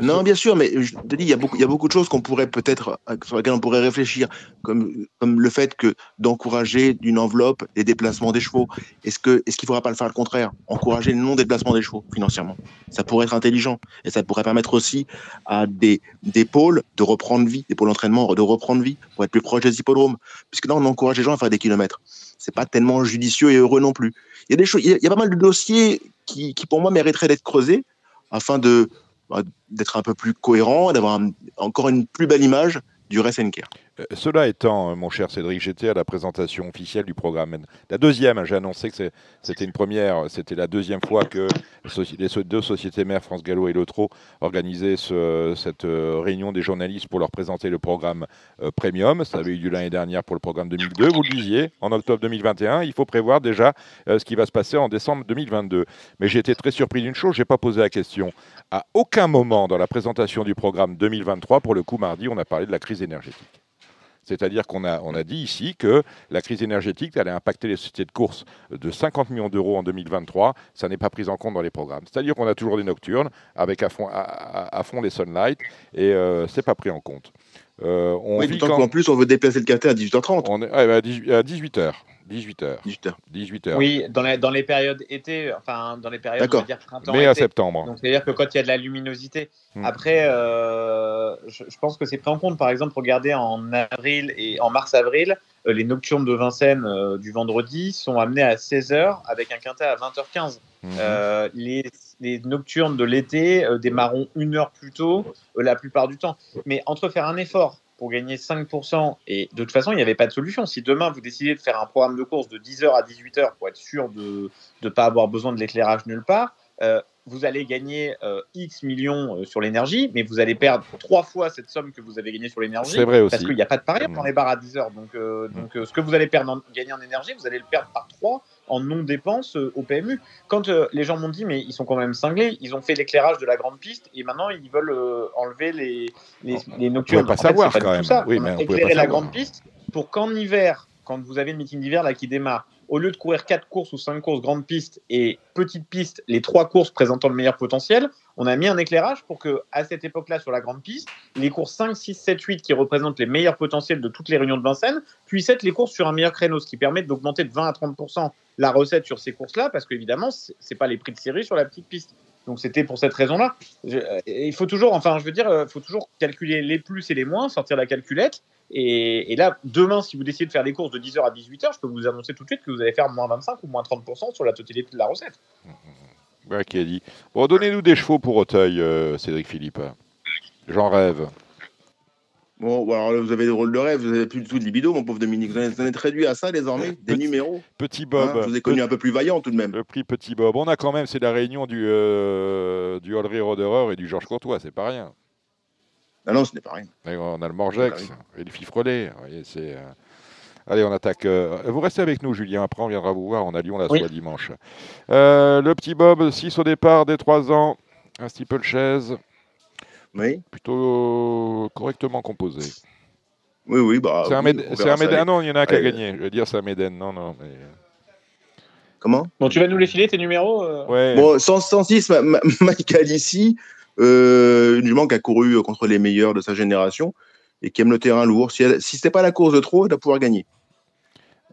Non, bien sûr, mais je te dis, il y a beaucoup, de choses qu'on pourrait peut-être, sur lesquelles on pourrait réfléchir, comme, le fait d'encourager d'une enveloppe les déplacements des chevaux. Est-ce qu'il ne faudra pas le faire le contraire, encourager le non-déplacement des chevaux financièrement Ça pourrait être intelligent et ça pourrait permettre aussi à des, des pôles de reprendre vie, des pôles d'entraînement de reprendre vie pour être plus proche des hippodromes, puisque là on encourage les gens à faire des kilomètres. C'est pas tellement judicieux et heureux non plus il y a des choses, il y a, pas mal de dossiers qui, pour moi mériteraient d'être creusés afin bah, d'être un peu plus cohérent, d'avoir encore une plus belle image du Ressenker. Euh, cela étant, euh, mon cher Cédric, j'étais à la présentation officielle du programme. La deuxième, j'ai annoncé que c'était une première, c'était la deuxième fois que les deux sociétés mères, France Gallo et Lotro, organisaient cette euh, réunion des journalistes pour leur présenter le programme Premium. Ça avait eu lieu l'année dernière pour le programme 2002. Vous le disiez, en octobre 2021, il faut prévoir déjà ce qui va se passer en décembre 2022. Mais j'ai été très surpris d'une chose, je n'ai pas posé la question. À aucun moment dans la présentation du programme 2023, pour le coup mardi, on a parlé de la crise énergétique. C'est-à-dire qu'on a, on a dit ici que la crise énergétique allait impacter les sociétés de course de 50 millions d'euros en 2023. Ça n'est pas pris en compte dans les programmes. C'est-à-dire qu'on a toujours des nocturnes avec à fond, à, fond les sunlight et euh, c'est pas pris en compte. Euh, on oui, qu'en plus on veut déplacer le quartier à 18h30. On est, à 18h. 18h. 18h. Oui, dans les, dans les périodes été, enfin dans les périodes on va dire printemps. Mai à septembre. Donc c'est-à-dire que quand il y a de la luminosité. Hmm. Après, euh, je, pense que c'est pris en compte. Par exemple, regardez en avril et en mars-avril, euh, les nocturnes de Vincennes euh, du vendredi sont amenés à 16h avec un quintet à 20h15. Hmm. les, les, nocturnes de l'été démarreront une heure plus tôt la plupart du temps. Mais entre faire un effort pour gagner 5%. Et de toute façon, il n'y avait pas de solution. Si demain, vous décidez de faire un programme de course de 10h à 18h pour être sûr de ne pas avoir besoin de l'éclairage nulle part, euh, vous allez gagner euh, X millions euh, sur l'énergie, mais vous allez perdre trois fois cette somme que vous avez gagnée sur l'énergie. C'est vrai aussi. Parce qu'il n'y a pas de pari dans les bars à 10 heures. Donc, donc ce que vous allez perdre gagner en énergie, vous allez le perdre par 3 en non-dépenses au PMU. Quand les gens m'ont dit, mais ils sont quand même cinglés, ils ont fait l'éclairage de la grande piste et maintenant ils veulent enlever les, les, les nocturnes. On pas savoir quand même. Ça. Oui, mais éclairer la grande piste pour qu'en hiver, quand vous avez le meeting d'hiver là qui démarre, au lieu de courir quatre courses ou cinq courses grandes pistes et petites pistes, les trois courses présentant le meilleur potentiel, on a mis un éclairage pour que à cette époque-là sur la grande piste, les courses 5, 6, 7, 8 qui représentent les meilleurs potentiels de toutes les réunions de Vincennes puissent être les courses sur un meilleur créneau, ce qui permet d'augmenter de 20 à 30% la recette sur ces courses-là, parce qu'évidemment, c'est pas les prix de série sur la petite piste. Donc c'était pour cette raison-là. Euh, il faut toujours, enfin, je veux dire, il euh, faut toujours calculer les plus et les moins, sortir la calculette. Et, là, demain, si vous décidez de faire des courses de 10h à 18h, je peux vous annoncer tout de suite que vous allez faire moins 25 ou moins 30% sur la totalité de la recette. Ouais, qui a dit. Bon, donnez-nous des chevaux pour Auteuil, euh, Cédric Philippe. J'en rêve. Bon, alors vous avez le rôle de rêve, vous n'avez plus du tout de libido, mon pauvre Dominique. Vous en êtes réduit à ça désormais Des numéros Petit Bob. Hein, je vous ai connu un peu plus vaillant tout de même. Le prix Petit Bob. On a quand même, c'est la réunion du, euh, du Audrey Roderer et du Georges Courtois, c'est pas rien. Ah non, ce n'est pas rien. on a le Morgex et le Fifrelet. c'est. Euh, allez, on attaque. Euh, vous restez avec nous, Julien. Après, on viendra vous voir. On a Lyon la soie dimanche. le petit Bob, 6 au départ, des 3 ans. Un steeple-chaise. Oui. Plutôt correctement composé. Oui, oui. Bah, c'est un, Méden. Ah non, il y en a un qui a gagné. Je veux dire, c'est un Méden. Non, non. Mais... Comment? Bon, tu vas nous les filer, tes numéros euh? Ouais. Bon, 106, Michael ici. Euh, une jument qui a couru contre les meilleurs de sa génération et qui aime le terrain lourd. Si, elle, si c'était pas la course de trop, elle va pouvoir gagner.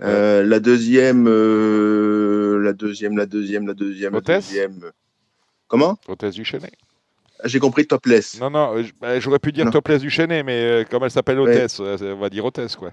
Euh, la deuxième, la deuxième, la deuxième, la deuxième, la deuxième. Comment? Hôtesse du Chenet. J'ai compris topless. Non, non, bah, j'aurais pu dire topless du Chenet, mais euh, comme elle s'appelle hôtesse, on va dire hôtesse, quoi.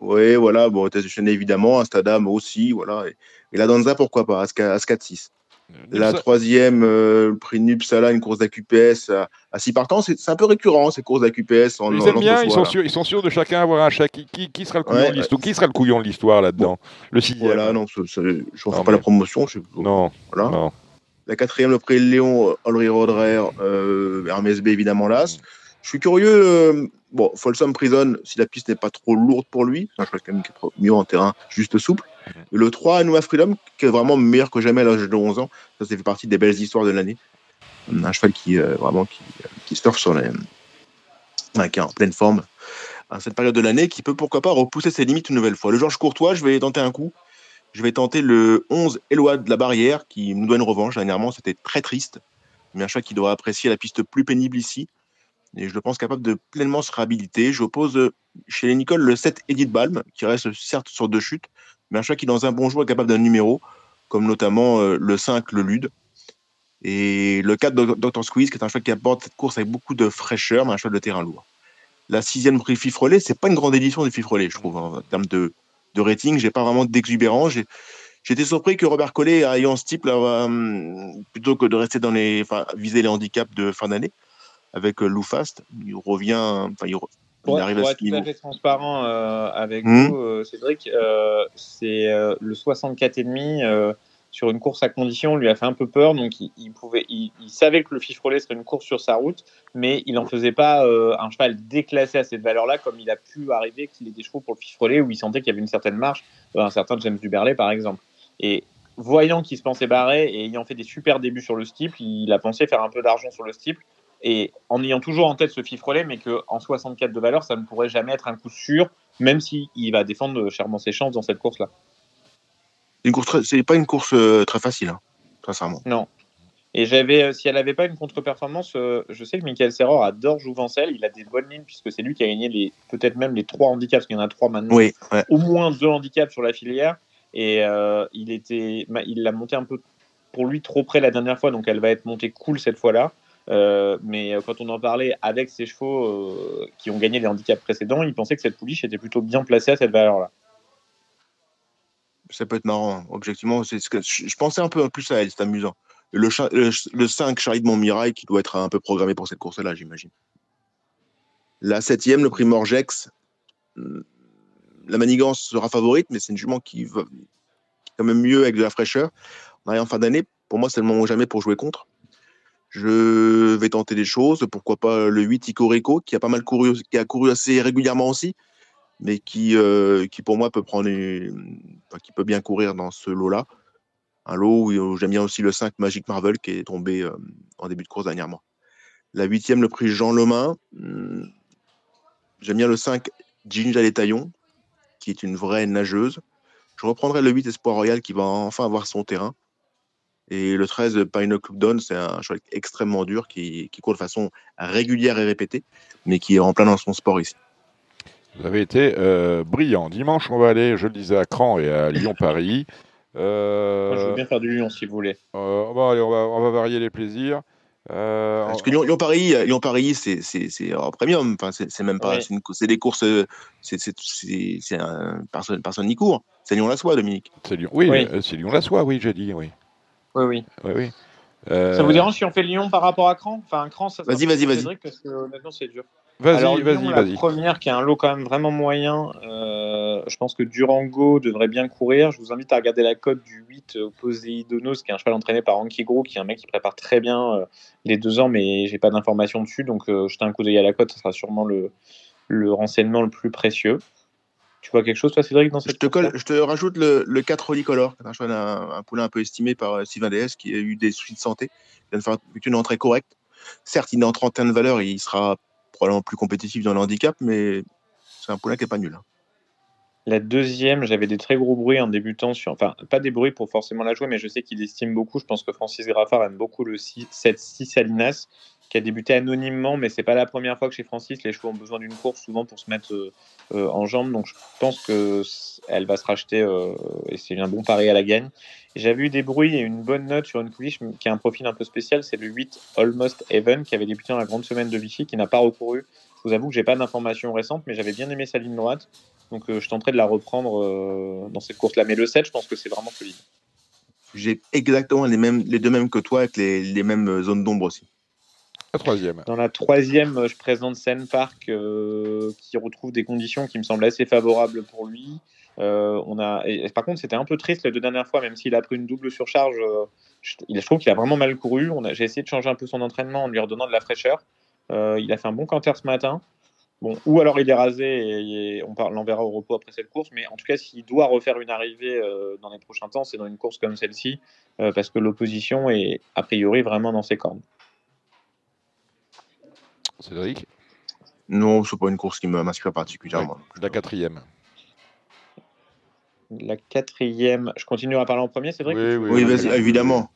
Oui, voilà, bon, hôtesse du Chenet, évidemment, Astadam aussi, voilà. Et, la Danza, pourquoi pas, As 4-6. Euh, la troisième, euh, le prix Nupsala, une course d'AQPS à, 6 partants, c'est un peu récurrent ces courses d'AQPS. Ils aiment bien, ils sont, sûrs, ils sont sûrs de chacun avoir un chat. Qui, qui, sera le couillon de l'histoire? Qui sera le couillon de l'histoire là-dedans? Le sixième. Voilà, non, je ne fais pas la promotion. Je... Non, voilà. non. La quatrième, le prix Léon Olry Rodrer, euh, Hermès B, évidemment, l'As. Je suis curieux. Euh, bon, Folsom Prison, si la piste n'est pas trop lourde pour lui, un cheval quand même qui est mieux en terrain, juste souple. le 3, Anoua Freedom, qui est vraiment meilleur que jamais à l'âge de 11 ans. Ça, ça fait partie des belles histoires de l'année. Un cheval qui, euh, vraiment, qui, qui surfe sur les. qui est en pleine forme à cette période de l'année, qui peut pourquoi pas repousser ses limites une nouvelle fois. Le Georges Courtois, je vais tenter un coup. Je vais tenter le 11 Eloi de la Barrière qui nous doit une revanche. Dernièrement, c'était très triste. Mais un chat qui doit apprécier la piste plus pénible ici. Et je le pense capable de pleinement se réhabiliter. J'oppose chez les Nicole le 7 Edith Balm, qui reste certes sur deux chutes, mais un chat qui, dans un bon jour, est capable d'un numéro, comme notamment euh, le 5, le Lude. Et le 4, Dr. Squeeze, qui est un chat qui apporte cette course avec beaucoup de fraîcheur, mais un chat de terrain lourd. La sixième prix Fifrelet, c'est pas une grande édition du Fifrelet, je trouve, en termes de, de rating. J'ai pas vraiment d'exubérance. J'étais surpris que Robert Collet ayant ce type, là, euh, plutôt que de rester dans les, enfin, viser les handicaps de fin d'année avec euh, Lou Fast, il revient, enfin, il, arrive à ce tout à fait transparent euh, avec mmh. vous, Cédric. c'est le 64,5 sur une course à condition, lui a fait un peu peur, donc il, pouvait, il, savait que le Fifrelet serait une course sur sa route, mais il n'en faisait pas euh, un cheval déclassé à cette valeur-là, comme il a pu arriver qu'il ait des chevaux pour le Fifrelet où il sentait qu'il y avait une certaine marche, euh, un certain James Duberlet par exemple. Et voyant qu'il se pensait barré et ayant fait des super débuts sur le steeple, il a pensé faire un peu d'argent sur le steeple. Et en ayant toujours en tête ce Fifrelet, mais qu'en 64 de valeur, ça ne pourrait jamais être un coup sûr, même s'il va défendre chèrement ses chances dans cette course-là c'est pas une course euh, très facile, hein, sincèrement. Non. Et j'avais, euh, si elle n'avait pas une contre-performance, euh, je sais que Michael Serror adore Jouvencel. Il a des bonnes lignes puisque c'est lui qui a gagné les, peut-être même les trois handicaps, parce qu'il y en a trois maintenant. Oui, Au moins deux handicaps sur la filière. Et il était, il l'a monté un peu pour lui trop près la dernière fois, donc elle va être montée cool cette fois-là. mais quand on en parlait avec ses chevaux qui ont gagné les handicaps précédents, il pensait que cette pouliche était plutôt bien placée à cette valeur-là ça peut être marrant. Objectivement, ce que je, pensais un peu plus à elle, c'est amusant. Le, le, 5 Charlie de Montmirail qui doit être un peu programmé pour cette course-là, j'imagine. La septième, le prix Morgex. Hmm, la manigance sera favorite, mais c'est une jument qui va quand même mieux avec de la fraîcheur. On arrive en fin d'année. Pour moi, c'est le moment jamais pour jouer contre. Je vais tenter des choses. Pourquoi pas le 8 Icorico, qui a pas mal couru, qui a couru assez régulièrement aussi mais qui, euh, qui pour moi peut prendre qui peut bien courir dans ce lot-là. Un lot où j'aime bien aussi le 5 Magic Marvel qui est tombé euh, en début de course dernièrement. La huitième, le prix Jean Lemain. Hmm, j'aime bien le 5 Ginja Les qui est une vraie nageuse. Je reprendrai le 8 Espoir Royal qui va enfin avoir son terrain. Et le 13 Pine Club Dawn, c'est un cheval extrêmement dur qui, court de façon régulière et répétée, mais qui est en plein dans son sport ici. Vous avez été euh, brillant. Dimanche, on va aller, je le disais, à Cran et à Lyon-Paris. Euh, je veux bien faire du Lyon si vous voulez. Euh, on, va, on, va, on, va, varier les plaisirs. Parce que Lyon-Paris, Lyon-Paris, c'est en premium. Enfin, c'est même pas. C'est des courses. C'est un, personne, personne n'y court. C'est Lyon-la-Soie, Dominique. C'est Lyon. Oui, oui. c'est Lyon-la-Soie, oui, j'ai dit, oui. Oui, oui. oui, oui. Ça vous dérange si on fait Lyon par rapport à Cran? Enfin, Cran, ça. Vas-y, vas-y, vas-y. Parce que honnêtement, c'est dur. Vas-y, vas-y, vas-y. La première, qui a un lot quand même vraiment moyen, euh, je pense que Durango devrait bien courir. Je vous invite à regarder la cote du 8 opposé Donos, qui est un cheval entraîné par Anki Gros, qui est un mec qui prépare très bien euh, les deux ans, mais j'ai pas d'informations dessus. Donc, euh, jetez un coup d'œil à la cote, ce sera sûrement le, le renseignement le plus précieux. Tu vois quelque chose, toi, Cédric, dans cette je te, colle, je te rajoute le, le 4 Rolicolor, un, cheval, un, un, poulain un peu estimé par Sylvain DS, qui a eu des soucis de santé. Il vient de faire une entrée correcte. Certes, il est en trentaine de valeur, il sera probablement plus compétitif dans le handicap, mais c'est un poulain qui n'est pas nul. Hein. La deuxième, j'avais des très gros bruits en débutant sur. Enfin, pas des bruits pour forcément la jouer, mais je sais qu'il estime beaucoup. Je pense que Francis Graffard aime beaucoup le 7-6 Salinas, qui a débuté anonymement, mais c'est pas la première fois que chez Francis, les chevaux ont besoin d'une course souvent pour se mettre euh, euh, en jambes. Donc je pense qu'elle va se racheter euh, et c'est un bon pari à la gagne. J'avais eu des bruits et une bonne note sur une pouliche qui a un profil un peu spécial, c'est le 8 Almost Even qui avait débuté dans la grande semaine de Vichy, qui n'a pas recouru. Je vous avoue que j'ai pas d'informations récentes, mais j'avais bien aimé sa ligne droite. Donc je tenterai de la reprendre dans cette course-là. Mais le 7, je pense que c'est vraiment solide. J'ai exactement les, mêmes, les deux mêmes que toi, avec les mêmes zones d'ombre aussi. Dans la troisième, je présente Seine Park euh, qui retrouve des conditions qui me semblent assez favorables pour lui. Euh, on a, par contre, c'était un peu triste les deux dernières fois, même s'il a pris une double surcharge. Euh, je, trouve qu'il a vraiment mal couru. J'ai essayé de changer un peu son entraînement en lui redonnant de la fraîcheur. il a fait un bon canter ce matin. Bon, ou alors il est rasé et, on l'enverra au repos après cette course. Mais en tout cas, s'il doit refaire une arrivée dans les prochains temps, c'est dans une course comme celle-ci, parce que l'opposition est a priori vraiment dans ses cornes. Cédric Non, ce n'est pas une course qui m'inspire particulièrement. La quatrième. La quatrième, je continue à parler en premier, Cédric? Oui, oui, oui évidemment.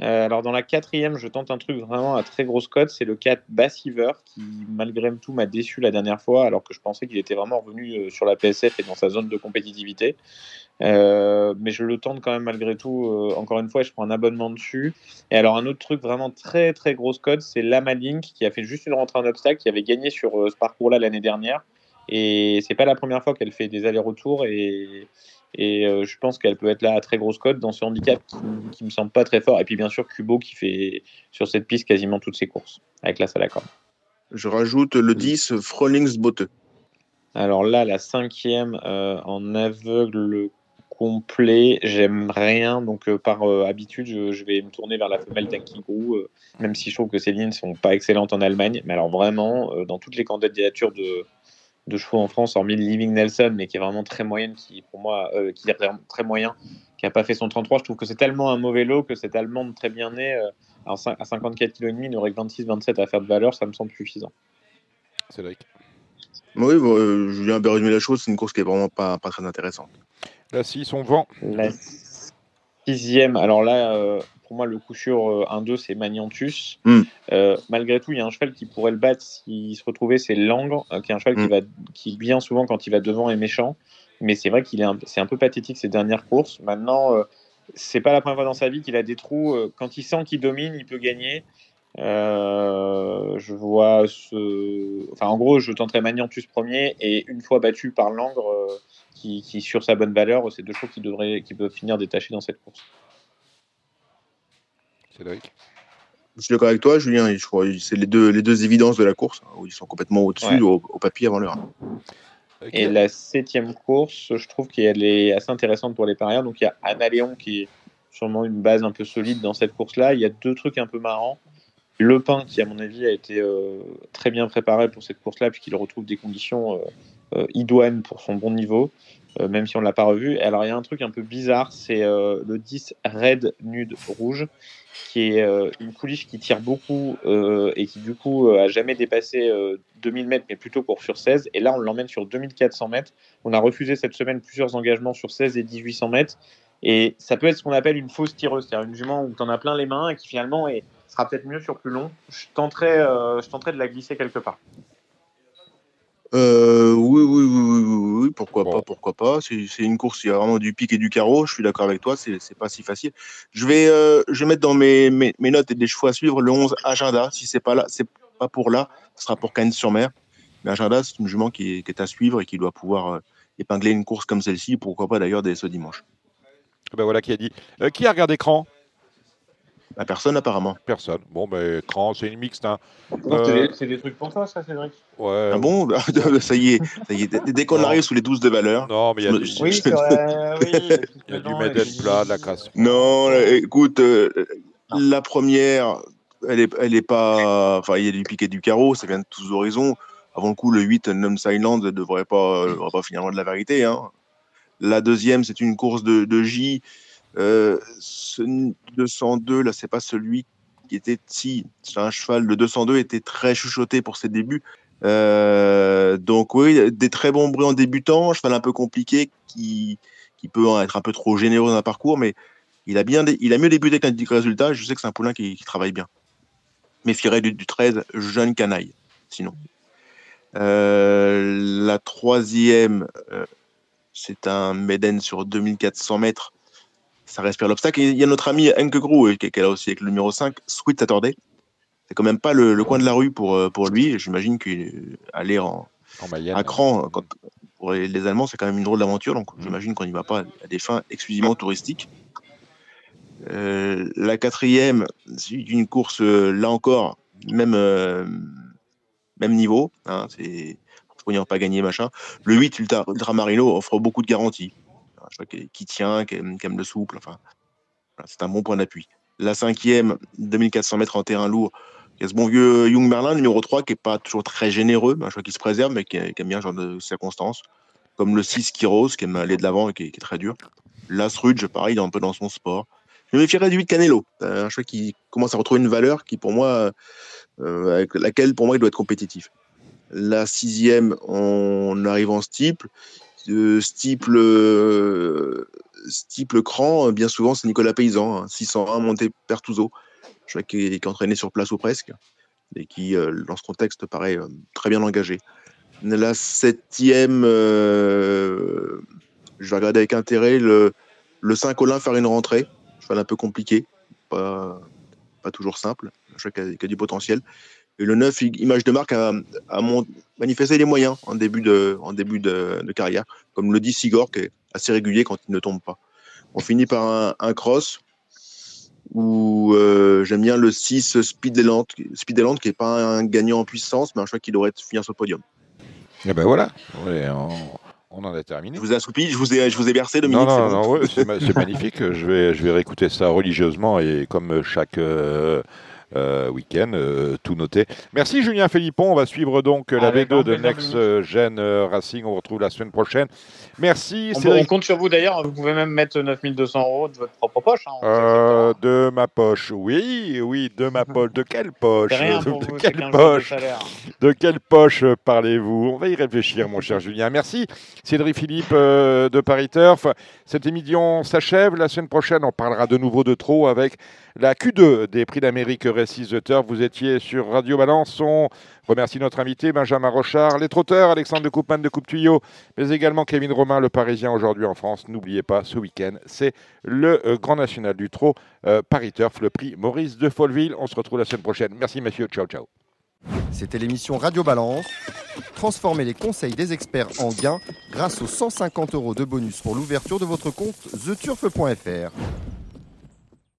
Euh, alors dans la quatrième, je tente un truc vraiment à très grosse cote, c'est le 4 Bassiver qui malgré tout m'a déçu la dernière fois alors que je pensais qu'il était vraiment revenu euh, sur la PSF et dans sa zone de compétitivité. Euh, mais je le tente quand même malgré tout. encore une fois, je prends un abonnement dessus. Et alors un autre truc vraiment très très grosse cote, c'est Lamalink qui a fait juste une rentrée en obstacle, qui avait gagné sur ce parcours-là l'année dernière. Et c'est pas la première fois qu'elle fait des allers-retours et, et euh, je pense qu'elle peut être là à très grosse cote dans ce handicap qui, ne me semble pas très fort. Et puis bien sûr, Kubo qui fait sur cette piste quasiment toutes ses courses avec la salle à. Je rajoute le 10, Frolingsbote. Alors là, la cinquième euh, en aveugle complet, j'aime rien. Donc euh, par habitude, je, vais me tourner vers la femelle d'Akigrou, même si je trouve que ces lignes ne sont pas excellentes en Allemagne. Mais alors vraiment, dans toutes les candidatures de, de chevaux en France, hormis le Living Nelson, mais qui est vraiment très moyenne, qui pour moi, euh, qui est très moyen, qui n'a pas fait son 33. Je trouve que c'est tellement un mauvais lot que cette Allemande très bien née, euh, à 54 kg, n'aurait que 26-27 à faire de valeur, ça me semble suffisant. C'est vrai. Oui, bon, euh, Julien a résumé la chose, c'est une course qui est vraiment pas, pas très intéressante. La 6, on vend. La sixième, alors là, pour moi, le coup sur 1-2, c'est Magnantus. Mm. Euh, malgré tout, il y a un cheval qui pourrait le battre s'il se retrouvait, c'est Langre, euh, qui est un cheval qui, mm. va, qui, bien souvent, quand il va devant, est méchant. Mais c'est vrai qu'il est, c'est un peu pathétique ces dernières courses. Maintenant, euh, c'est pas la première fois dans sa vie qu'il a des trous. quand il sent qu'il domine, il peut gagner. je vois ce. Enfin, en gros, je tenterai Magnantus premier et une fois battu par Langre, qui, qui, sur sa bonne valeur, c'est deux chevaux qui, devraient, qui peuvent finir détachés dans cette course. Je suis d'accord avec toi, Julien. Je crois c'est les deux, les deux évidences de la course, où ils sont complètement au-dessus, au, papier avant l'heure. Et la septième course, je trouve qu'elle est assez intéressante pour les parieurs. Donc il y a Anna Léon qui est sûrement une base un peu solide dans cette course-là. Il y a deux trucs un peu marrants. Le Pain, qui à mon avis a été euh, très bien préparé pour cette course-là, puisqu'il retrouve des conditions euh, euh, idoines pour son bon niveau. Même si on ne l'a pas revu. Alors il y a un truc un peu bizarre, c'est le 10 Red Nude Rouge, qui est une pouliche qui tire beaucoup et qui du coup a jamais dépassé 2000 mètres, mais plutôt pour sur 16. Et là, on l'emmène sur 2400 mètres. On a refusé cette semaine plusieurs engagements sur 16 et 1800 mètres. Et ça peut être ce qu'on appelle une fausse tireuse, c'est-à-dire une jument où tu en as plein les mains et qui finalement est, sera peut-être mieux sur plus long. Je tenterai, je tenterai de la glisser quelque part. Euh, oui, oui, oui, oui, oui, pourquoi pas, pourquoi pas. C'est une course, il y a vraiment du pic et du carreau. Je suis d'accord avec toi, c'est pas si facile. Je vais, euh, je vais mettre dans mes, mes, notes et des chevaux à suivre le 11 agenda. Si c'est pas là, c'est pas pour là, ce sera pour Cannes-sur-Mer. Mais agenda, c'est une jument qui est, qui est, à suivre et qui doit pouvoir euh, épingler une course comme celle-ci. Pourquoi pas d'ailleurs dès ce dimanche. Ben voilà qui a dit. qui a regardé écran bah, personne apparemment. Personne. Bon, ben, écran, c'est une mixte. Hein. Euh, c'est des, trucs pour toi, ça, Cédric? Ouais. Ah bon? Ça y est. Ça y est. Dès qu'on arrive sous les 12 de valeur. Non, mais il y a du, oui, c'est vrai. oui, il y a du Made plat, de la crasse. Non, écoute, euh, la première, elle est, elle est pas. Enfin, il y a du piquet du carreau, ça vient de tous horizons. Avant le coup, le 8, Nums Island ne devrait pas, devrait pas finir loin de la vérité. Hein. La deuxième, c'est une course de, de J. Euh, ce 202, là, c'est pas celui qui était si, c'est un cheval. Le 202 était très chuchoté pour ses débuts. Euh, donc oui, des très bons bruits en débutant, cheval un peu compliqué qui, qui peut être un peu trop généreux dans un parcours, mais il a bien, il a mieux débuté qu'un résultat. Je sais que c'est un poulain qui, travaille bien. Méfierait du, du 13, jeune canaille, sinon. Euh, la troisième, c'est un Méden sur 2400 mètres ça respire l'obstacle. il y a notre ami Henke Grou, qui est là aussi avec le numéro 5, Sweet Saturday. C'est quand même pas le, coin de la rue pour, euh, pour lui. J'imagine qu'aller en, en à cran pour les, Allemands, c'est quand même une drôle d'aventure. Donc mm. j'imagine qu'on n'y va pas à des fins exclusivement touristiques. Euh, la quatrième, c'est une course, euh, là encore, même, même niveau. Hein, c'est pour pas gagner, machin. Le 8, Ultra, Ultramarino, offre beaucoup de garanties qui, tient, qui aime, le souple. Enfin, c'est un bon point d'appui. La cinquième, 2400 mètres en terrain lourd. Il y a ce bon vieux Young Merlin, numéro 3, qui n'est pas toujours très généreux, un choix qui se préserve, mais qui, aime bien ce genre de circonstances. Comme le 6 Kiros, qui aime aller de l'avant et qui, est très dur. L'Asrudge, pareil, il est un peu dans son sport. Je me méfierais du 8 Canelo, un choix qui commence à retrouver une valeur qui, pour moi, euh, avec laquelle, pour moi, il doit être compétitif. La sixième, on arrive en steeple Stiple, euh, Stiple Cran, bien souvent c'est Nicolas Paysan, 601 hein, monté Pertuso, je qui est, entraîné sur place ou presque, et qui, euh, dans ce contexte, paraît euh, très bien engagé. La septième, je vais regarder avec intérêt le, le 5 Olin faire une rentrée, cheval un peu compliqué, pas, toujours simple, je vois qu'il a, a, du potentiel. Et le 9, Image de marque, a, manifesté les moyens en début, de, en début de, carrière, comme le dit Sigor, qui est assez régulier quand il ne tombe pas. On finit par un, cross où euh, j'aime bien le 6 Speed Eland, Speed Eland, qui n'est pas un gagnant en puissance, mais un choix qui devrait finir sur le podium. Et eh ben voilà, on, en a terminé. Je vous ai assoupi, je vous ai, je vous ai bercé, Dominique. Non, non, non, c'est magnifique. Je vais, je vais réécouter ça religieusement et comme chaque. Euh, week-end, euh, tout noté. Merci Julien Philippon. On va suivre donc la V2 de Next Gen Racing. On vous retrouve la semaine prochaine. Merci. On, on compte sur vous d'ailleurs. Vous pouvez même mettre 9200 euros de votre propre poche. Hein, euh, de ma poche, oui, oui, de ma poche. De quelle poche De quelle poche De quelle poche parlez-vous? On va y réfléchir, mon cher Julien. Merci Cédric Philippe de Paris Turf. Cette émission s'achève. La semaine prochaine, on parlera de nouveau de trop avec la Q2 des Prix d'Amérique The Turf. Vous étiez sur Radio Balance. On remercie notre invité Benjamin Rochard, les trotteurs Alexandre de Coupman de Coupe Tuyau, mais également Kevin Romain, le Parisien aujourd'hui en France. N'oubliez pas, ce week-end, c'est le euh, Grand National du Trot euh, Paris Turf, le prix Maurice de Folleville. On se retrouve la semaine prochaine. Merci, messieurs. Ciao, ciao. C'était l'émission Radio Balance. Transformez les conseils des experts en gains grâce aux 150 euros de bonus pour l'ouverture de votre compte theturf.fr.